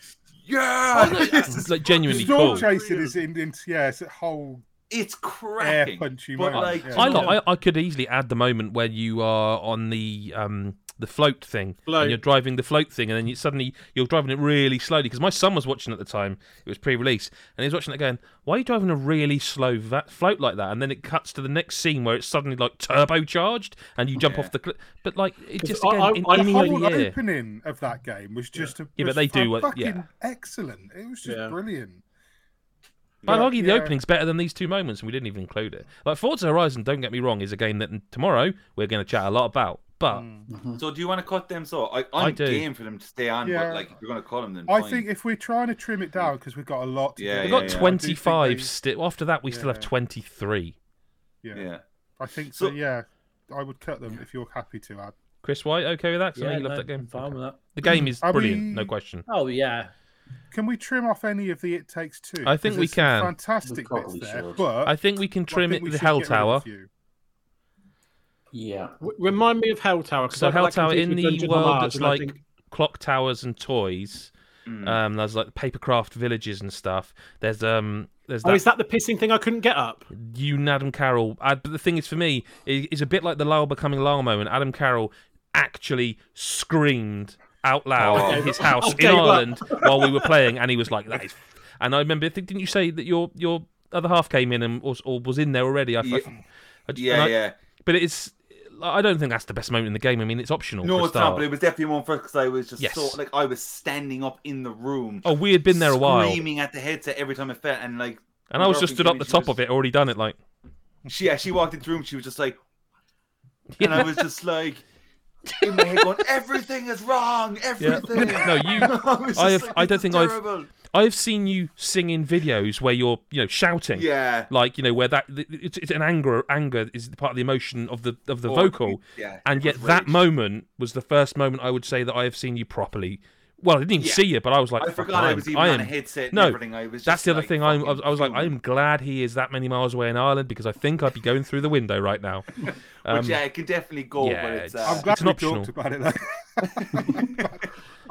yeah, It's like genuinely Storm cool. chasing is in, in yeah, it's a whole it's air cracking. punchy But, like, yeah. I, like, I I could easily add the moment where you are on the um the float thing Float. and you're driving the float thing and then you suddenly you're driving it really slowly because my son was watching at the time it was pre-release and he was watching it going why are you driving a really slow va- float like that and then it cuts to the next scene where it's suddenly like turbocharged and you jump Yeah. off the cli but like it 'Cause just I- again I- in I- the whole year opening of that game was just a, Yeah, but they do, fucking yeah. excellent. It was just Yeah. brilliant. I'd Yeah, argue the opening's better than these two moments, and we didn't even include it. Like Forza Horizon, don't get me wrong, is a game that tomorrow we're going to chat a lot about. But Mm. So do you want to cut them? So I, I I'm do. game for them to stay on, Yeah. but like if you're going to cut them, then I fine. think if we're trying to trim it down because we've got a lot. To Yeah, we've got yeah. I do think 25 they- still. After that, we still have Yeah. 23. Yeah, yeah. I think so. So- Yeah, I would cut them if you're happy to. Add. Chris White, okay with that? 'Cause I know Yeah, you love no, that game. I'm fine with that. The game is Are brilliant, we- no question. Oh yeah, Can we trim off any of the It Takes Two? I think we can. Fantastic We bits there, should. but I think we can trim it we the Hell get rid of Tower. Yeah. W- Remind me of Hell Tower. 'cause So I Hell that Tower in the Dungeon world Mars, that's like think- clock towers and toys. Mm. Um, there's like papercraft villages and stuff. There's um, there's Oh, is that the pissing thing I couldn't get up? you and Adam Carroll. Uh, but the thing is, for me, it, it's a bit like the Lyle becoming Lyle moment. Adam Carroll actually screamed out loud Oh. in his house in well- Ireland while we were playing, and he was like, "That is." And I remember, I think, didn't you say that your your other half came in and was, or was in there already? I, Yeah. I- and Yeah, I- yeah. But it's. I don't think that's the best moment in the game. I mean, it's optional. for No, it's not. But it was definitely one first because I was just Yes. so like I was standing up in the room. Oh, we had been there a while, screaming at the headset every time it fell, and like, and I was just stood up the top was- of it, already done it. Like, She yeah, she walked into the room. She was just like, and I was just like. In my head, going, everything is wrong. Everything. No, you- I, I have- like, I don't think I've- I've seen you sing in videos where you're, you know, shouting. Yeah. like you know where that it's, it's an anger anger is part of the emotion of the of the Oh, vocal Yeah. and yet that moment was the first moment i would say that i have seen you properly well i didn't even Yeah. see you but i was like I "Fuck, forgot I am- was even I on a headset and no, everything. I was that's the other like, thing I'm, I, was, I was like i'm glad he is that many miles away in ireland because i think i'd be going through the window right now um, but yeah, it can definitely go. yeah, but it's, it's- uh, I'm glad it's an we optional. talked about it. Though.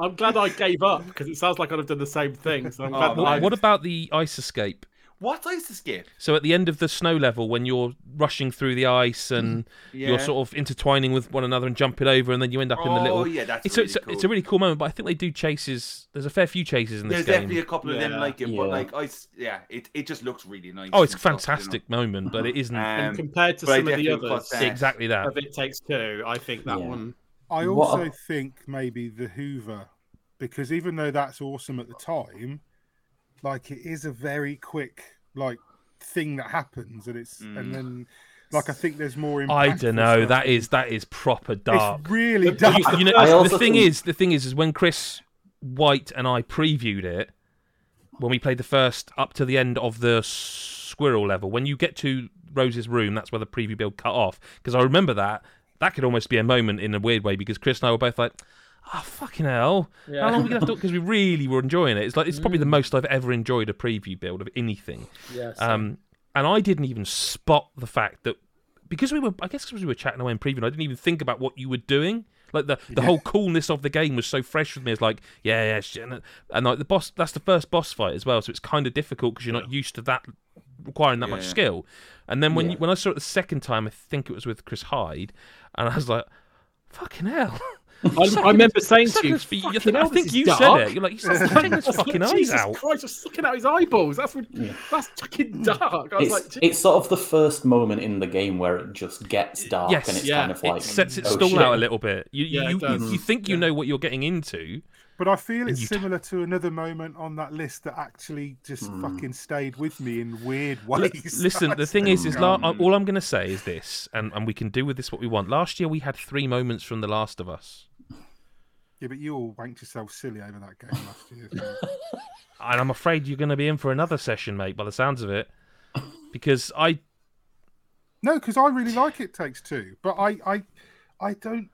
I'm glad I gave up because it sounds like I'd have done the same thing. So I'm Oh, glad that well, I what, what about the ice escape What's ice escape? so at the end of the snow level when you're rushing through the ice and Yeah. you're sort of intertwining with one another and jumping over and then you end up in the little. Oh, little yeah, that's it's, really a, it's, cool. it's a really cool moment, but I think they do chases. There's a fair few chases in this game. There's game. definitely a couple of them like it, but like I, s- yeah, it, it just looks really nice. oh, it's a and stuff, you know. fantastic moment, but it isn't Um, and compared to some of the definitely others got exactly that. If It Takes Two, I think that Yeah. one. I also a- think maybe the Hoover, because even though that's awesome at the time, like it is a very quick like thing that happens, and it's Mm. and then like I think there's more. I don't know. stuff. That is that is proper dark. It's really But dark. you- you know, the thing think- is, the thing is, is when Chris White and I previewed it, when we played the first up to the end of the squirrel level, when you get to Rose's room, that's where the preview build cut off. Because I remember that that could almost be a moment in a weird way because Chris and I were both like. Oh fucking hell! How long are we gonna have to? Because we really were enjoying it. It's like it's probably the most I've ever enjoyed a preview build of anything. Yes. Um, and I didn't even spot the fact that because we were, I guess, because we were chatting away in preview, I didn't even think about what you were doing. Like the the whole coolness of the game was so fresh with me. It's like, yeah, yeah, shit. and, and like the boss, that's the first boss fight as well, so it's kind of difficult because you're not used to that requiring that much Yeah. skill. And then when Yeah. you, when I saw it the second time, I think it was with Chris Hyde, and I was like, fucking hell. I, I remember saying to you, you. I think, I think you is said it. You're like, you started taking his I fucking like, eyes Jesus out. Christ, just looking out his eyeballs. That's what, that's fucking hmm. dark. I was It's, like, it's sort of the first moment in the game where it just gets dark Yes, and it's yeah, kind of like it sets its oh, stall shit. out a little bit. You Yeah, you, you, you think you know what you're getting into. But I feel it's similar to another moment on that list that actually just Hmm. fucking stayed with me in weird ways. Listen, the thing is, is la- all I'm going to say is this, and, and we can do with this what we want. Last year we had three moments from The Last of Us, Yeah, but you all wanked yourself silly over that game last year. so- and I'm afraid you're going to be in for another session, mate. By the sounds of it, because I No, because I really like It Takes Two, but I, I, I don't.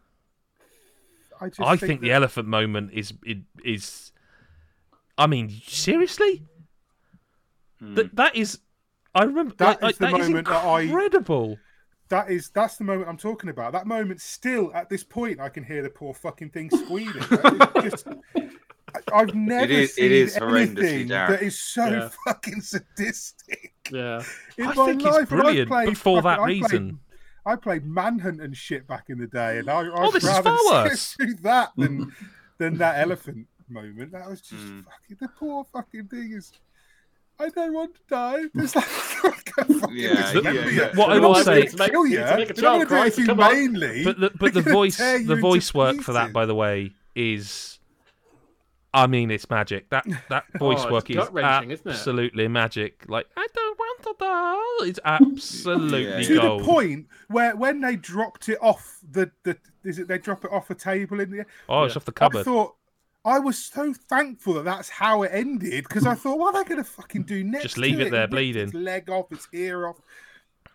I just. I think the that- elephant moment is it is. I mean, seriously, hmm. that that is. I remember That like, is the like, that is moment that I- incredible. that is that's the moment I'm talking about. That moment, still at this point, I can hear the poor fucking thing squealing. Just, I've never is- seen it is horrendously anything dark. that is so Yeah. fucking sadistic Yeah. in I my think life. it's brilliant, played but for fucking- that reason. I played Manhunt and shit back in the day, and I, I Oh, would this is rather far worse. through that than than that elephant moment. That was just Mm. fucking the poor fucking thing is. I don't want to die. There's like, a fucking Yeah, yeah, you. yeah. What I They're will say- gonna make- kill you. to make a not child cry, to so come on. humanely. But the but the voice the voice work for that, by the way, is. I mean, it's magic. That that oh, voice Oh, work is gut-wrenching, isn't it? absolutely magic. Like I don't want to die. It's absolutely Yeah. to gold. the point where when they dropped it off the the is it they drop it off a table in the Oh, it's Yeah. off the cupboard. I thought I was so thankful that that's how it ended because I thought, what are they going to fucking do next? Just leave to it there, Rip Its bleeding. leg off, its ear off.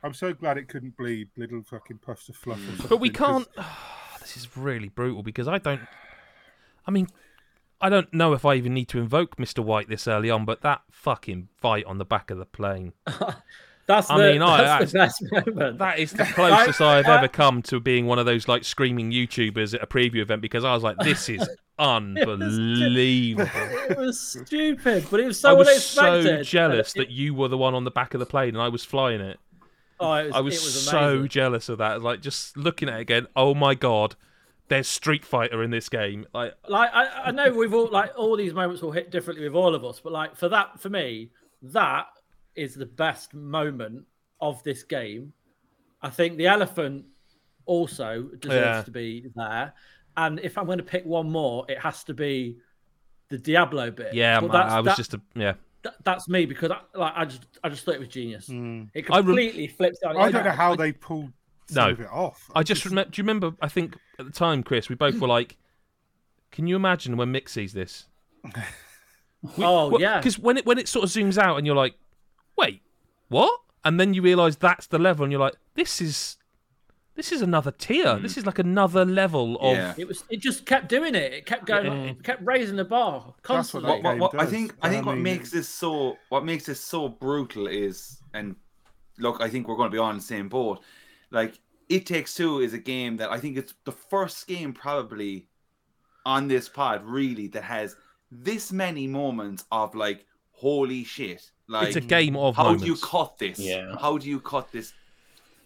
I'm so glad it couldn't bleed little fucking puffs of fluff. or But we can't. this is really brutal because I don't. I mean, I don't know if I even need to invoke Mr. White this early on, but that fucking fight on the back of the plane. That's the, I mean, I- that's the best moment. That is the closest I've I- ever come to being one of those like screaming YouTubers at a preview event because I was like, this is unbelievable. It was stupid, but it was so I was unexpected. so jealous that you were the one on the back of the plane and I was flying it. oh, it was, I was, was so jealous of that. Like just looking at it again, oh my god, there's Street Fighter in this game. Like like I, I know we've all like all these moments will hit differently with all of us, but like for that for me, that is the best moment of this game. I think the elephant also deserves Yeah. to be there. And if I'm going to pick one more, it has to be the Diablo bit. yeah, But man, that's, I was that- just a yeah. that- that's me because I, like I just I just thought it was genius. Mm. It I rem- completely flips out. I don't know how they pulled some No. of it off. I just remember. Do you remember? I think at the time, Chris, we both were like, "Can you imagine when Mick sees this?" Oh, yeah. Because when it when it sort of zooms out and you're like, "Wait, what?" And then you realise that's the level, and you're like, "This is, this is another tier. Hmm. This is like another level of." Yeah. It was. It just kept doing it. It kept going. It kept raising the bar constantly. that what, what, what I think I think I what mean, makes this so what makes this so brutal is and look I think we're going to be on the same boat. Like It Takes Two is a game that I think it's the first game probably on this pod really that has this many moments of like holy shit. Like it's a game of how moments. do you cut this? Yeah. How do you cut this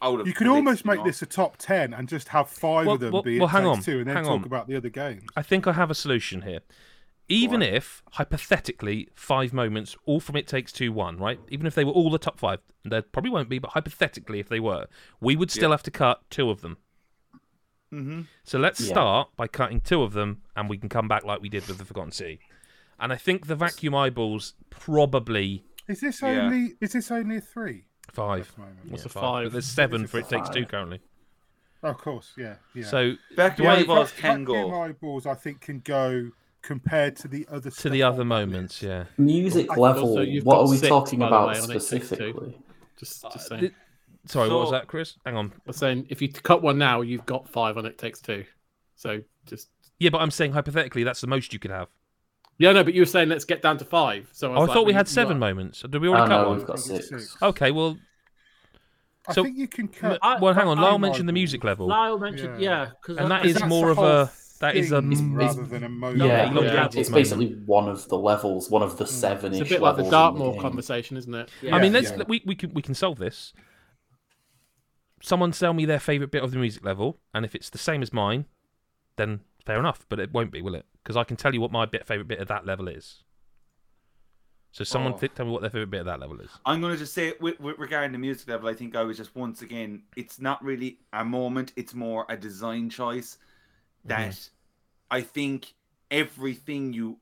out of You could almost you make know? this a top ten and just have five Well- of them well- be well, it hang takes on, two, and then hang talk on. about the other games. I think I have a solution here. Even on. if, hypothetically, five moments, all from It Takes Two, one, right? Even if they were all the top five, there probably won't be, but hypothetically, if they were, we would still Yeah. have to cut two of them. Mhm. So let's Yeah. start by cutting two of them, and we can come back like we did with the Forgotten City. And I think the vacuum eyeballs probably Is this Yeah. only? Is this only a three? five. at? Yeah, What's a But five? there's seven for a It Takes five. Two currently. Oh, of course, yeah, yeah. So Vacuum Do eyeballs Vac- can vacuum go. eyeballs, I think, can go compared to the other to the other moments, yeah. Music I think level. also What are we six, talking about way, on It Takes Two. specifically? Just, Uh, just saying. th- Sorry, what was that, Chris? Hang on. I'm saying if you cut one now, you've got five on it takes two. So just Yeah, but I'm saying hypothetically, that's the most you could have. yeah, no. But you were saying let's get down to five. So I, Oh, I was thought we had seven you moments. Did we Oh already cut no, one? we've got I think it's six. six. Okay, well, I So- think you can cut. I- well, hang on. Lyle I- mentioned the music level, Lyle mentioned, Yeah. yeah, and that that's more of a that is a thing rather than a moment. Yeah, Yeah, yeah, it's moment. basically one of the levels, one of the mm. seven. It's a bit like the Dartmoor conversation, isn't it? Yeah. I mean, let's yeah. we we can we can solve this. Someone sell me their favorite bit of the music level, and if it's the same as mine, then fair enough. But it won't be, will it? Because I can tell you what my bit favorite bit of that level is. So someone Oh. th- tell me what their favorite bit of that level is. I'm going to just say, with, with regarding the music level, I think I was just once again, it's not really a moment; it's more a design choice. That mm-hmm. I think everything you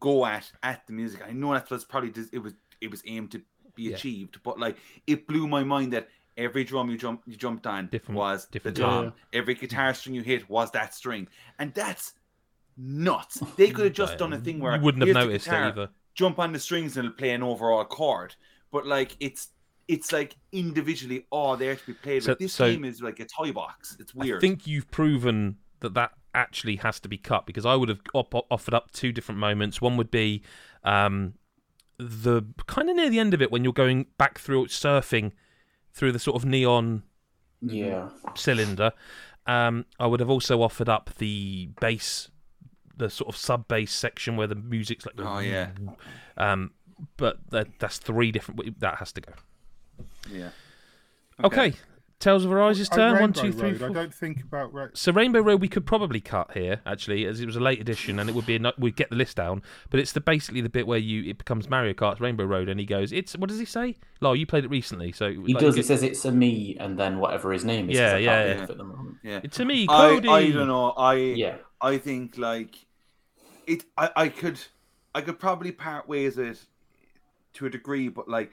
go at at the music, I know that's what's probably it was it was aimed to be Yeah. achieved, but like it blew my mind that every drum you jump you jumped on Different- was different the drum. tom. Every guitar string you hit was that string, and that's nuts. Oh, they could have just done a thing where you wouldn't have noticed it guitar, either. jump on the strings and it'll play an overall chord. But like it's it's like individually oh, all there to be played. So-. This so- game is like a toy box. It's weird. I think you've proven that that actually has to be cut because I would have op- offered up two different moments. One would be um, the kind of near the end of it when you're going back through surfing through the sort of neon Yeah, cylinder. Um, I would have also offered up the bass the sort of sub bass section where the music's like. Oh, yeah. Um, but that, that's three different. That has to go. Yeah. Okay. Tales of Arise's Oh, turn. One, Rainbow two, three, Road, I don't think about. Ra- So Rainbow Road we could probably cut here actually, as it was a late edition, and it would be a, we'd get the list down. But it's the basically the bit where you it becomes Mario Kart's Rainbow Road, and he goes, "It's what does he say?" Lyle, you played it recently, so He like, does. He says it's a me, and then whatever his name is. Yeah, I can't yeah, think yeah. of it at the moment. Yeah. It's a me, I, Cody. I don't know. I Yeah. I think like it. I, I could I could probably part ways with it to a degree, but like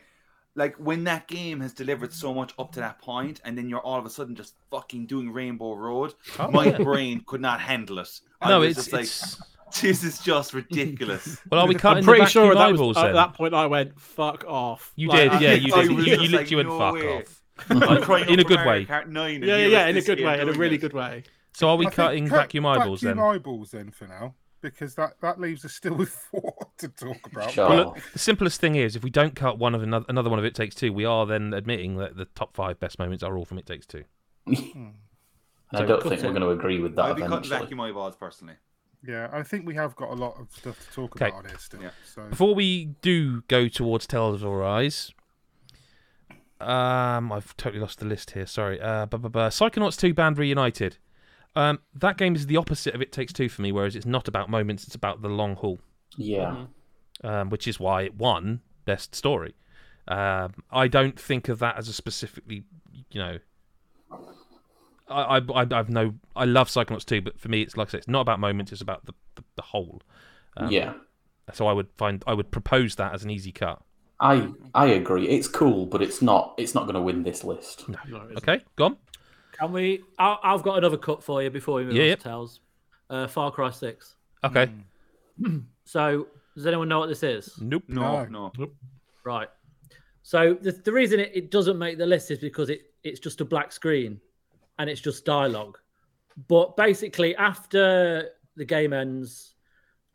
like when that game has delivered so much up to that point, and then you're all of a sudden just fucking doing Rainbow Road, Oh, my yeah. brain could not handle it. I No, was it's, just like it's this is just ridiculous. well, are we cutting I'm pretty sure vacuum that was, at that point I went fuck off. You Like, did, I- yeah, you I did. You, was you, just literally like, went no fuck way. off. I'm in a good way. Kart 9 and Yeah, yeah, yeah, in a good way, in a really good way. So are we cutting vacuum eyeballs vacuum eyeballs then for now, because that that leaves us still with four to talk about. Sure. Well, look, the simplest thing is, if we don't cut one of another, another one of It Takes Two, we are then admitting that the top five best moments are all from It Takes Two. And I don't think we're going to agree with that I'd be cutting eventually. vacuum bars personally. Yeah, I think we have got a lot of stuff to talk Okay. about here still. Yeah. So Before we do go towards Tales of Arise, um, I've totally lost the list here. Sorry. Uh, bu- bu- bu- Psychonauts 2 Band Reunited. Um, that game is the opposite of It Takes Two for me, whereas it's not about moments; it's about the long haul, Yeah. um, which is why it won Best Story. Um, I don't think of that as a specifically, you know. I, I, I, I've no. I love Psychonauts 2, but for me, it's like I say, it's not about moments; it's about the the, the whole. Um, yeah. So I would find I would propose that as an easy cut. I I agree. It's cool, but it's not. It's not going to win this list. No, it isn't. Okay, go on. Can we? I, I've got another cut for you before we move Yeah, on yep. to Tales. Uh, Far Cry Six. Okay. So, does anyone know what this is? Nope. No, No. no. Right. So the, the reason it, it doesn't make the list is because it, it's just a black screen and it's just dialogue. But basically, after the game ends,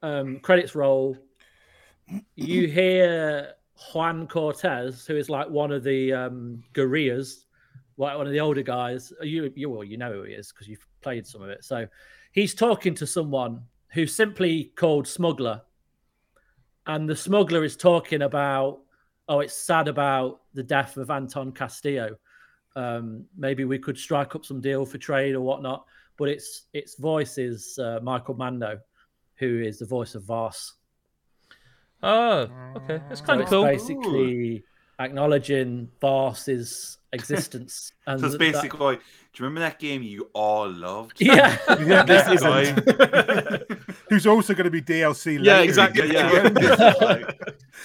um, credits roll, you hear Juan Cortez, who is like one of the um, guerrillas, like one of the older guys. You you well, you know who he is because you've played some of it. So he's talking to someone who's simply called Smuggler, and the smuggler is talking about, oh, it's sad about the death of Anton Castillo. Um, maybe we could strike up some deal for trade or whatnot. But its its voice is uh, Michael Mando, who is the voice of Vaas. Oh, okay. That's So kind of it's cool. basically acknowledging Vaas's existence. And So it's that- basically, like, do you remember that game you all loved? yeah. Yeah, This this isn't. Who's also going to be DLC later. Yeah, exactly, yeah.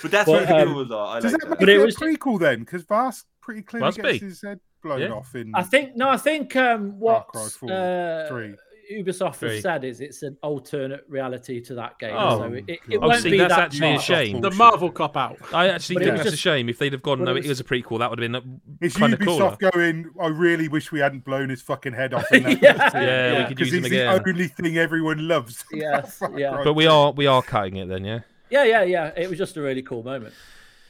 but that's But, really um, cool, though. I Does like that that. make But it, it a was- prequel then? Because Vaas pretty clearly Must gets be. his head blown Yeah. off in. I think no, I think um, what uh, three. Ubisoft Three. has said is it's an alternate reality to that game. Oh, so it, it, it won't see, be that's that actually a shame. The Marvel cop out. I actually But think was that's a shame. If they'd have gone, no, it it was- was a prequel, that would have been It's kind of cooler. Ubisoft going. I really wish we hadn't blown his fucking head off. In that Yeah. cutscene." Yeah, we could because use him he's the again. only thing everyone loves. Yes, yeah. Cry But we are we are cutting it then, yeah. Yeah, yeah, yeah. It was just a really cool moment.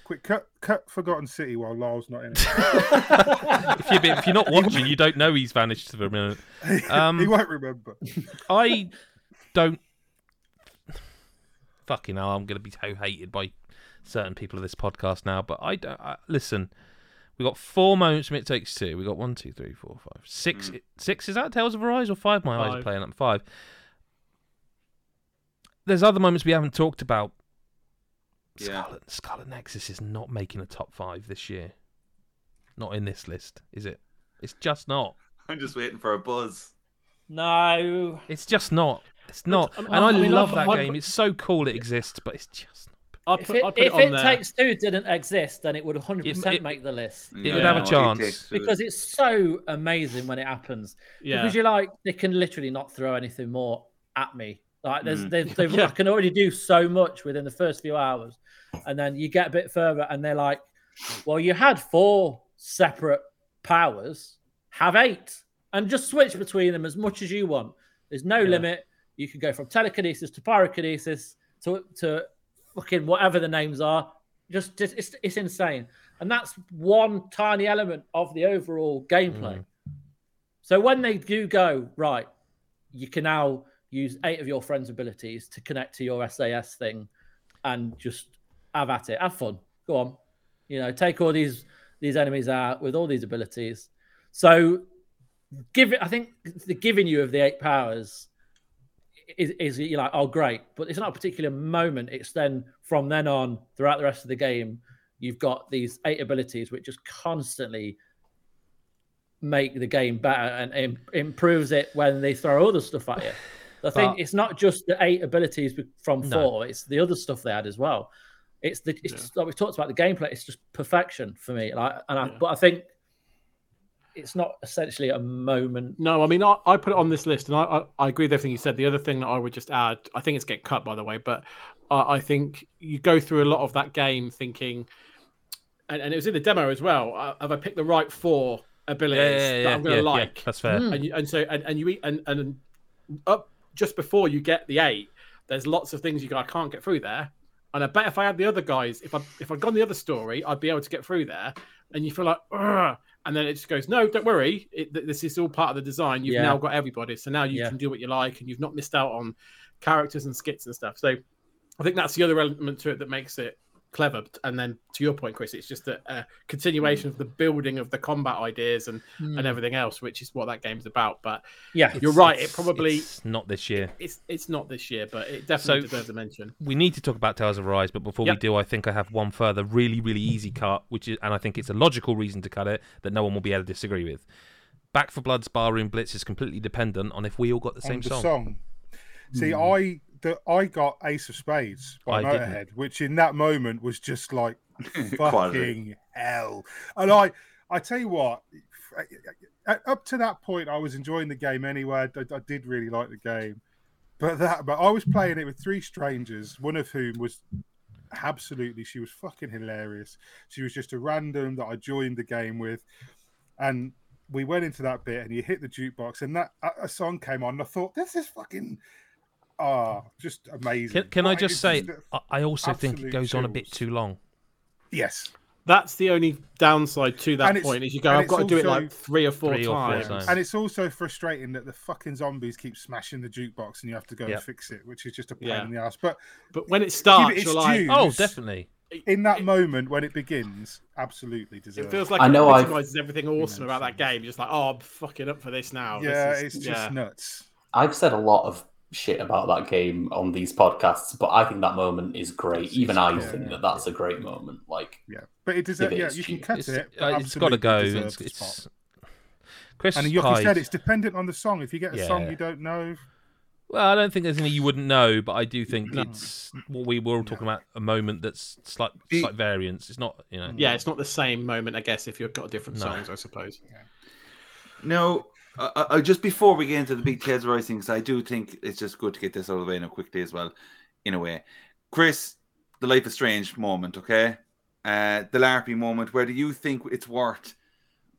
Quick, cut, cut Forgotten City while Lyle's not in it. If you're, if you're not watching, you don't know he's vanished for a minute. Um, he won't remember. I don't. Fucking hell, I'm going to be so hated by certain people of this podcast now. But I don't. I, listen, we got four moments from It Takes Two. We got one, two, three, four, five, six. Six is that Tales of Arise or five? My eyes are playing up five. There's other moments we haven't talked about. Yeah. Scarlet, Scarlet Nexus is not making a top five this year. Not in this list, is it? It's just not. I'm just waiting for a buzz. No. It's just not. It's not. um, and I, I mean, love I've- that I've- game. It's so cool it exists, but it's just not. I If put, it, I put if it on it there. takes two didn't exist, then it would 100% It- it- make the list. It would have a chance. Because it's so amazing when it happens. yeah. Because you're like, they can literally not throw anything more at me. Like, there's, Mm. they they Yeah. I can already do so much within the first few hours. And then you get a bit further, and they're like, well, you had four separate powers, have eight, and just switch between them as much as you want. There's no Yeah. limit. You can go from telekinesis to pyrokinesis to, to fucking whatever the names are. Just, just it's, it's insane. And that's one tiny element of the overall gameplay. Mm. So when they do go right, you can now use eight of your friends' abilities to connect to your SAS thing, and just have at it, have fun. Go on, you know, take all these these enemies out with all these abilities. So, give it. I think the giving you of the eight powers is, is you're like, oh great, but it's not a particular moment. It's then from then on throughout the rest of the game, you've got these eight abilities which just constantly make the game better and im- improves it when they throw other stuff at you. I think it's not just the eight abilities from No. four; it's the other stuff they had as well. It's the it's Yeah. just, like we talked about the gameplay. It's just perfection for me. Like, and I, Yeah. but I think it's not essentially a moment. No, I mean, I, I put it on this list, and I, I, I agree with everything you said. The other thing that I would just add, I think it's getting cut, by the way, but I, I think you go through a lot of that game thinking, and, and it was in the demo as well. Uh, have I picked the right four abilities Yeah, yeah, yeah, that I'm going to like? that's fair. And you, and so and, and you eat and and up just before you get the eight, there's lots of things you go. I can't get through there, and I bet if I had the other guys, if I if I'd gone the other story, I'd be able to get through there. And you feel like, Ugh, and then it just goes, no, don't worry, it, th- this is all part of the design. You've Yeah. now got everybody, so now you Yeah. can do what you like, and you've not missed out on characters and skits and stuff. So I think that's the other element to it that makes it clever. And then to your point, Chris, it's just a, a continuation of the building of the combat ideas and Hmm. and everything else, which is what that game's about. But Yeah, You're It's- right, it probably- it's not this year. it's it's not this year, but it definitely So- deserves a mention. we need to talk about Tales of Arise, but before we do, I think I have one further really, really easy cut, which is, and I think it's a logical reason to cut it that no one will be able to disagree with. Back 4 Blood's Barroom Blitz is completely dependent on if we all got the same the song. song. See, I the, I got Ace of Spades by I didn't. Motorhead, which in that moment was just like fucking hell. And I, I tell you what, up to that point, I was enjoying the game anyway. I, I did really like the game, but that, but I was playing it with three strangers, one of whom was absolutely, she was fucking hilarious. She was just a random that I joined the game with, and we went into that bit, and you hit the jukebox, and that a, a song came on. And I thought, this is fucking. Ah, just amazing. Can, can I just say, just a- I I also think it absolute goes on a bit too long. yes, That's the only downside to that point is you go, I've got to do it like three or four Three or four times. times. And it's also frustrating that the fucking zombies keep smashing the jukebox and you have to go Yep. and fix it, which is just a pain Yeah. in the ass. But But when it starts, its you're like. Oh, definitely. in that moment when it begins, absolutely deserves it feels like I it know I've- epitomizes everything awesome about that game. You're just like, oh, I'm fucking up for this now. This Yeah, is- it's just yeah. nuts. I've said a lot of shit about that game on these podcasts, but I think that moment is great. Even I yeah, think yeah. that that's a great moment. Like, Yeah, but it deserves. Yeah, you can cut It's, it. uh, but it's got to go. It's, it's... Chris And Yuki Hyde- said it's dependent on the song. If you get a song you don't know, Well, I don't think there's any you wouldn't know, but I do think No. it's what we were all talking about a moment that's slight slight variance. It's not, you know. Yeah, it's not the same moment, I guess, if you've got different No. songs, I suppose. No, uh, uh, just before we get into the big of Rise things, I do think it's just good to get this out of the way now quickly as well, in a way. Chris, the Life is Strange moment, okay? Uh, the LARPy moment, where do you think it's worth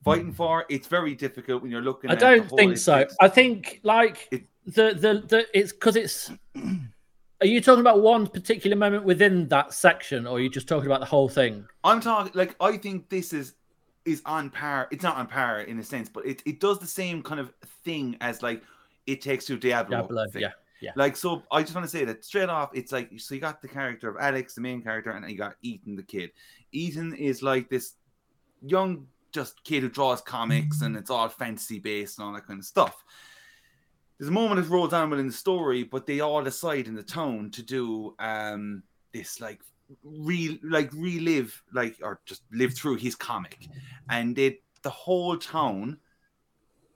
fighting for? It's very difficult when you're looking I don't think so. I think like It- the the the it's because it's. Are you talking about one particular moment within that section, or are you just talking about the whole thing? I'm talking like I think this is is on par. It's not on par in a sense, but it, it does the same kind of thing as like It Takes Two Diablo. Diablo, yeah, yeah. Like so, I just want to say that straight off, it's like so you got the character of Alex, the main character, and you got Ethan, the kid. Ethan is like this young just kid who draws comics, and it's all fantasy based and all that kind of stuff. There's a moment that rolls on within the story, but they all decide in the town to do um this like re like relive like or just live through his comic, and they the whole town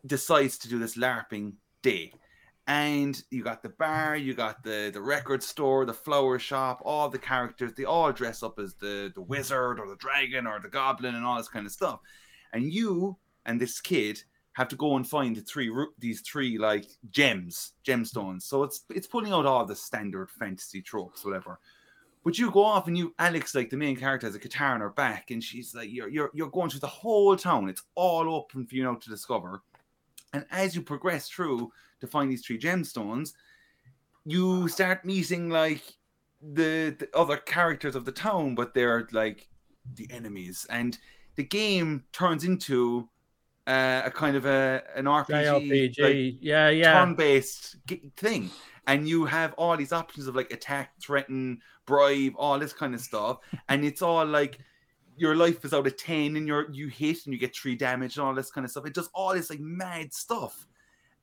decides to do this LARPing day. And you got the bar, you got the, the record store, the flower shop, all the characters, they all dress up as the, the wizard or the dragon or the goblin and all this kind of stuff. And you and this kid have to go and find the three these three like gems, gemstones. So it's it's pulling out all the standard fantasy tropes, whatever. But you go off and you Alex, like the main character, has a guitar on her back, and she's like, you're you're you're going through the whole town. It's all open for you now to discover. And as you progress through to find these three gemstones, you start meeting like the, the other characters of the town, but they're like the enemies. And the game turns into uh, a kind of a an RPG, JRPG. like, yeah, yeah. turn-based g- thing, and you have all these options of like attack, threaten, bribe, all this kind of stuff, and it's all like your life is out of ten, and you're you hit and you get three damage and all this kind of stuff. It does all this like mad stuff,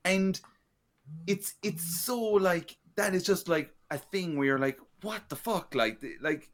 and it's it's so like that is just like a thing where you're like, what the fuck, like like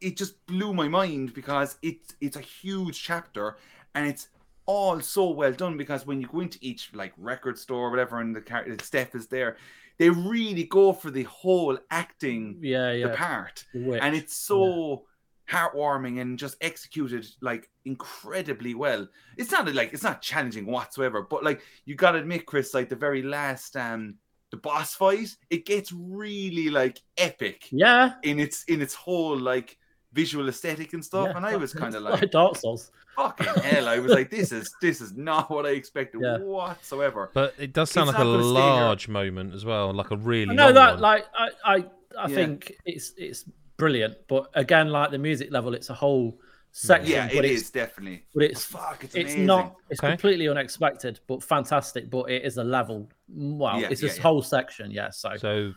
it just blew my mind because it's it's a huge chapter and it's all so well done because when you go into each like record store or whatever and the car- Steph is there, they really go for the whole acting yeah, the part The and it's so heartwarming and just executed like incredibly well. It's not like it's not challenging whatsoever, but like you gotta admit, Chris, like the very last um the boss fight, it gets really like epic yeah. in its in its whole like visual aesthetic and stuff. yeah. And I was kind of like like, Dark Souls. fucking hell. I was like, this is this is not what I expected Yeah. whatsoever. But it does sound It's like a not here. large moment as well, like a really. No, long that one. like I I, I Yeah. think it's it's brilliant, but again, like the music level, it's a whole section. Yeah, but it's, definitely. But it's oh, Fuck, it's, it's not. It's Okay. completely unexpected, but fantastic. But it is a level. Wow, Yeah, it's yeah, this yeah. whole section. Yeah, so, So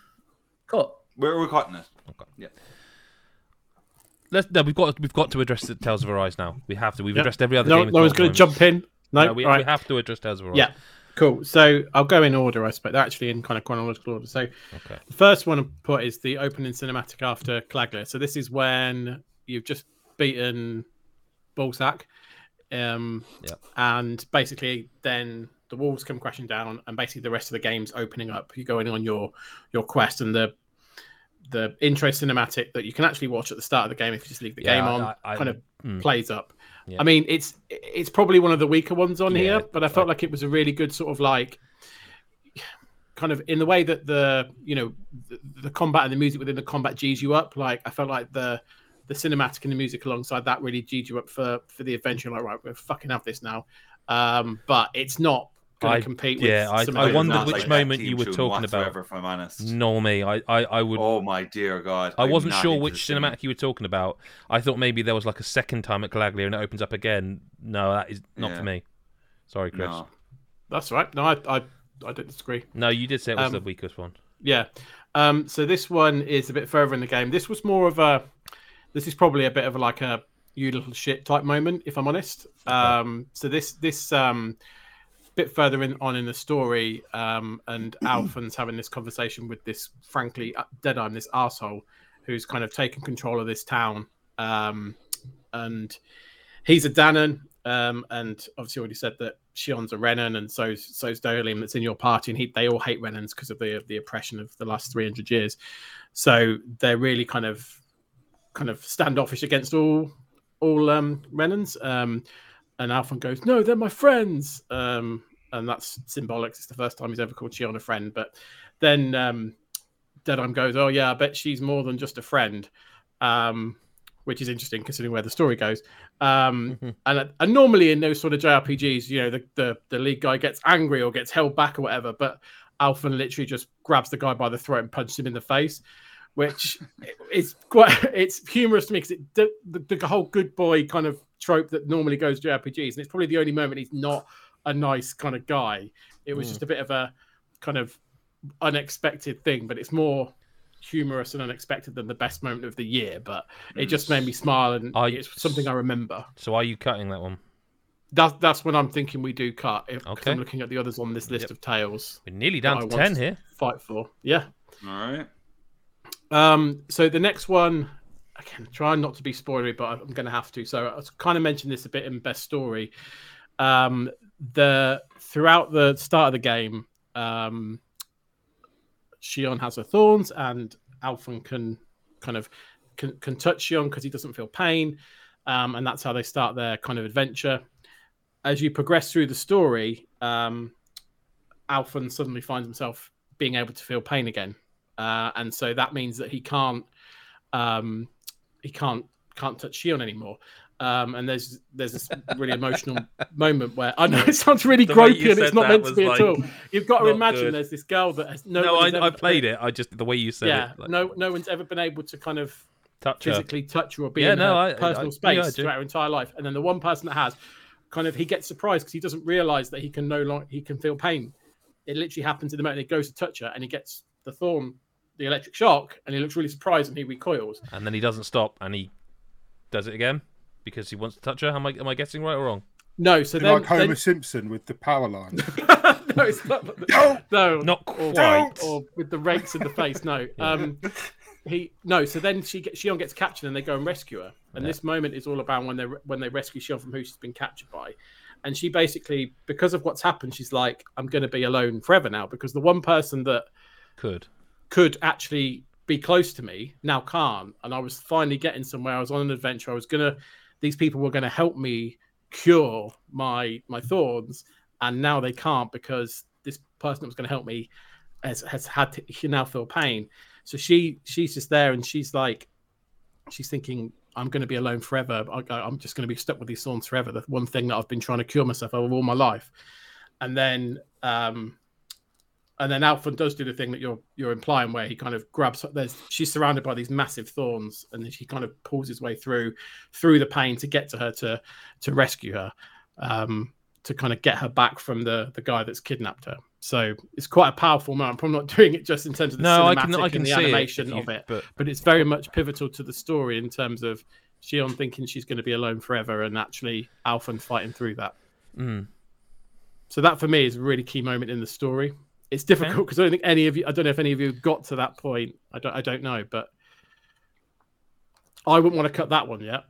cut. We're, we're cutting it. Let's. No, we've got we've got to address the Tales of Arise now. We have to. We've Yep. addressed every other No, game. no one's going to jump in. No, No, we, right. we have to address Tales of Arise. Yeah, cool. So I'll go in order. I suppose they're actually in kind of chronological order. So Okay. the first one I put is the opening cinematic after Calaglia. So this is when you've just beaten Ballsack, um, Yep. and basically then the walls come crashing down, and basically the rest of the game's opening up. You're going on your your quest, and the the intro cinematic that you can actually watch at the start of the game if you just leave the Yeah, game on I- I- kind of mm. plays up. Yeah. I mean, it's it's probably one of the weaker ones on Yeah, here, but I felt like it was a really good sort of like kind of in the way that the you know the, the combat and the music within the combat g's you up. Like I felt like the the cinematic and the music alongside that really g'd you up for for the adventure. Like right, we're fucking have this now. Um, but it's not going I- to compete yeah, with. I- some I of the wondered others. which that moment you were talking about. whatsoever, If I'm honest. Nor me. I, I, I would. Oh my dear God! I I'm wasn't sure which cinematic you were talking about. I thought maybe there was like a second time at Calaglia and it opens up again. No, that is not Yeah. for me. Sorry, Chris. No. That's right. No, I I, I don't disagree. No, you did say it was Um, the weakest one. Yeah. Um, so this one is a bit further in the game. This was more of a. This is probably a bit of a, like a you little shit type moment, if I'm honest. Um, so this this um, bit further in on in the story, um, and Alphen's having this conversation with this, frankly, uh, Deadeye, this asshole, who's kind of taken control of this town, um, and he's a Dahnan, um, and obviously already said that Shionne's a Renan, and so's so's Dohalim that's in your party, and he, they all hate Renans because of the the oppression of the last three hundred years. So they're really kind of kind of standoffish against all all um, Renans. Um, and Alphen goes, "No, they're my friends," um, and that's symbolic. It's the first time he's ever called Shionne a friend. But then um, Deadeye goes, "Oh yeah, I bet she's more than just a friend." Um, which is interesting considering where the story goes. Um, Mhm. and, and normally in those sort of JRPGs, you know, the, the, the lead guy gets angry or gets held back or whatever, but Alphen literally just grabs the guy by the throat and punches him in the face, which is quite, it's humorous to me because it, the, the, the whole good boy kind of trope that normally goes to RPGs, And it's probably the only moment he's not a nice kind of guy. It was Mm. just a bit of a kind of unexpected thing, but it's more humorous and unexpected than the best moment of the year. But it just made me smile, and I- it's something I remember. So are you cutting that one? That's that's when I'm thinking we do cut. If 'cause Okay. I'm looking at the others on this list Yep. of tales. We're nearly that down to ten here. Fight for, yeah. All right. Um, so the next one, again, trying not to be spoilery, but I'm going to have to. So I kind of mentioned this a bit in best story. Um, the throughout the start of the game, um, Shionne has her thorns, and Alphen can kind of can, can touch Shionne because he doesn't feel pain, um, and that's how they start their kind of adventure. As you progress through the story, um, suddenly finds himself being able to feel pain again uh, and so that means that he can't um, he can't can't touch Shionne anymore. Um, and there's there's this really emotional moment where I know it sounds really The gropey and it's not meant to be like at all. You've got to imagine good. there's this girl that has no, No, I, I played it. I just the way you said Yeah, it. like, no no one's ever been able to kind of touch her. physically touch her or be Yeah, in no, her I- personal I- yeah, space do. throughout her entire life. And then the one person that has kind of he gets surprised because he doesn't realize that he can no longer he can feel pain. It literally happens in the moment. He goes to touch her and he gets the thorn, the electric shock, and he looks really surprised and he recoils. And then he doesn't stop, and he does it again because he wants to touch her. Am I am I guessing right or wrong? No, so then, like Homer then- Simpson with the power line. no, it's not. No, Not quite. or with the rakes in the face. No, um, he no. So then she gets Shionne gets captured and they go and rescue her. And this moment is all about when they when they rescue Shionne from who she's been captured by. And she basically, because of what's happened, she's like, I'm going to be alone forever now because the one person that Could. Could actually be close to me now can't. And I was finally getting somewhere. I was on an adventure. I was gonna. These people were to help me cure my my thorns, and now they can't because this person that was going to help me has has had to, he now feel pain. So she she's just there and she's like, she's thinking. I'm going to be alone forever. I, I'm just going to be stuck with these thorns forever. The one thing that I've been trying to cure myself over all my life, and then um, and then Alfred does do the thing that you're you're implying, where he kind of grabs. There's she's surrounded by these massive thorns, and then he kind of pulls his way through through the pain to get to her to to rescue her, um, to kind of get her back from the the guy that's kidnapped her. So it's quite a powerful moment. I'm probably not doing it just in terms of the No, I can I can and the animation it, if of it, But but it's very much pivotal to the story in terms of Shionne thinking she's going to be alone forever, and actually Alphen fighting through that. mm, So that for me is a really key moment in the story. It's difficult because I don't think any of you. I don't know if any of you got to that point. I don't. I don't know, but I wouldn't want to cut that one yet.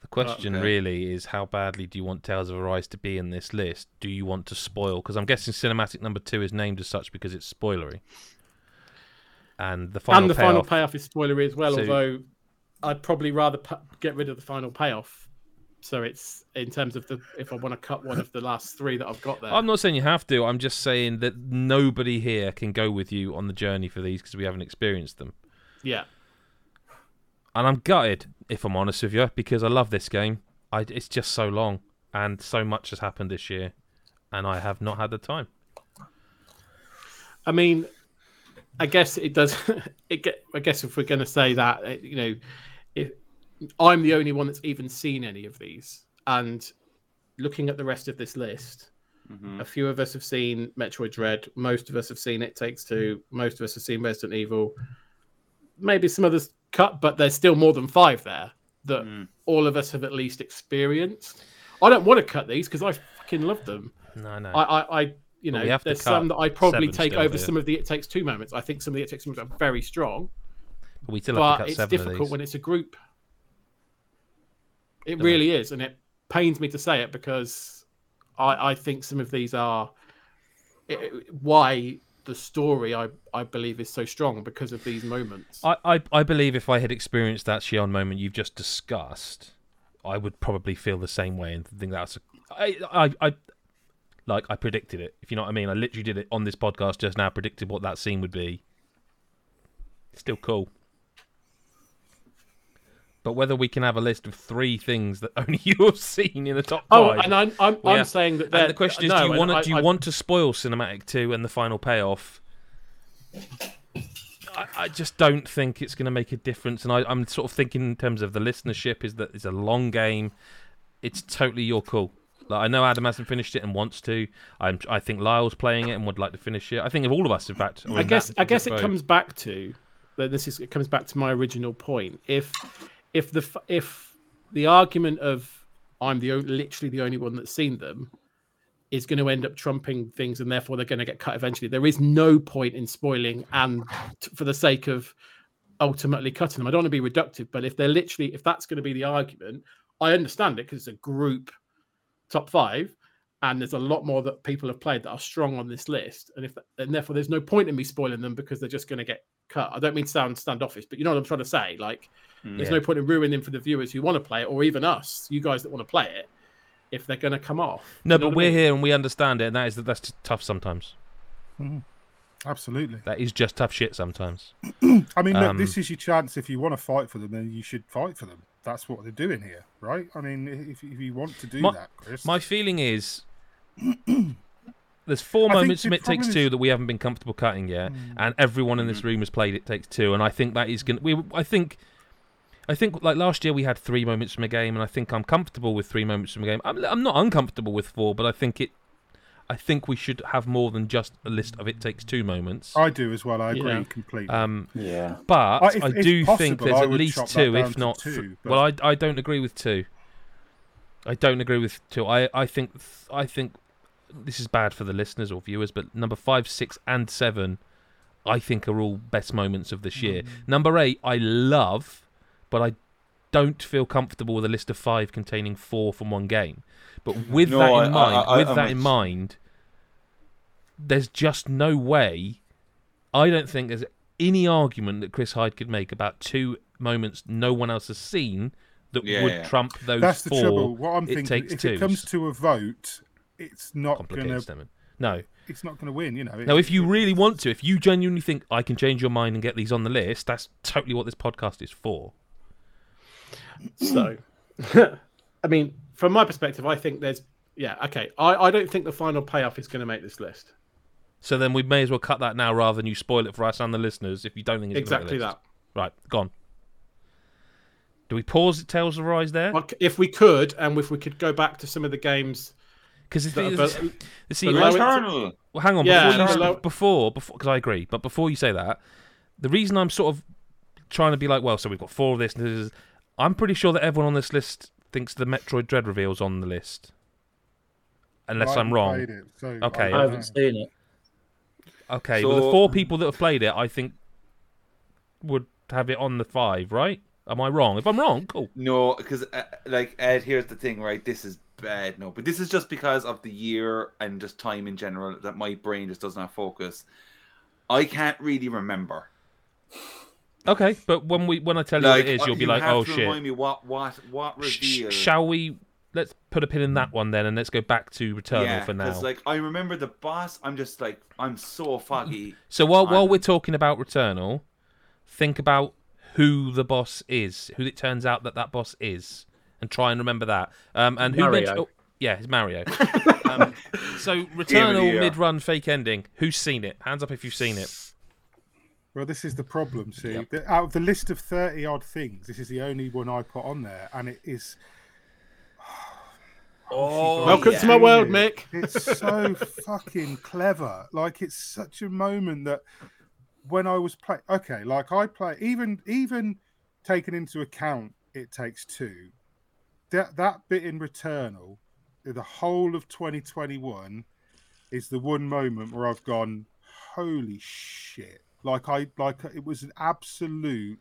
the question Okay. really is how badly do you want Tales of Arise to be in this list? Do you want to spoil? Because I'm guessing cinematic number two is named as such because it's spoilery. And the final and the payoff, final payoff is spoilery as well. So- although I'd probably rather pu- get rid of the final payoff. So it's in terms of the if I want to cut one of the last three that I've got there. I'm not saying you have to. I'm just saying that nobody here can go with you on the journey for these because we haven't experienced them. yeah. And I'm gutted, if I'm honest with you, because I love this game. I, it's just so long, and so much has happened this year, and I have not had the time. I mean, I guess it does. It get, I guess if we're going to say that, you know, I'm the only one that's even seen any of these, and looking at the rest of this list, Mhm. a few of us have seen Metroid Dread. Most of us have seen It Takes Two. Most of us have seen Resident Evil. Maybe some others cut, but there's still more than five there that Mm. all of us have at least experienced. I don't want to cut these because I fucking love them. No, no. I, I, I you But know, we there's some that I probably take still over here. some of the It Takes Two moments. I think some of the It Takes Two moments are very strong, But we still have to but cut it's seven of difficult these. when it's a group. It Don't really is, and it pains me to say it because I, I think some of these are it, why the story I, I believe is so strong because of these moments. I, I, I believe if I had experienced that Shionne moment you've just discussed, I would probably feel the same way and think that's. A, I, I, I, like I predicted it. If you know what I mean, I literally did it on this podcast just now. Predicted what that scene would be. Still cool. But whether we can have a list of three things that only you have seen in the top oh, five. and I'm I'm, I'm yeah. saying that. And the question is, no, do you want I- to do you I- want to spoil cinematic two and the final payoff? I, I just don't think it's going to make a difference, and I, I'm sort of thinking in terms of the listenership is that it's a long game. It's totally your call. Like I know Adam hasn't finished it and wants to. I'm, I think Lyle's playing it and would like to finish it. I think of all of us, in fact. I guess I guess it comes back to that this is it comes back to my original point. If if the if the argument of I'm the literally the only one that's seen them is going to end up trumping things, and therefore they're going to get cut eventually. There is no point in spoiling, and t- for the sake of ultimately cutting them, I don't want to be reductive, but if they're literally if that's going to be the argument, I understand it because it's a group top five and there's a lot more that people have played that are strong on this list, and if and therefore there's no point in me spoiling them because they're just going to get cut. I don't mean to sound standoffish, but you know what I'm trying to say. Like, there's Yeah. no point in ruining for the viewers who want to play it, or even us, you guys that want to play it, if they're going to come off. No, You know but we're mean? here and we understand it, and that is that that's tough sometimes. Mm-hmm. Absolutely. That is just tough shit sometimes. I mean, look, Um, this is your chance. If you want to fight for them, then you should fight for them. That's what they're doing here, right? I mean, if, if you want to do My- that, Chris. My feeling is there's four I moments the from It Takes problem Two that we haven't been comfortable cutting yet, mm. and everyone in this mm-hmm. room has played It Takes Two, and I think that is going. to We, I think I think like last year we had three moments from a game, and I think I'm comfortable with three moments from a game. I'm, I'm not uncomfortable with four, but I think it. I think we should have more than just a list of it takes two moments. I do as well. I agree Yeah. completely. Um, Yeah. but Uh, if- I do possible, think there's at least two, if not. two, but- Well, I, I don't agree with two. I don't agree with two. I, I think I think this is bad for the listeners or viewers, but number five, six, and seven, I think are all best moments of this year. Mm. Number eight, I love, but I don't feel comfortable with a list of five containing four from one game. But mm-hmm. with No, that in I- mind, I- with I'm that in mind, there's just no way. I don't think there's any argument that Chris Hyde could make about two moments no one else has seen that Yeah, would yeah. trump those That's the trouble. What I'm it thinking, takes if twos. it comes to a vote, it's not gonna, statement. No. it's not gonna win. You know. Now, if you really want to, if you genuinely think I can change your mind and get these on the list, that's totally what this podcast is for. So, I mean, from my perspective, I think there's yeah, okay. I, I don't think the final payoff is going to make this list. So then we may as well cut that now rather than you spoil it for us and the listeners if you don't think it's gonna make Exactly the list. that. Right, gone. Do we pause at Tales of Arise there? If we could, and if we could go back to some of the games, Because that- the, see, but right- low- Returnal. Well, hang on. Yeah, before, you, hello. before, before, because I agree. But before you say that, the reason I'm sort of trying to be like, well, so we've got four of this. And this is, I'm pretty sure that everyone on this list thinks the Metroid Dread reveal's on the list, unless I I'm wrong. it, so Okay. I I haven't seen it. Okay, well, the four people that have played it, I think, would have it on the five, right? Am I wrong? If I'm wrong, cool. No, because uh, like Ed, here's the thing, right? This is bad. No, but this is just because of the year and just time in general that my brain just does not focus. I can't really remember. Okay, but when we when I tell you what it is, you'll be you like, have oh to shit. Remind me what what what Sh- shall we? Let's put a pin in that one then, and let's go back to Returnal yeah, for now. because like I remember the boss. I'm just like I'm so foggy. So while while I'm- we're talking about Returnal, think about who the boss is, who it turns out that that boss is, and try and remember that. Um, and who Mario. mentioned? Oh, yeah, it's Mario. um, so Returnal year. mid-run fake ending. Who's seen it? Hands up if you've seen it. Well, this is the problem. See, The- out of the list of thirty odd things, this is the only one I put on there, and it is. Oh, welcome yeah. to my world, you. Mick. It's so fucking clever. Like it's such a moment that when I was playing, okay, like I play even even taking into account it takes two. That that bit in Returnal, the whole of 2021 is the one moment where I've gone, holy shit! Like I like it was an absolute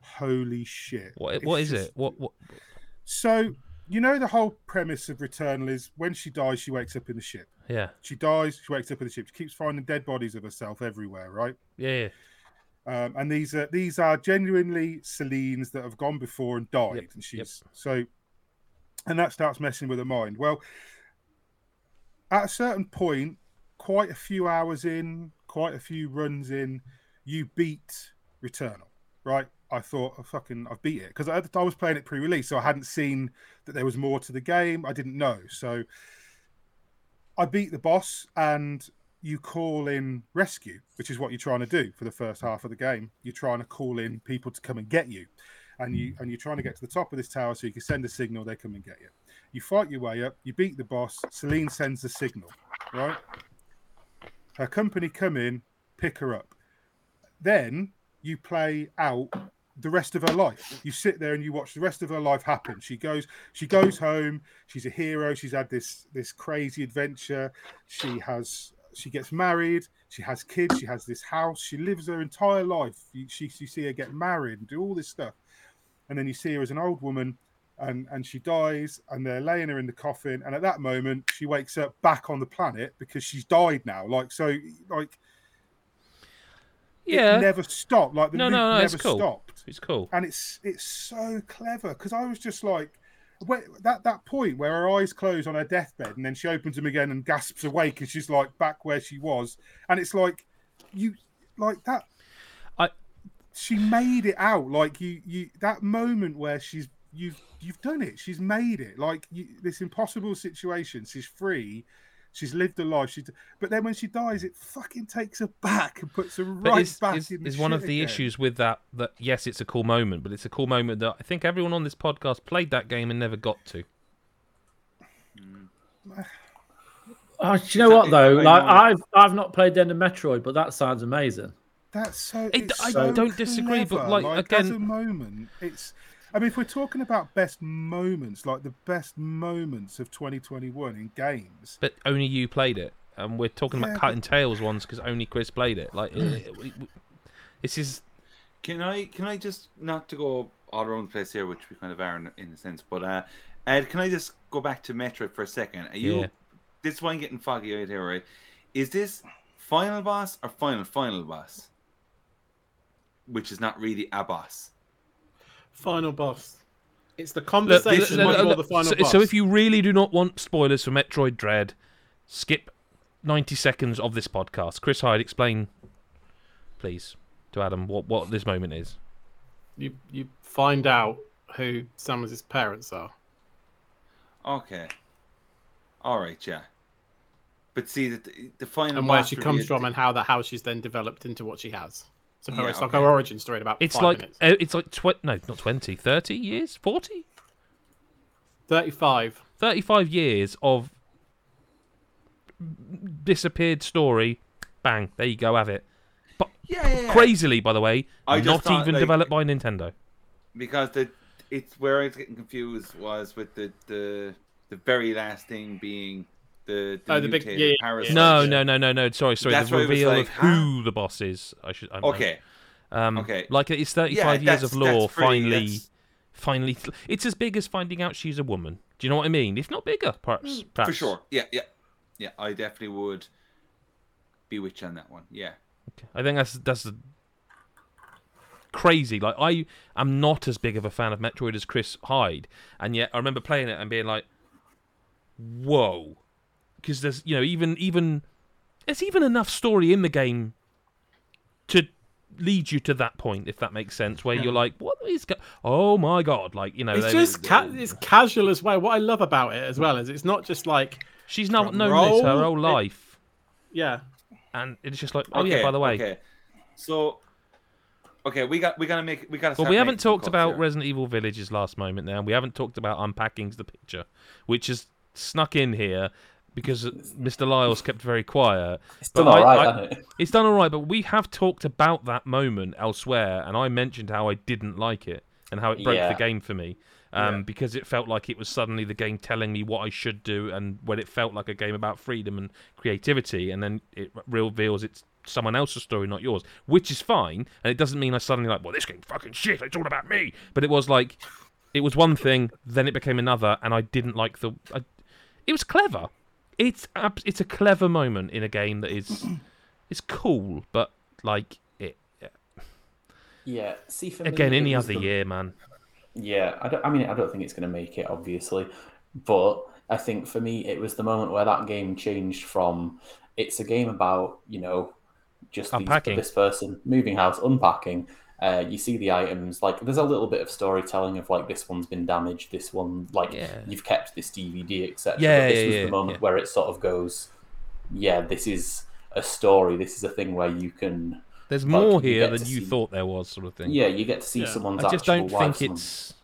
holy shit. What It's what is just- it? What what? So you know the whole premise of Returnal is when she dies, she wakes up in the ship. Yeah, She dies, she wakes up in the ship. She keeps finding dead bodies of herself everywhere, right? yeah. Um, and these are these are genuinely Selene's that have gone before and died, Yep, and she's so, and that starts messing with her mind. Well, at a certain point, quite a few hours in, quite a few runs in, you beat Returnal, right? I thought, oh, fucking, I've beat it because I, I was playing it pre-release, so I hadn't seen that there was more to the game. I didn't know, so I beat the boss, and you call in rescue, which is what you're trying to do for the first half of the game. You're trying to call in people to come and get you, and you hmm. and you're trying to get to the top of this tower so you can send a signal. They come and get you. You fight your way up. You beat the boss. Selene sends the signal, right? Her company come in, pick her up. Then you play out the rest of her life. You sit there and you watch the rest of her life happen. She goes, she goes home. She's a hero. She's had this this crazy adventure. She has, she gets married. She has kids. She has this house. She lives her entire life. You, she, you see her get married and do all this stuff, and then you see her as an old woman. And, and she dies, and they're laying her in the coffin. And at that moment, she wakes up back on the planet because she's died now. Like so, like Yeah. it never stopped. Like the No, no, no, it's never cool. stopped It's cool. and it's it's so clever because I was just like, wait, that that point where her eyes close on her deathbed and then she opens them again and gasps awake and she's like back where she was, and it's like you like that. I- she made it out like you you that moment where she's you've you've done it. She's made it like you, this impossible situation. She's free. She's lived a life. She, but then when she dies, it fucking takes her back and puts her But right is, back is, in the is one of the again. issues with that that yes, it's a cool moment, but it's a cool moment that I think everyone on this podcast played that game and never got to. Oh, do you know what though? I Like know. I've I've not played the end of Metroid, but that sounds amazing. That's so. I- I so don't disagree, but, clever. like, as a again- moment, it's. I mean, if we're talking about best moments, like the best moments of 2021 in games, But only you played it, and we're talking Yeah, about but- cutting Tales ones because only Chris played it. Like, uh, we- we- this is Can I can I just not to go all around the place here, which we kind of are in, in a sense, but uh, Ed, can I just go back to Metroid for a second? Are you? Yeah. This is why I'm getting foggy out here, right? Is this final boss or final final boss? Which is not really a boss. Final boss. It's the Look, conversation look, look, before look, the final so, boss. so if you really do not want spoilers for Metroid Dread, skip ninety seconds of this podcast. Chris Hyde, explain, please, to Adam what what this moment is. you you find out who Samus's parents are. Okay. All right, yeah. But see the the final and where she comes from and how the how she's then developed into what she has. So Yeah, it's like okay. her origin story in about It's five like minutes. uh, it's like tw- no, not 20, 30 years, 40? 35. 35 years of disappeared story. Bang, there you go, have it. Yeah, yeah, yeah. Crazily, by the way, I not thought, even like- developed by Nintendo. because the it's where I was getting confused was with the the the very last thing being the the, Oh, the big- yeah, yeah, parasite. No, yeah. no, no, no, no. Sorry, sorry. That's the why it was reveal like, of who the boss is. I should. I, Okay, Um, okay. Like it's 35 Yeah, years of lore. that's pretty- finally, that's- finally, it's as big as finding out she's a woman. Do you know what I mean? If not bigger, perhaps. perhaps. for sure. Yeah, yeah, yeah. I definitely would be with you on that one. Yeah. I think that's that's crazy. Like I am not as big of a fan of Metroid as Chris Hyde, and yet I remember playing it and being like, "Whoa," because there's you know even even there's even enough story in the game to lead you to that point, if that makes sense, where you're like, "What is? Go- oh my god!" Like you know, It's just ca- it's casual as well. What I love about it as well is it's not just like she's not drum known this her roll. whole It- life, yeah. and it's just like, oh okay, yeah, by the way. Okay. So. Okay, we got we gotta make we gotta. Well, we haven't talked about here. Resident Evil Village's last moment now. We haven't talked about unpacking the picture, which is snuck in here because Mr. Lyles kept very quiet. It's But done all I- I- hasn't it? It's done all right, but we have talked about that moment elsewhere, and I mentioned how I didn't like it and how it broke Yeah. the game for me. Um, Yeah. Because it felt like it was suddenly the game telling me what I should do, and when it felt like a game about freedom and creativity, and then it reveals it's someone else's story, not yours, which is fine. And it doesn't mean I suddenly like, well, this game fucking shit. It's all about me. But it was like, it was one thing, then it became another, and I didn't like the. I, it was clever. It's ab- it's a clever moment in a game that is, it's cool, but like it Yeah. yeah. See, for me, again it any other the- year, man. Yeah, I, don't, I mean, I don't think it's going to make it, obviously, but I think for me, it was the moment where that game changed from it's a game about you know just these, Unpacking. this person moving house, unpacking. Uh, you see the items like there's a little bit of storytelling of like this one's been damaged, this one like Yeah. you've kept this DVD, etc. Yeah, but this yeah, was yeah, the moment yeah. where it sort of goes, yeah, this is a story. This is a thing where you can There's Like, more here get than you see- thought there was, sort of thing. yeah, you get to see Yeah. someone's I just actual don't life, think someone's- it's.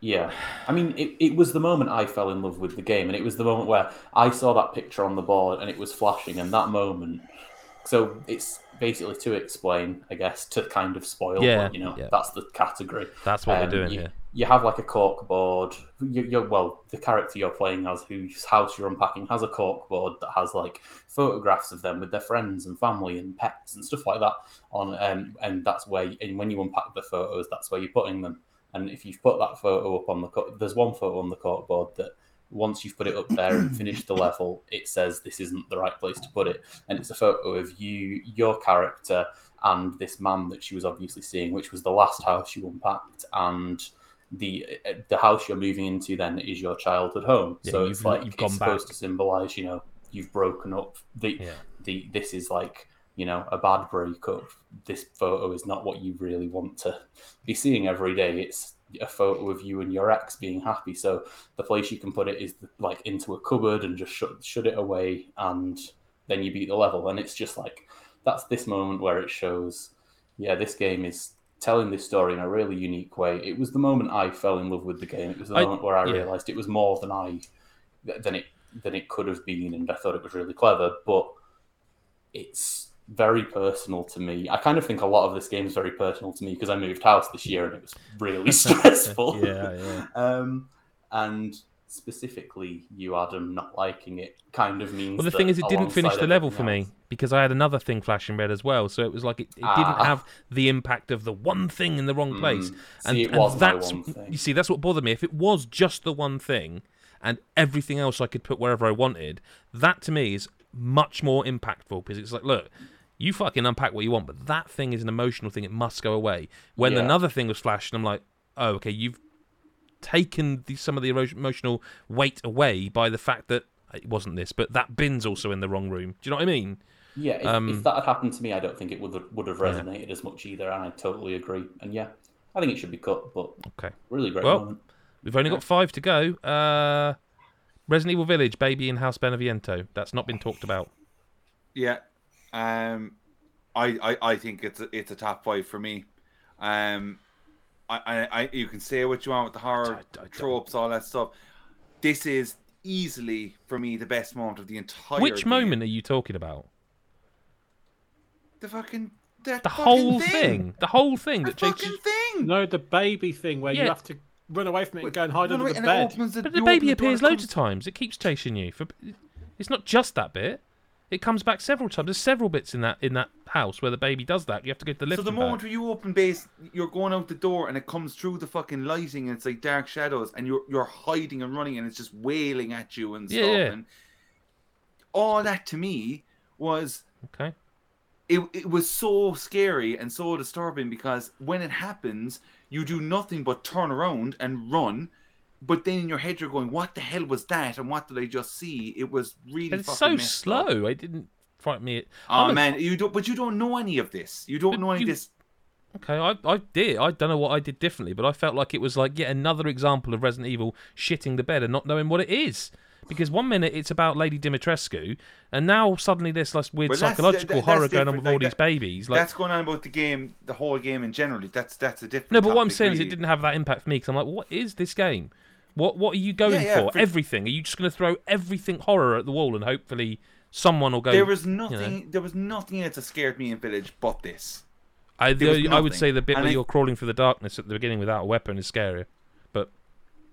Yeah, I mean, it, it was the moment I fell in love with the game, and it was the moment where I saw that picture on the board and it was flashing, and that moment. So it's basically to explain, I guess, to kind of spoil. Yeah, but, you know, yeah. that's the category. That's what Um, we're doing you, here. You have like a cork board. You, you're, well, the character you're playing as, whose house you're unpacking, has a cork board that has like photographs of them with their friends and family and pets and stuff like that on. Um, and that's where, and when you unpack the photos, that's where you're putting them. And if you've put that photo up on the, there's one photo on the cork board that once you've put it up there and finished the level, it says this isn't the right place to put it. And it's a photo of you, your character, and this man that she was obviously seeing, which was the last house you unpacked, and the uh, the house you're moving into then is your childhood home. Yeah, so it's like you've it's supposed back. to symbolize, you know, you've broken up. The Yeah. the this is like you know a bad breakup. This photo is not what you really want to be seeing every day. It's a photo of you and your ex being happy. So the place you can put it is like into a cupboard and just shut shut it away, and then you beat the level. And it's just like that's this moment where it shows, yeah, this game is telling this story in a really unique way. It was the moment I fell in love with the game. It was the I- moment where I yeah. realized it was more than I than it than it could have been, and I thought it was really clever. But it's very personal to me. I kind of think a lot of this game is very personal to me because I moved house this year and it was really stressful. yeah, yeah. Um, and specifically, you Adam not liking it kind of means. Well, the thing is, it didn't finish the level for everything me because I had another thing flashing red as well. So it was like it, it Ah. didn't have the impact of the one thing in the wrong place. Mm. And, See, and my that's you see, that's what bothered me. If it was just the one thing and everything else I could put wherever I wanted, that to me is much more impactful because it's like, look. You fucking unpack what you want, but that thing is an emotional thing. It must go away. When Yeah. another thing was flashed, and I'm like, oh, okay, you've taken the, some of the emotional weight away by the fact that it wasn't this, but that bin's also in the wrong room. Do you know what I mean? Yeah, if, Um, if that had happened to me, I don't think it would have, would have Yeah. resonated as much either, and I totally agree. And yeah, I think it should be cut, but Okay. really great Well, moment. We've only got five to go. Uh, Resident Evil Village, Baby in House Beneviento. That's not been talked about. Yeah, um, I, I, I think it's a, it's a top five for me. Um, I, I, I, you can say what you want with the horror I- I don't- tropes, all that stuff. This is easily for me the best moment of the entire. Which game. moment are you talking about? The fucking that The whole thing. thing. The whole thing The that fucking changes. thing. No, the baby thing where Yeah. you have to run away from it and go and hide Run under away the bed. the- But the baby open the door, appears loads comes- of times. It keeps chasing you. For it's not just that bit. It comes back several times. There's several bits in that in that house where the baby does that. You have to go to the lift. So the moment where you open base, you're going out the door and it comes through the fucking lighting and it's like dark shadows and you're you're hiding and running and it's just wailing at you and stuff. yeah. And all that to me was Okay. it, it was so scary and so disturbing because when it happens, you do nothing but turn around and run. But then in your head, you're going, "What the hell was that? And what did I just see?" It was really But it's so messed up. slow. It didn't frighten me. Oh I'm a- man, you don't. But you don't know any of this. You don't But know any you- of this. Okay, I, I did. I don't know what I did differently, but I felt like it was like yet another example of Resident Evil shitting the bed and not knowing what it is. Because one minute it's about Lady Dimitrescu, and now suddenly there's this weird Well, psychological that- horror going on with all Like, these babies. Like, that's going on about the game, the whole game in general. That's that's a different. no, but what I'm saying is it didn't have that impact for me because I'm like, what is this game? What what are you going Yeah, yeah, for? for- Everything? Are you just going to throw everything horror at the wall and hopefully someone will go? There was nothing. There was nothing else that scared me in Village but this. I, the- I would say the bit And where I- you're crawling through the darkness at the beginning without a weapon is scarier, but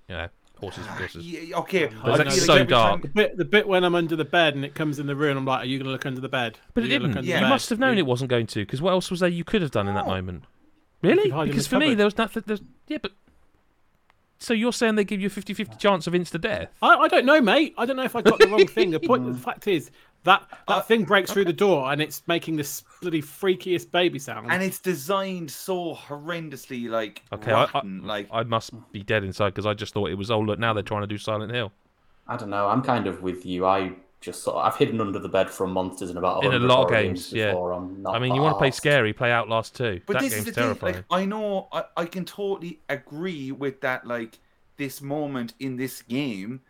you know, horses, Ah, horses. Yeah, okay, But I so every dark. The bit, the bit when I'm under the bed and it comes in the room, I'm like, "Are you going to look under the bed?" But it you gonna look didn't. under Yeah. You bed? must have known You- it wasn't going to, because what else was there you could have done in that moment? Really? could hide in Because the for me, there was nothing. There's, yeah, but. So you're saying they give you a 50 50 chance of insta death? I, I don't know, mate. I don't know if I got the wrong thing. The point, the fact is that that Uh, thing breaks through the door and it's making this bloody freakiest baby sound. and it's designed so horrendously, like Okay, I, I, like I must be dead inside because I just thought it was, oh, look, now they're trying to do Silent Hill. I don't know. I'm kind of with you. I just sort of, I've hidden under the bed from monsters in about In a lot of horror games, yeah. before. I'm not I mean, you want to play scary, play Outlast too. But that this game's is the terrifying. thing. Like, I know, I, I can totally agree with that. Like, this moment in this game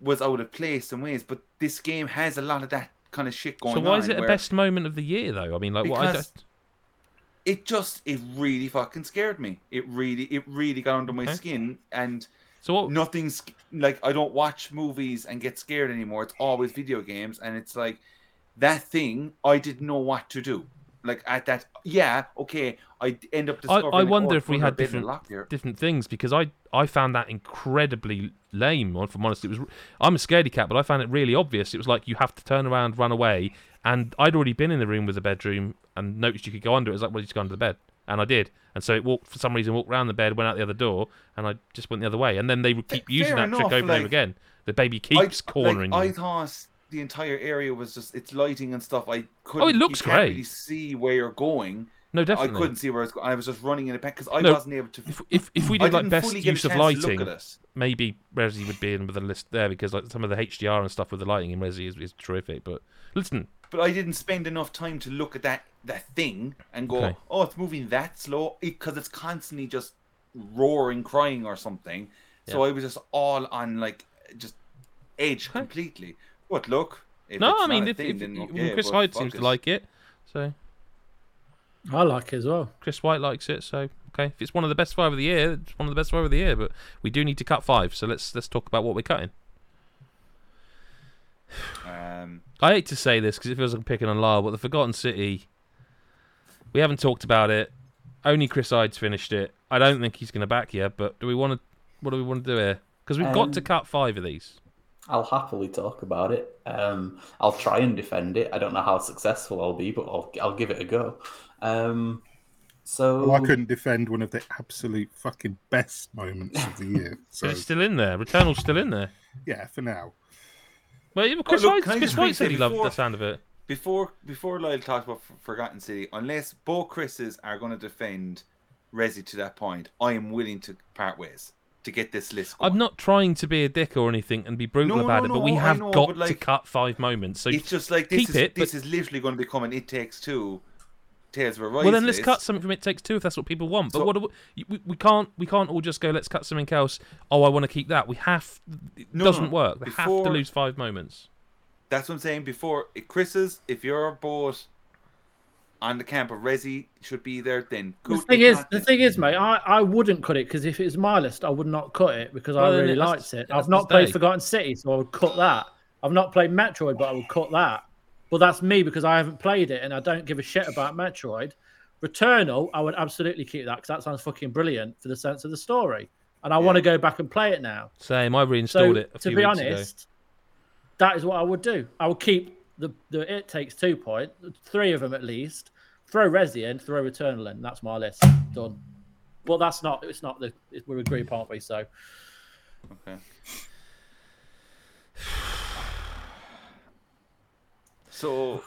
was out of place in ways, but this game has a lot of that kind of shit going so on. why is it a where best moment of the year, though? I mean, like, what I Because- don't... It just, it really fucking scared me. It really, it really got under my Okay. skin, and So what? nothing's like I don't watch movies and get scared anymore. It's always video games, and it's like that thing. I didn't know what to do. Like at that, yeah, okay. I end up I, discovering. I wonder oh, if we had a bed in different the lock here. different things because I I found that incredibly lame. If I'm honest, it was I'm a scaredy cat, but I found it really obvious. It was like you have to turn around, run away, and I'd already been in the room with the bedroom and noticed you could go under it. It was like, well, you just go under the bed, and I did. And so it walked for some reason, walked around the bed, went out the other door, and I just went the other way. And then they would keep Fair using that trick over and over again. The baby keeps I, cornering like, I thought the entire area was just its lighting and stuff. I oh, couldn't. Oh, looks you can't great. Really see where you're going. no, definitely. I couldn't see where I was. Going. I was just running in a pack because I No, wasn't able to. If, if if we did like best a use of lighting, it. maybe Resi would be in with the list there because like some of the HDR and stuff with the lighting in Resi is, is terrific. But listen, but I didn't spend enough time to look at that that thing and go, Okay. oh, it's moving that slow because it's constantly just roaring, crying or something. So I was just all on like just edge completely. But look, if no, I mean, if, thing, if, then if- okay, Chris but Hyde fuck seems to like it, so I like it as well. Chris White likes it. So okay, if it's one of the best five of the year, it's one of the best five of the year. But we do need to cut five, so let's let's talk about what we're cutting. Um, I hate to say this because it feels like I'm picking on Lyle, but the Forgotten City, we haven't talked about it. Only Chris Hyde's finished it. I don't think he's going to back you, but do we want to? What do we want to do here? Because we've got to Um, cut five of these. I'll happily talk about it. Um, I'll try and defend it. I don't know how successful I'll be, but I'll, I'll give it a go. Um, so Well, I couldn't defend one of the absolute fucking best moments of the year. So It's still in there. Returnal's still in there. yeah, for now. Well, Chris, look, Hyde, Chris White said he loved before- the sound of it. before before Lyle talks about Forgotten City, unless both Chris's are going to defend Resi to that point, I am willing to part ways to get this list. I'm not trying to be a dick or anything and be brutal No, about no, it, but we no, have know, got but, to cut five moments. So it's just like this keep is it, this but- is literally going to become an It Takes Two Tales of Arise. well, then let's cut something from It Takes Two if that's what people want. But So- what do we, we, we can't we can't all just go let's cut something else. Oh, I want to keep that. We have it No, doesn't no, work. We have to lose five moments. That's what I'm saying. Before Chris's, if you're both on the camp of Resi should be there, then The thing If is, not, the thing is, mate, I, I wouldn't cut it because if it was my list, I would not cut it because Well, I really it liked it. it I've not played stay. Forgotten City, so I would cut that. I've not played Metroid, but I would cut that. But that's me because I haven't played it and I don't give a shit about Metroid. Returnal, I would absolutely keep that because that sounds fucking brilliant for the sense of the story, and I want to go back and play it now. Same. I So reinstalled it a to few be weeks honest, that is what I would do. I would keep the the It Takes Two point, three of them at least. Throw Resi in, throw Returnal in. That's my list. Done. But that's not. It's not the. We're agreed, aren't we? So Okay. So,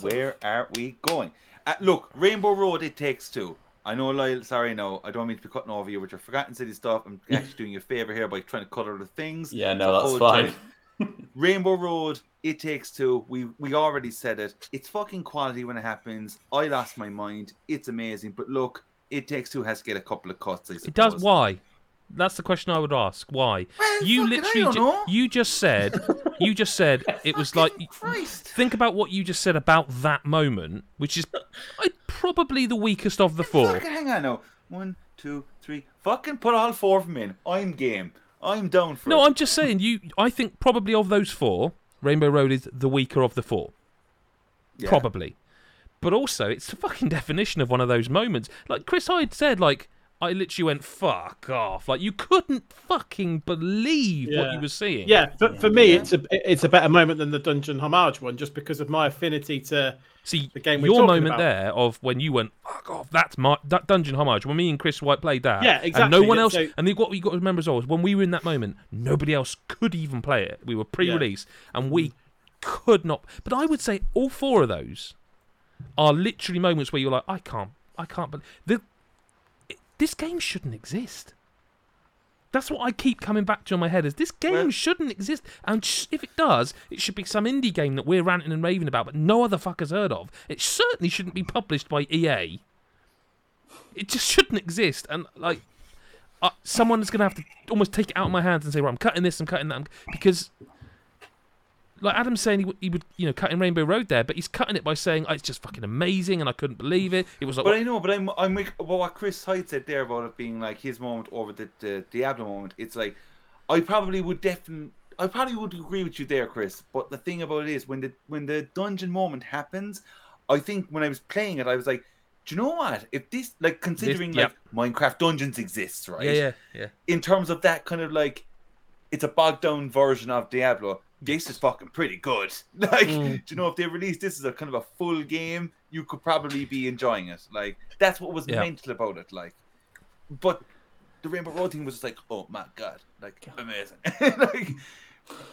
where are we going? Uh, look, Rainbow Road, it takes two. I know, Lyle, sorry, no, I don't mean to be cutting over you with your Forgotten City stuff. I'm actually doing you a favor here by trying to cut other things. Yeah, no, that's hold fine. tight. Rainbow Road, it takes two. We we already said it. It's fucking quality when it happens. I lost my mind. It's amazing. But look, it takes two has to get a couple of cuts. I ago. It does. Why? That's the question I would ask. Why? You literally, ju- you just said, you just said it was like. Christ. Think about what you just said about that moment, which is probably the weakest of the four. Fucking hang on now. One, two, three. Fucking put all four of them in. I'm game. I'm down for No, it. I'm just saying. You, I think probably of those four, Rainbow Road is the weaker of the four. Yeah. Probably, but also it's the fucking definition of one of those moments. Like Chris Hyde said, like I literally went fuck off. Like you couldn't fucking believe what you were seeing. Yeah, but for me, it's a it's a better moment than the Dungeon Homage one, just because of my affinity to. See, The game we're your talking moment about. there of when you went fuck off. That's my that Dungeon Homage. When me and Chris White played that, Yeah, exactly. And no exactly, one yeah, else. so- And you got you got to remember as well is when we were in that moment, nobody else could even play it. We were pre-release, and we could not. But I would say all four of those are literally moments where you're like, I can't, I can't. But the it- this game shouldn't exist. That's what I keep coming back to in my head is this game Well- shouldn't exist. And sh- if it does, it should be some indie game that we're ranting and raving about, but no other fucker's heard of. It certainly shouldn't be published by EA. It just shouldn't exist. And like, uh, someone is going to have to almost take it out of my hands and say, "Right, I'm cutting this, I'm cutting that," I'm... because, like Adam's saying, he would, he would, you know, cutting Rainbow Road there, but he's cutting it by saying, oh, "It's just fucking amazing," and I couldn't believe it. It was like, But I know, but I'm I'm with well, what Chris Hyde said there about it being like his moment over the, the Diablo moment. It's like I probably would definitely I probably would agree with you there, Chris. But the thing about it is when the when the dungeon moment happens, I think when I was playing it, I was like, do you know what? If this like considering yep. like Minecraft Dungeons exists, right? yeah, yeah, yeah. in terms of that kind of like it's a bogged down version of Diablo. This is fucking pretty good. Like, do mm. you know if they released this as a kind of a full game, you could probably be enjoying it. Like, that's what was Yeah. mental about it. Like, but the Rainbow Road thing was just like, oh my god, like amazing. like,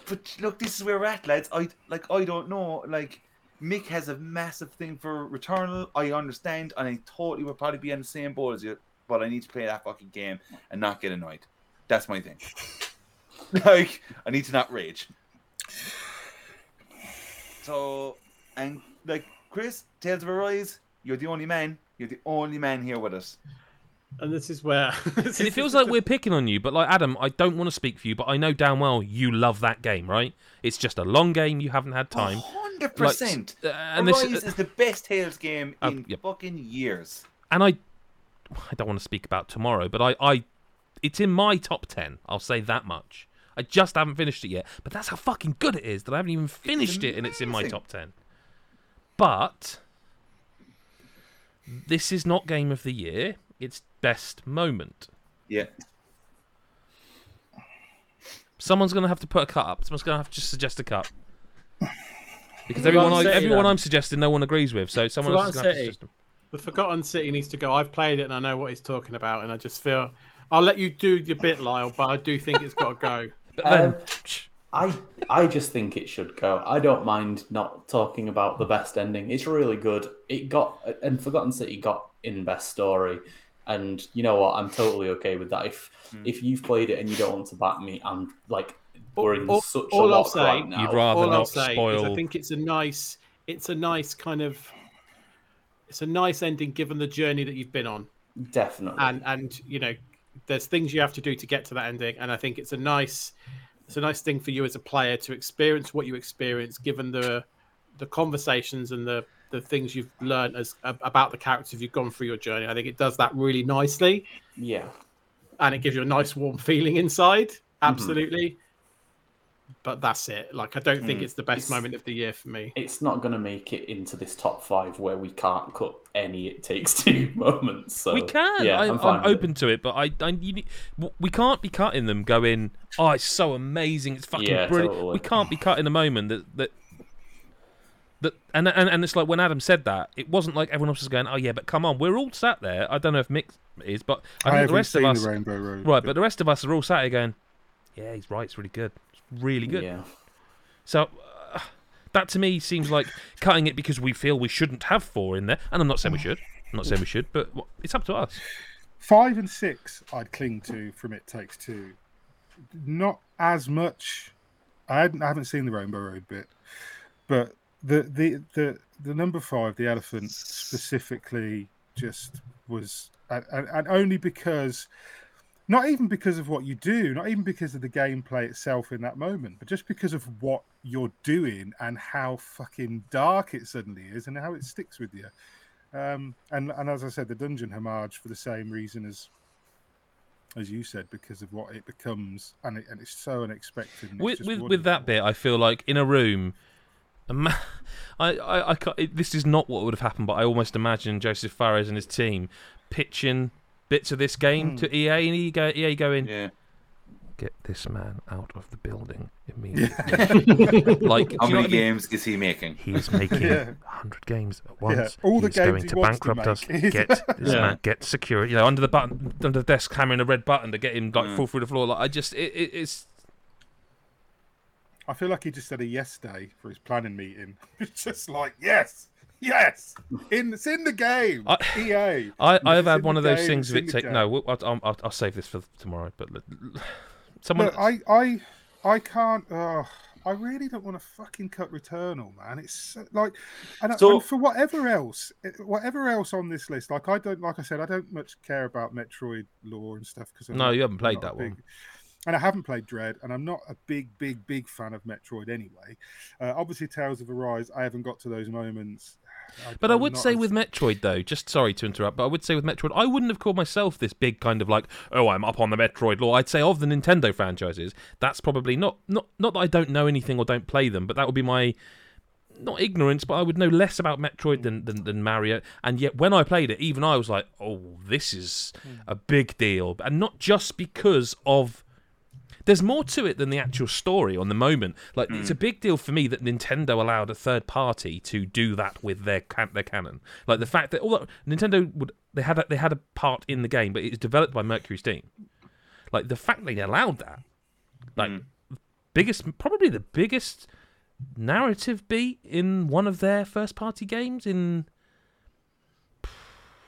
but look, this is where we're at, lads. I like, I don't know. Like, Mick has a massive thing for Returnal. I understand, and I totally would probably be on the same boat as you. But I need to play that fucking game and not get annoyed. That's my thing. like, I need to not rage. So, and like Chris, Tales of Arise, you're the only man. You're the only man here with us. and this is where And it feels like we're picking on you, but like Adam, I don't want to speak for you, but I know damn well you love that game, right? It's just a long game, you haven't had time. Hundred percent. uh, and this- Arise is the best Tales game Uh, in yep. fucking years. And I I don't want to speak about tomorrow, but I, I it's in my top ten, I'll say that much. I just haven't finished it yet. But that's how fucking good it is that I haven't even finished it and it's in my top ten. But this is not game of the year, it's best moment. Yeah. Someone's gonna have to put a cut up. Someone's gonna have to just suggest a cut. Because everyone, I, everyone I'm suggesting, no one agrees with. So someone else is gonna have to suggest them. the Forgotten City needs to go. I've played it and I know what he's talking about, and I just feel I'll let you do your bit, Lyle, but I do think it's got to go. But then, Um, I I just think it should go. I don't mind not talking about the best ending. It's really good. It got and Forgotten City got in best story, and you know what? I'm totally okay with that. If if you've played it and you don't want to back me, I'm like we're in all, such all a I'll say, right now. You'd rather all I'll not say is spoil- I think it's a nice, it's a nice kind of, it's a nice ending given the journey that you've been on, Definitely. and and you know, there's things you have to do to get to that ending, and I think it's a nice, it's a nice thing for you as a player to experience what you experience, given the, the conversations and the the things you've learned as about the characters you've gone through your journey. I think it does that really nicely. yeah. and it gives you a nice warm feeling inside. Mm-hmm. Absolutely. But that's it. Like I don't think Mm. it's the best It's- moment of the year for me. It's not going to make it into this top five where we can't cut any It Takes Two moments. So we can. Yeah, I, I'm, I'm, fine it. open to it, but I, I you, need- we can't be cutting them. Going, oh, it's so amazing. It's fucking Yeah, brilliant. totally. We can't be cutting a moment that that. That, and, and and it's like when Adam said that, it wasn't like everyone else was going, "Oh yeah, but come on, we're all sat there." I don't know if Mick is, but I, I, think haven't the rest seen of us, the Rainbow Road. right? But the rest of us are all sat here going, "Yeah, he's right. It's really good. It's really good." Yeah. So uh, that to me seems like cutting it because we feel we shouldn't have four in there. And I'm not saying we should. I'm not saying we should, but well, it's up to us. Five and six, I'd cling to from It Takes Two. Not as much. I hadn't, I haven't seen the Rainbow Road bit, but the the the the number five, the elephant specifically, just was, and, and, and only because, not even because of what you do, not even because of the gameplay itself in that moment, but just because of what you're doing and how fucking dark it suddenly is and how it sticks with you. Um, and and as I said, the dungeon homage for the same reason as as you said, because of what it becomes, and it, and it's so unexpected. and with with, with that bit, I feel like in a room, I, I, I it, this is not what would have happened, but I almost imagine Josef Fares and his team pitching bits of this game Hmm. to EA, and EA, go, EA going, Yeah. "Get this man out of the building immediately." like, How do you know many what I mean? games is he making? He's making Yeah. hundred games at once. all the He's games going he to wants to bankrupt us. Get this Yeah. man, get security. You know, under the button, under the desk, hammering a red button to get him like Mm. fall through the floor. Like, I just, it, it, it's I feel like he just said a yes day for his planning meeting. It's just like yes, yes, in it's in the game. I- EA. I, I've had one of those game, things it's it take. No, I'll, I'll, I'll save this for tomorrow. But l- someone, Look, I, I, I can't. Oh, I really don't want to fucking cut Returnal, man. It's so, like, and, So- and for whatever else, whatever else on this list, like I don't, like I said, I don't much care about Metroid lore and stuff because No, you haven't played that one. And I haven't played Dread, and I'm not a big, big, big fan of Metroid anyway. Uh, obviously, Tales of Arise, I haven't got to those moments. But I I'm would say with Metroid though, just sorry to interrupt, but I would say with Metroid, I wouldn't have called myself this big kind of like, oh, I'm up on the Metroid lore. I'd say of the Nintendo franchises, that's probably not not not that I don't know anything or don't play them, but that would be my not ignorance, but I would know less about Metroid than, than, than Mario. And yet, when I played it, even I was like, "Oh, this is a big deal," and not just because of. There's more to it than the actual story on the moment. Like, it's a hmm. big deal for me that Nintendo allowed a third party to do that with their can- their canon. Like the fact that although Nintendo would they had a, they had a part in the game, but it was developed by MercurySteam. Like the fact they allowed that, like hmm. biggest probably the biggest narrative beat in one of their first party games in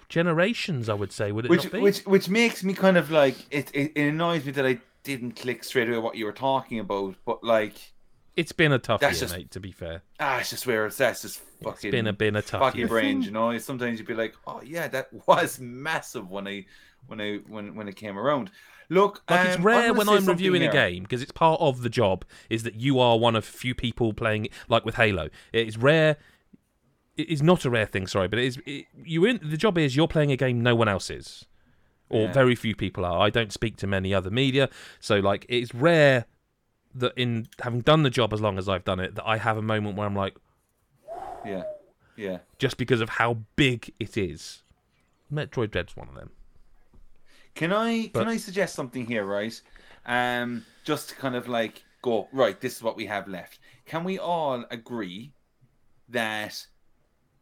generations i would say would it Which not be which which makes me kind of like it, it. It annoys me that I didn't click straight away what you were talking about. But like, It's been a tough That's year, just- mate. To be fair, Ah, it's just where it's that's just it's fucking been a been a tough fuck year. brain, you know. Sometimes you'd be like, "Oh yeah, that was massive when I when I when when it came around." Look, Like it's um, rare gonna when I'm reviewing a game because it's part of the job is that you are one of few people playing like with Halo. It is rare. It is not a rare thing, sorry, but it is. It, you in the job is you're playing a game no one else is, or Yeah. very few people are. I don't speak to many other media, so like it's rare that in having done the job as long as I've done it that I have a moment where I'm like, Yeah, yeah. just because of how big it is. Metroid Dread's one of them. Can I But- can I suggest something here, right? Um, just to kind of like go right. This is what we have left. Can we all agree that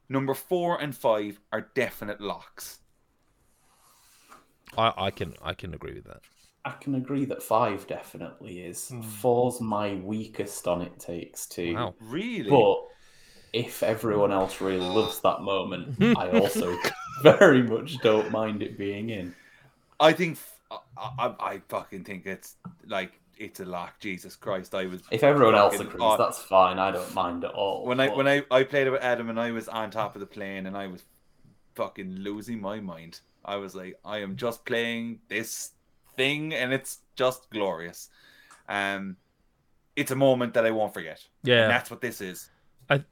number four and five are definite locks? I, I can I can agree with that. I can agree that five definitely is. Hmm. Four's my weakest on it takes two. Wow. Really? But if everyone else really loves that moment, I also very much don't mind it being in. I think I, I, I fucking think it's like it's a lock. Jesus Christ! I was If everyone else agrees, that's fine. I don't mind at all. when I when I I played it with Adam and I was on top of the plane and I was fucking losing my mind. I was like, I am just playing this thing and it's just glorious. Um, it's a moment that I won't forget. Yeah. and that's what this is. I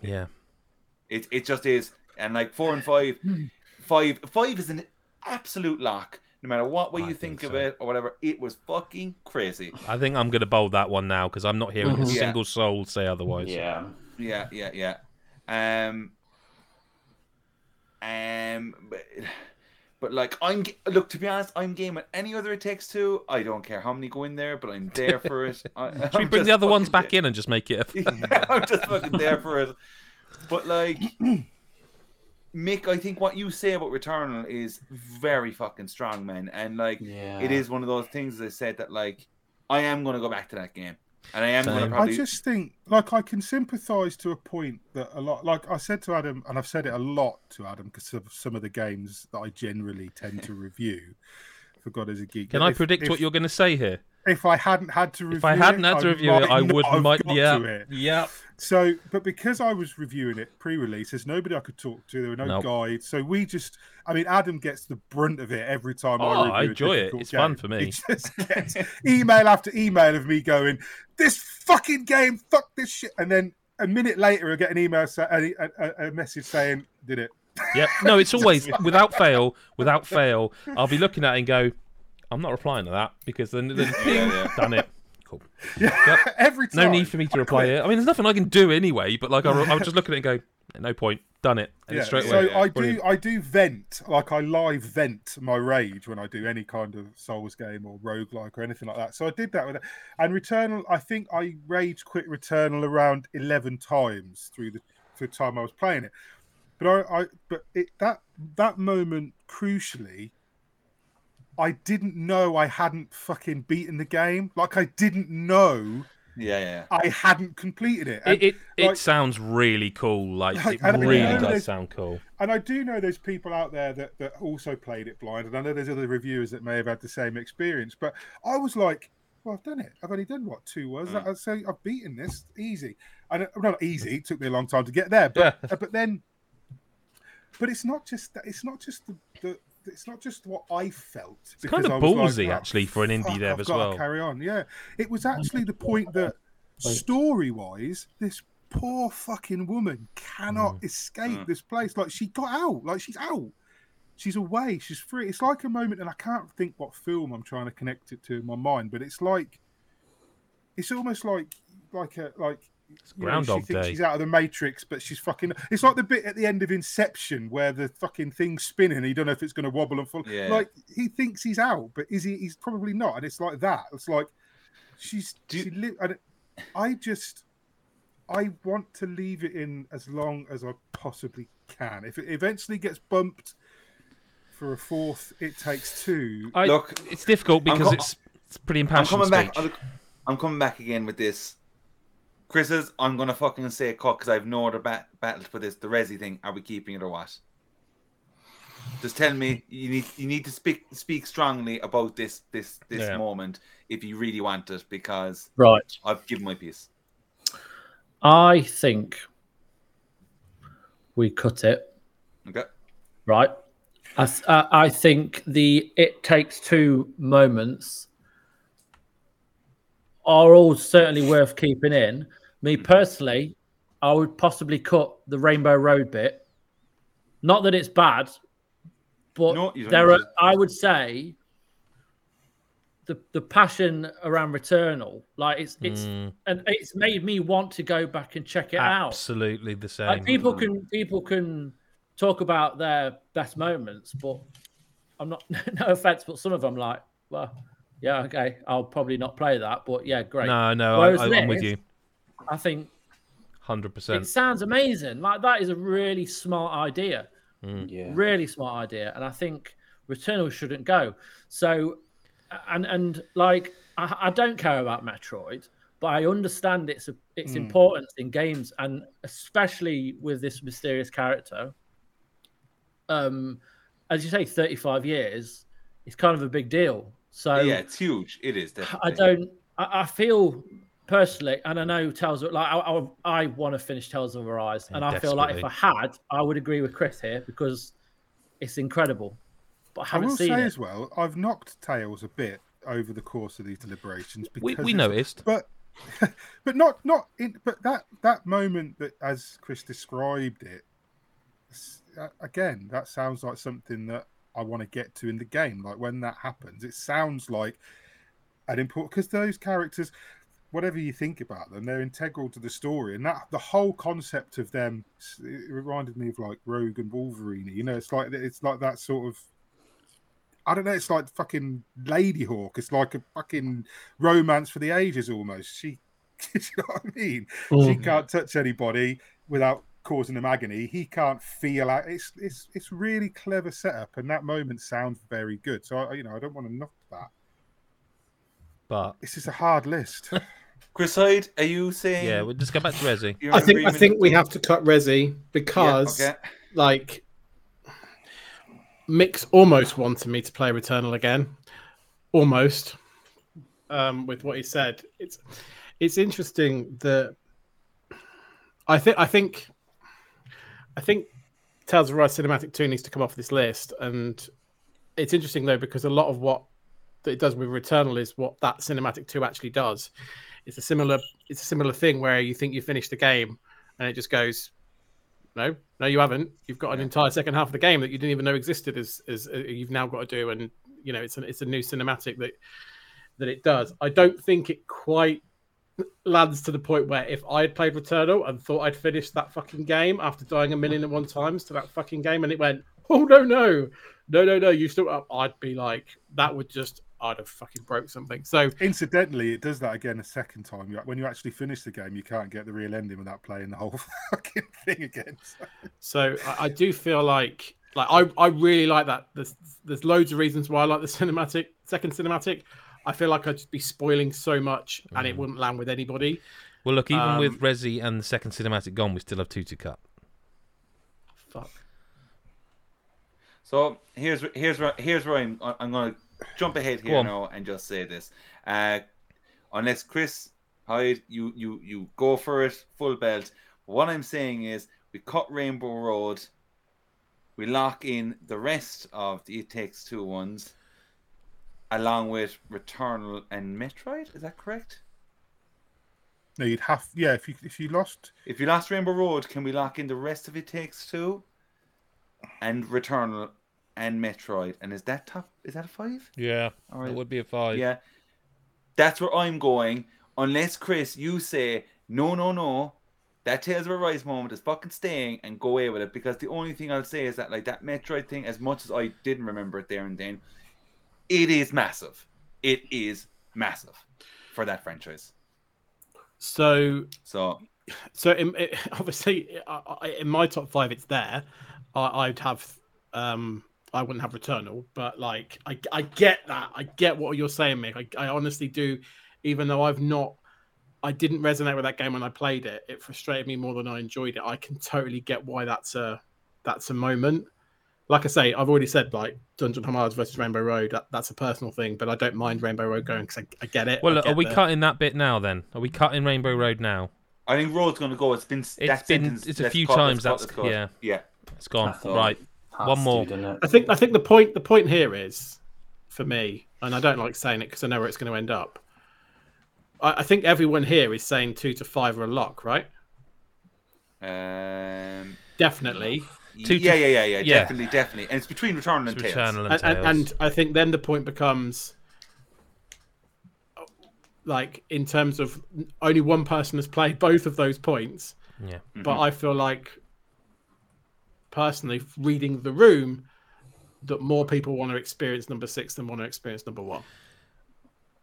yeah. It it just is. And like four and five, five five is an absolute lock. No matter what way I you think think, of so. it or whatever, it was fucking crazy. I think I'm going to bold that one now because I'm not hearing a Mhm. Yeah. single soul say otherwise. yeah, Yeah, yeah, yeah. Um, um, but, but like I'm look to be honest, I'm game at any other it takes two. I don't care how many go in there, but I'm there for it. I, Should we bring the other ones back in and just make it? A... yeah, I'm just fucking there for it. But like, Mick, I think what you say about Returnal is very fucking strong, man. And like, yeah. it is one of those things. As I said that like, I am gonna go back to that game, and I am Same. gonna probably. I just think, like, I can sympathise to a point that a lot, like I said to Adam, and I've said it a lot to Adam because of some of the games that I generally tend to review. For God is a geek. Can I If- predict if, what you're going to say here? If I hadn't had to review If I hadn't it, had to I review it, I would. Might, yeah, yeah. So, but because I was reviewing it pre-release, there's nobody I could talk to. There were no Nope. guides, so we just. I mean, Adam gets the brunt of it every time. Oh, I, review I enjoy it. It's fun for me. He just gets email after email of me going, "This fucking game, fuck this shit," and then a minute later, I get an email, a, a, a message saying, "Did it?" Yep. No, it's always without fail. Without fail, I'll be looking at it and go, I'm not replying to that because then then Yeah, yeah. done it. Cool. Yeah, every time. No need for me to reply it. I mean, there's nothing I can do anyway. But like, I, I would just look at it and go, no point. Done it. And Yeah, it's straight so away. I do I do vent like I live vent my rage when I do any kind of Souls game or roguelike or anything like that. So I did that with it. And Returnal, I think I rage quit Returnal around eleven times through the through the time I was playing it. But I, I but it that that moment crucially I didn't know I hadn't fucking beaten the game. Like I didn't know Yeah, yeah. I hadn't completed it. And- It it, it like- sounds really cool. Like Like, it and I really you does there's- sound cool. And I do know there's people out there that, that also played it blind, and I know there's other reviewers that may have had the same experience. But I was like, "Well, I've done it. I've only done what two was. Mm. I'd say I've beaten this easy. And it- not easy. It took me a long time to get there. But Yeah. uh, but then, but it's not just that. It's not just the. the it's not just what I felt. It's kind of ballsy, like, "Oh, actually, for an indie dev I've as gotta well." Carry on, yeah. It was actually the point that story-wise, this poor fucking woman cannot Mm. escape Mm. this place. Like she got out, like she's out, she's away, she's free. It's like a moment, and I can't think what film I'm trying to connect it to in my mind, but it's like, it's almost like like a like. You know, Groundhog she thinks Day. she's out of the Matrix, but she's fucking. It's like the bit at the end of Inception where the fucking thing's spinning. And you don't know if it's going to wobble and fall. Yeah. Like he thinks he's out, but is he? He's probably not. And it's like that. It's like she's. Do you- she li- and I just. I want to leave it in as long as I possibly can. If it eventually gets bumped for a fourth, it takes two. I, Look, it's difficult because co- it's it's pretty impassioned. I'm impassioned coming back. I'm coming back again with this. Chris's, I'm gonna fucking say a cut because I've no other bat- battle for this. The Resi thing, are we keeping it or what? Just tell me. You need you need to speak speak strongly about this this this Yeah. moment if you really want it because Right. I've given my piece. I think we cut it Okay. right. I th- uh, I think the it takes two moments are all certainly worth keeping in. Me personally, I would possibly cut the Rainbow Road bit. Not that it's bad, but No, there are. I would say the the passion around Returnal, like it's it's Mm, and it's made me want to go back and check it out. absolutely the same. Like people can people can talk about their best moments, but I'm not no offense, but some of them like, well, yeah, okay, I'll probably not play that, but yeah, great. No, no, I, Whereas I, I'm with you, I think hundred percent. it percent. sounds amazing. Like that is a really smart idea, Yeah. really smart idea, and I think Returnal shouldn't go. So, and and like I, I don't care about Metroid, but I understand its its Mm. importance in games, and especially with this mysterious character. Um, as you say, thirty five years It's kind of a big deal. So yeah, it's huge. It is. Definitely. I don't. I, I feel personally, and I know Tales of like I, I, I want to finish Tales of Arise, Yeah, and I feel like if I had, I would agree with Chris here because it's incredible. But I I haven't will seen say it. as well, I've knocked Tales a bit over the course of these deliberations because We, we noticed. but but not not in but that that moment that as Chris described it again that sounds like something that I want to get to in the game like when that happens it sounds like an important because those characters whatever you think about them they're integral to the story and that the whole concept of them it reminded me of like Rogue and Wolverine you know it's like it's like that sort of I don't know. It's like fucking Ladyhawke. It's like a fucking romance for the ages almost. She, you know what I mean? She Mm. can't touch anybody without causing them agony. He can't feel out. It's it's it's really clever setup, and that moment sounds very good. So I, you know, I don't want to knock that. But This is a hard list. Chris Hyde, are you saying? yeah, we'll just go back to Resi. you're I think I think we have to cut Resi because Yeah, okay. like Mick's almost wanted me to play Returnal again. Almost. Um, with what he said. It's it's interesting that I think I think I think Tales of Arise Cinematic 2 needs to come off this list. And it's interesting though, because a lot of what that it does with Returnal is what that Cinematic 2 actually does. It's a similar it's a similar thing where you think you finished the game and it just goes no, no, you haven't. You've got an entire second half of the game that you didn't even know existed. As, as uh, you've now got to do, and you know it's a it's a new cinematic that that it does. I don't think it quite lands to the point where if I had played Returnal and thought I'd finished that fucking game after dying a million and one times to that fucking game, and it went, oh no no no no no, you still up, I'd be like that would just I'd have fucking broke something. So Incidentally, it does that again a second time. When you actually finish the game, you can't get the real ending without playing the whole fucking thing again. So- So I, I do feel like like I, I really like that. There's there's loads of reasons why I like the cinematic second cinematic. I feel like I'd just be spoiling so much and it wouldn't land with anybody. Well, look, even with Um, Resi and the second cinematic gone, we still have two to cut. Fuck. So here's here's where here's where I'm I'm gonna jump ahead here now and just say this. Uh, unless Chris Hyde, you you you go for it full belt. What I'm saying is we cut Rainbow Road. We lock in the rest of the It Takes Two ones, along with Returnal and Metroid. Is that correct? No, you'd have yeah. If you if you lost, If you lost Rainbow Road, can we lock in the rest of It Takes Two, and Returnal and Metroid? And is that top? Is that a five? Yeah, All right. it would be a five. Yeah, that's where I'm going. Unless Chris, you say no, no, no, that Tales of Arise moment is fucking staying and go away with it. Because the only thing I'll say is that like that Metroid thing, as much as I didn't remember it there and then, it is massive. It is massive for that franchise. So So so in, it, obviously I, I, in my top five it's there. I, I'd have um I wouldn't have Returnal, but like I I get that. I get what you're saying, Mick. I, I honestly do, even though I've not I didn't resonate with that game when I played it. It frustrated me more than I enjoyed it. I can totally get why that's a that's a moment. Like I say, I've already said like Dungeon Homage versus Rainbow Road. That, that's a personal thing, but I don't mind Rainbow Road going because I, I get it. Well, I look, are we the- cutting that bit now then? Are we cutting Rainbow Road now? I think Road's going to go. It's been. that been- sentence, it's a few cut, times cut, that's- cut. yeah. Yeah. It's gone. Right. Has One more. doesn't it? I think I think the point the point here is for me, and I don't like saying it because I know where it's going to end up. I, I think everyone here is saying two to five are a lock, right? Um, Definitely. Two to- yeah, yeah, yeah, yeah, yeah. Definitely, definitely. And it's between Returnal and Tales. Returnal and, and, and, and I think then the point becomes like in terms of only one person has played both of those points, yeah. but I feel like personally reading the room that more people want to experience number six than want to experience number one.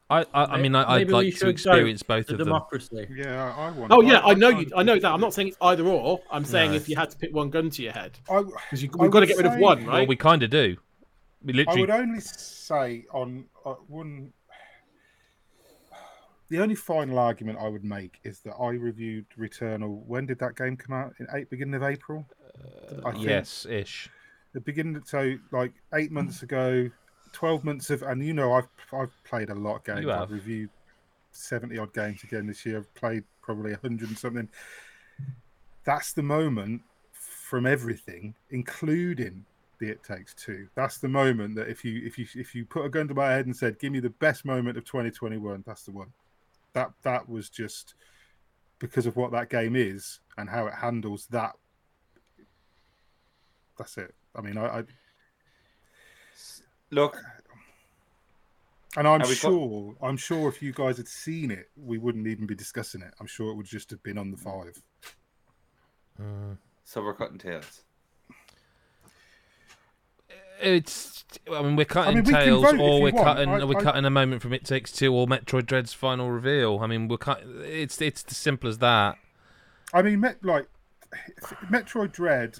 I, I, I mean, I, I'd like to experience both The of them. democracy. Yeah, I want. Oh yeah, I know you. I know that. I'm not saying it's either or. I'm saying No. if you had to pick one gun to your head, because you, we've got to get rid of say- one, Well, we kind of do. We literally. I would only say on uh, one. The only final argument I would make is that I reviewed Returnal. When did that game come out? In eight, beginning of April. Uh, I think yes, ish. the beginning. So like eight months ago, twelve months of, and you know I've I've played a lot of games. You have. I've reviewed seventy odd games again this year. I've played probably a hundred and something. That's the moment from everything, including the It Takes Two. That's the moment that if you if you if you put a gun to my head and said, "Give me the best moment of 2021," that's the one. That that was just because of what that game is and how it handles that. That's it. I mean, I, I Look, and I'm Have we got- sure I'm sure if you guys had seen it, we wouldn't even be discussing it. I'm sure it would just have been on the five. Uh... so we're cutting Tales. It's. I mean, we're cutting I mean, Tales, or we're want. cutting. I- we're I- cutting a moment from It Takes Two or Metroid Dread's final reveal. I mean, we're cut. It's it's as simple as that. I mean, like Metroid Dread,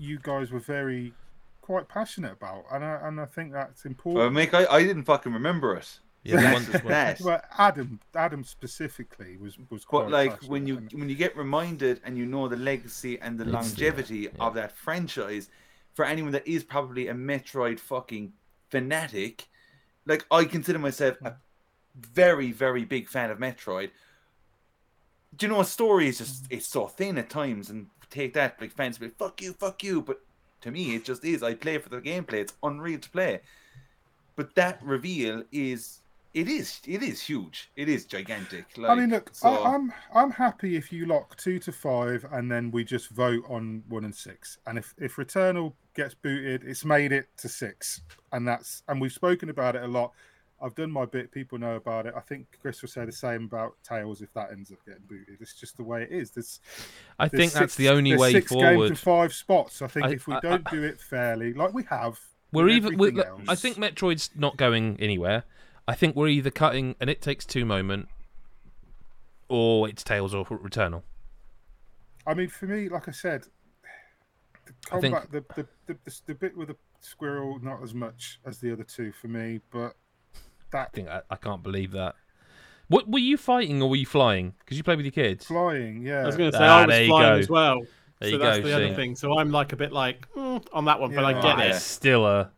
you guys were very quite passionate about, and I and I think that's Well, important. Mick, I, I didn't fucking remember it. Yeah, the That's one- just that. But Adam, Adam specifically was was quite. But like when you when you get reminded and you know the legacy and the It's- longevity yeah. of that franchise, for anyone that is probably a Metroid fucking fanatic, like I consider myself a very very big fan of Metroid. Do you know a story is just it's so thin at times and take that like fans be like, fuck you fuck you. But to me it just is. I play for the gameplay. It's unreal to play. But that reveal is it is it is huge. It is gigantic. Like, I mean, look, so- I, I'm I'm happy if you lock two to five, and then we just vote on one and six. And if if Returnal gets booted, it's made it to six, and that's and we've spoken about it a lot. I've done my bit. People know about it. I think Chris will say the same about Tales if that ends up getting booted. It's just the way it is. There's, I there's think that's the only way six games forward. and five spots. I think I- if we I- don't I- do it fairly, like we have, We're even. We're, look, I think Metroid's not going anywhere. I think we're either cutting and It Takes Two moment, or it's Tales or Returnal. I mean, for me, like I said, the I think- the, the, the, the, the bit with the squirrel, not as much as the other two for me, but that think I, I can't believe that. What were you fighting or were you flying? Because you play with your kids. flying, yeah. I was going to say Ah, I there was you flying go. as well. There so you that's go, the other thing. So I'm like a bit like mm, on that one, but I Yeah. get Ah, it. It's still a.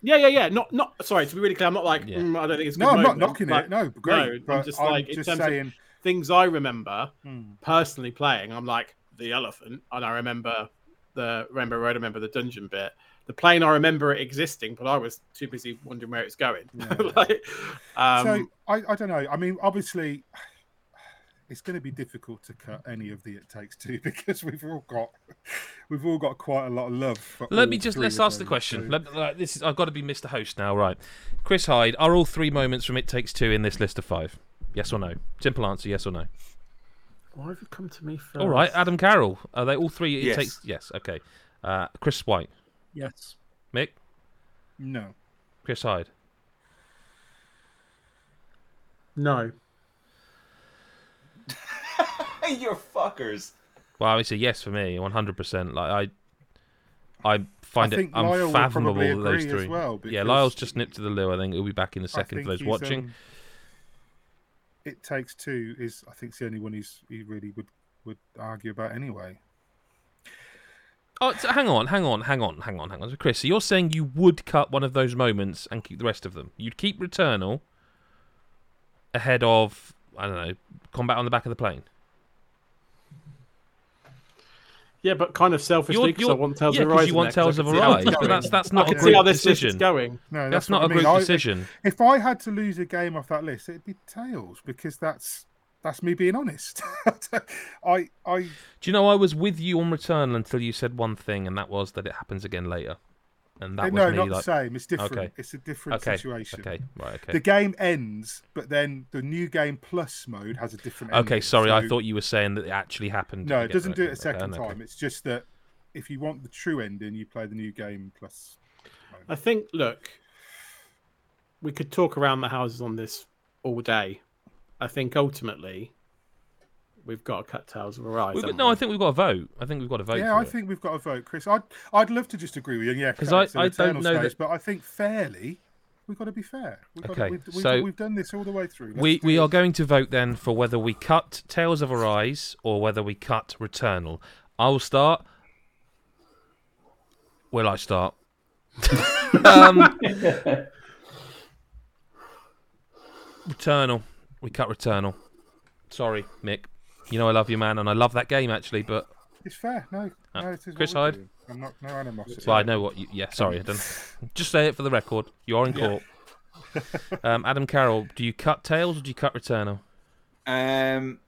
Yeah, yeah, yeah. Not, not. Sorry to be really clear. I'm not like. Yeah. Mm, I don't think it's. a no, good I'm not moment, knocking but it. No, great. I'm but just I'm like, in just terms of- saying. Things I remember hmm. personally playing. I'm like the elephant, and I remember the remember road. I remember the dungeon bit. The plane, I remember it existing, but I was too busy wondering where it's going. Yeah. like, um, so I, I don't know. I mean, obviously, it's going to be difficult to cut any of the It Takes Two because we've all got we've all got quite a lot of love. For Let me just let's of ask the question. so- Let, like, this is I've got to be Mr. Host now, right? Chris Hyde, are all three moments from It Takes Two in this list of five? Yes or no? Simple answer: yes or no. why have you come to me first? All right, Adam Carroll, are they all three? It Yes. takes yes. Okay. Uh, Chris White, Yes. Mick, No, Chris Hyde. No. You're fuckers. Well, it's a yes for me, one hundred percent. Like I, I find I it think Lyle will unfathomable probably those agree as three. well, yeah, Lyle's just nipped to the loo. I think he'll be back in a I second for those watching. um, it takes two is I think it's the only one he's he really would would argue about anyway. Oh, so hang on, hang on, hang on, hang on, hang on. So Chris, so you're saying you would cut one of those moments and keep the rest of them? You'd keep Returnal ahead of I don't know, combat on the back of the plane. Yeah, but kind of selfishly because I want Tales yeah, of 'cause Arise. you in want there, 'cause Tales of can see Arise, but that's that's not a can see how group this list is decision. going. No, That's what not I a mean. group I- decision. If I had to lose a game off that list, it'd be Tales because that's that's me being honest. I I Do you know I was with you on return until you said one thing, and that was that it happens again later, and that eh, was no, me not like, the same. It's different. Okay. It's a different okay, situation. okay, right, okay. The game ends, but then the new game plus mode has a different. Okay, ending, sorry, I thought you were saying that it actually happened. No, You it doesn't to do it a second okay. time. It's just that if you want the true ending, you play the new game plus. I think, look, we could talk around the houses on this all day. I think ultimately, we've got to cut Tales of Arise. We've got- no, we? I think we've got a vote. I think we've got a vote. yeah, I it. think we've got a vote, Chris. I'd I'd love to just agree with you. Yeah, because I- it I Eternal don't know Space, that- but I think fairly. We've got to be fair. We've got Okay, to, we've, we've, so we've done this all the way through. Let's we we it. are going to vote then for whether we cut Tales of Arise or whether we cut Returnal. I will start. Will I start? um, Returnal. We cut Returnal. Sorry, Mick. You know I love you, man, and I love that game actually. But It's fair. No, Uh, no, it is Chris Hyde? doing. I'm not no animosity. well, I know what. You, yeah, sorry, I don't. Just say it for the record. You are in court. um, Adam Carroll, do you cut Tales or do you cut Returnal? Um,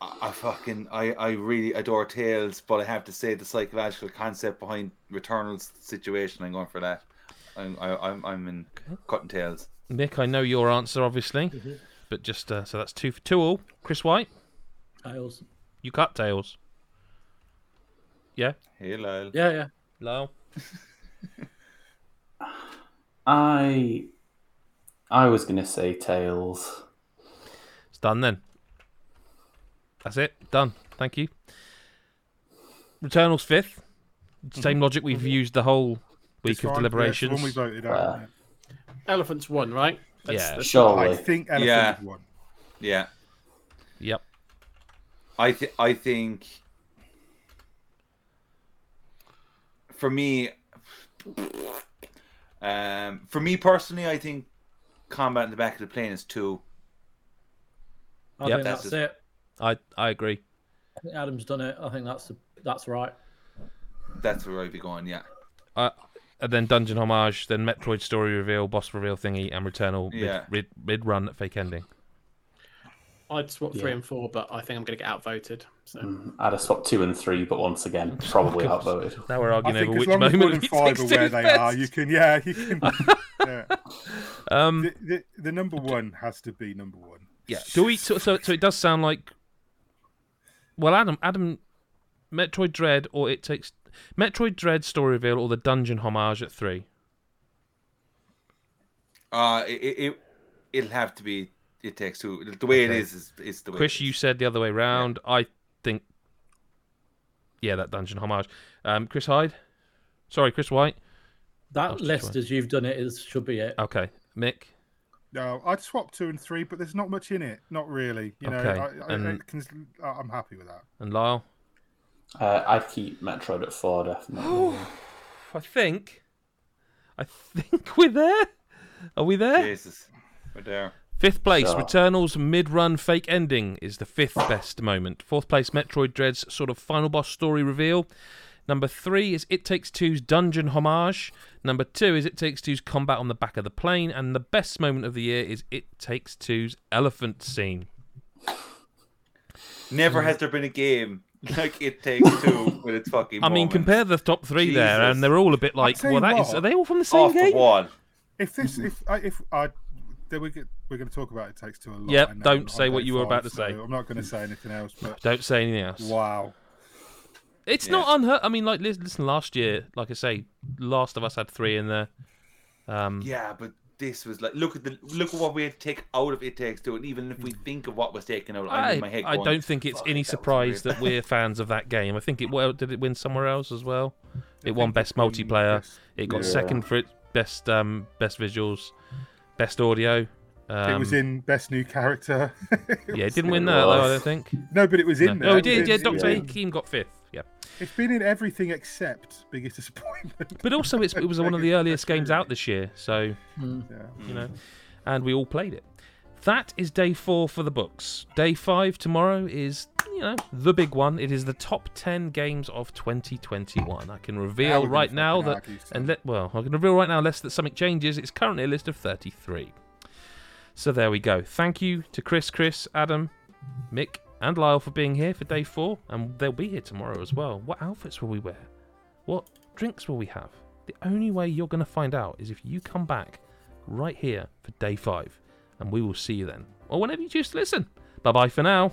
I, I fucking I, I really adore Tales, but I have to say the psychological concept behind Returnal's situation. I'm going for that. I'm I, I'm I'm in cutting Tales. Mick, I know your answer, obviously, but just uh, so that's two for two all. Chris White, Tales. you cut Tales. Yeah, Hey Lyle. Yeah, yeah. Lyle. I I was gonna say Tales. It's done then. That's it. Done. Thank you. Returnal's fifth. Same logic we've used the whole week It's of fine. deliberations. Yeah, it's one we voted Uh, out. Elephants won, right? Yeah. that's- I Surely. think Elephant Yeah. won. Yeah, Yep. I th- I think for me, um, for me personally, I think combat in the back of the plane is two. I Yep. think That's that's, just- it. I I agree. I think Adam's done it. I think that's that's right. That's where I'd be going. Yeah, Uh, and then Dungeon Homage, then Metroid Story Reveal, Boss Reveal Thingy, and Returnal mid, Yeah. mid, mid run Fake Ending. I'd swap three Yeah. and four, but I think I'm going to get outvoted. So Mm, I'd have swapped two and three, but once again, probably course. outvoted. Now we're arguing think over which long as moment one of and five are where they best. are, you can. Yeah, you can. yeah. Um, The, the, the number one has to be number one. Yeah. Do we? So, so, so it does sound like. Well, Adam, Adam, Metroid Dread, or it takes Metroid Dread story reveal, or the Dungeon homage at three. uh, it, it it- it'll have to be. It takes two. The way Okay. it is is, is the way. Chris, it you said the other way round. I think. Yeah, that Dungeon homage. Um, Chris Hyde. Sorry, Chris White. That just list, as you've done it, is should be it. Okay, Mick. No, I'd swap two and three, but there's not much in it. Not really. You know, I, I, and- I can, I'm happy with that. and Lyle. Uh, I'd keep Metroid at four, definitely. I think. I think we're there. Are we there? Jesus, we're there. Fifth place, Sure. Returnal's mid-run fake ending is the fifth best moment. Fourth place, Metroid Dread's sort of final boss story reveal. Number three is It Takes Two's dungeon homage. Number two is It Takes Two's combat on the back of the plane, and the best moment of the year is It Takes Two's elephant scene. Never has there been a game like it takes two with its fucking. I mean, moments. compare the top three there, and they're all a bit like, well, you that is. Are they all from the same off game? the wall. If this, if I, if I, then we get, we're going to talk about it takes two a lot. Yep, know, don't say what day you were about to say. so I'm not going to say anything else. But Don't say anything else. wow, It's Yeah. not unheard. I mean, like, listen, last year, like I say, Last of Us had three in there. Um, Yeah, but this was like look at the look at what we had to take out of it takes two, and even if we think of what was taken out, I'm I, in my head. I don't think it's any that surprise that we're fans of that game. I think it well did it win somewhere else as well. It won best multiplayer. best- It got Yeah. second for its best um, best visuals, best audio. Um, it was in best new character. yeah, it didn't win that though. I don't think. no, but it was in No, there. oh, it It did. Yeah, Doctor yeah. Hakim got fifth. Yeah, It's been in everything except biggest disappointment. but also it's, it was one of the earliest games out this year, so Mm. Yeah. you know, and we all played it. that is day four for the books. Day five tomorrow is, you know, the big one. It is the top 10 games of 2021. I can reveal we're right now that, argue, and let, well, I can reveal right now, unless that something changes, it's currently a list of 33. So there we go. Thank you to Chris, Chris, Adam, Mick, and Lyle for being here for day four, and they'll be here tomorrow as well. What outfits will we wear? What drinks will we have? The only way you're going to find out is if you come back right here for day five, and we will see you then, or whenever you choose to listen. Bye bye for now.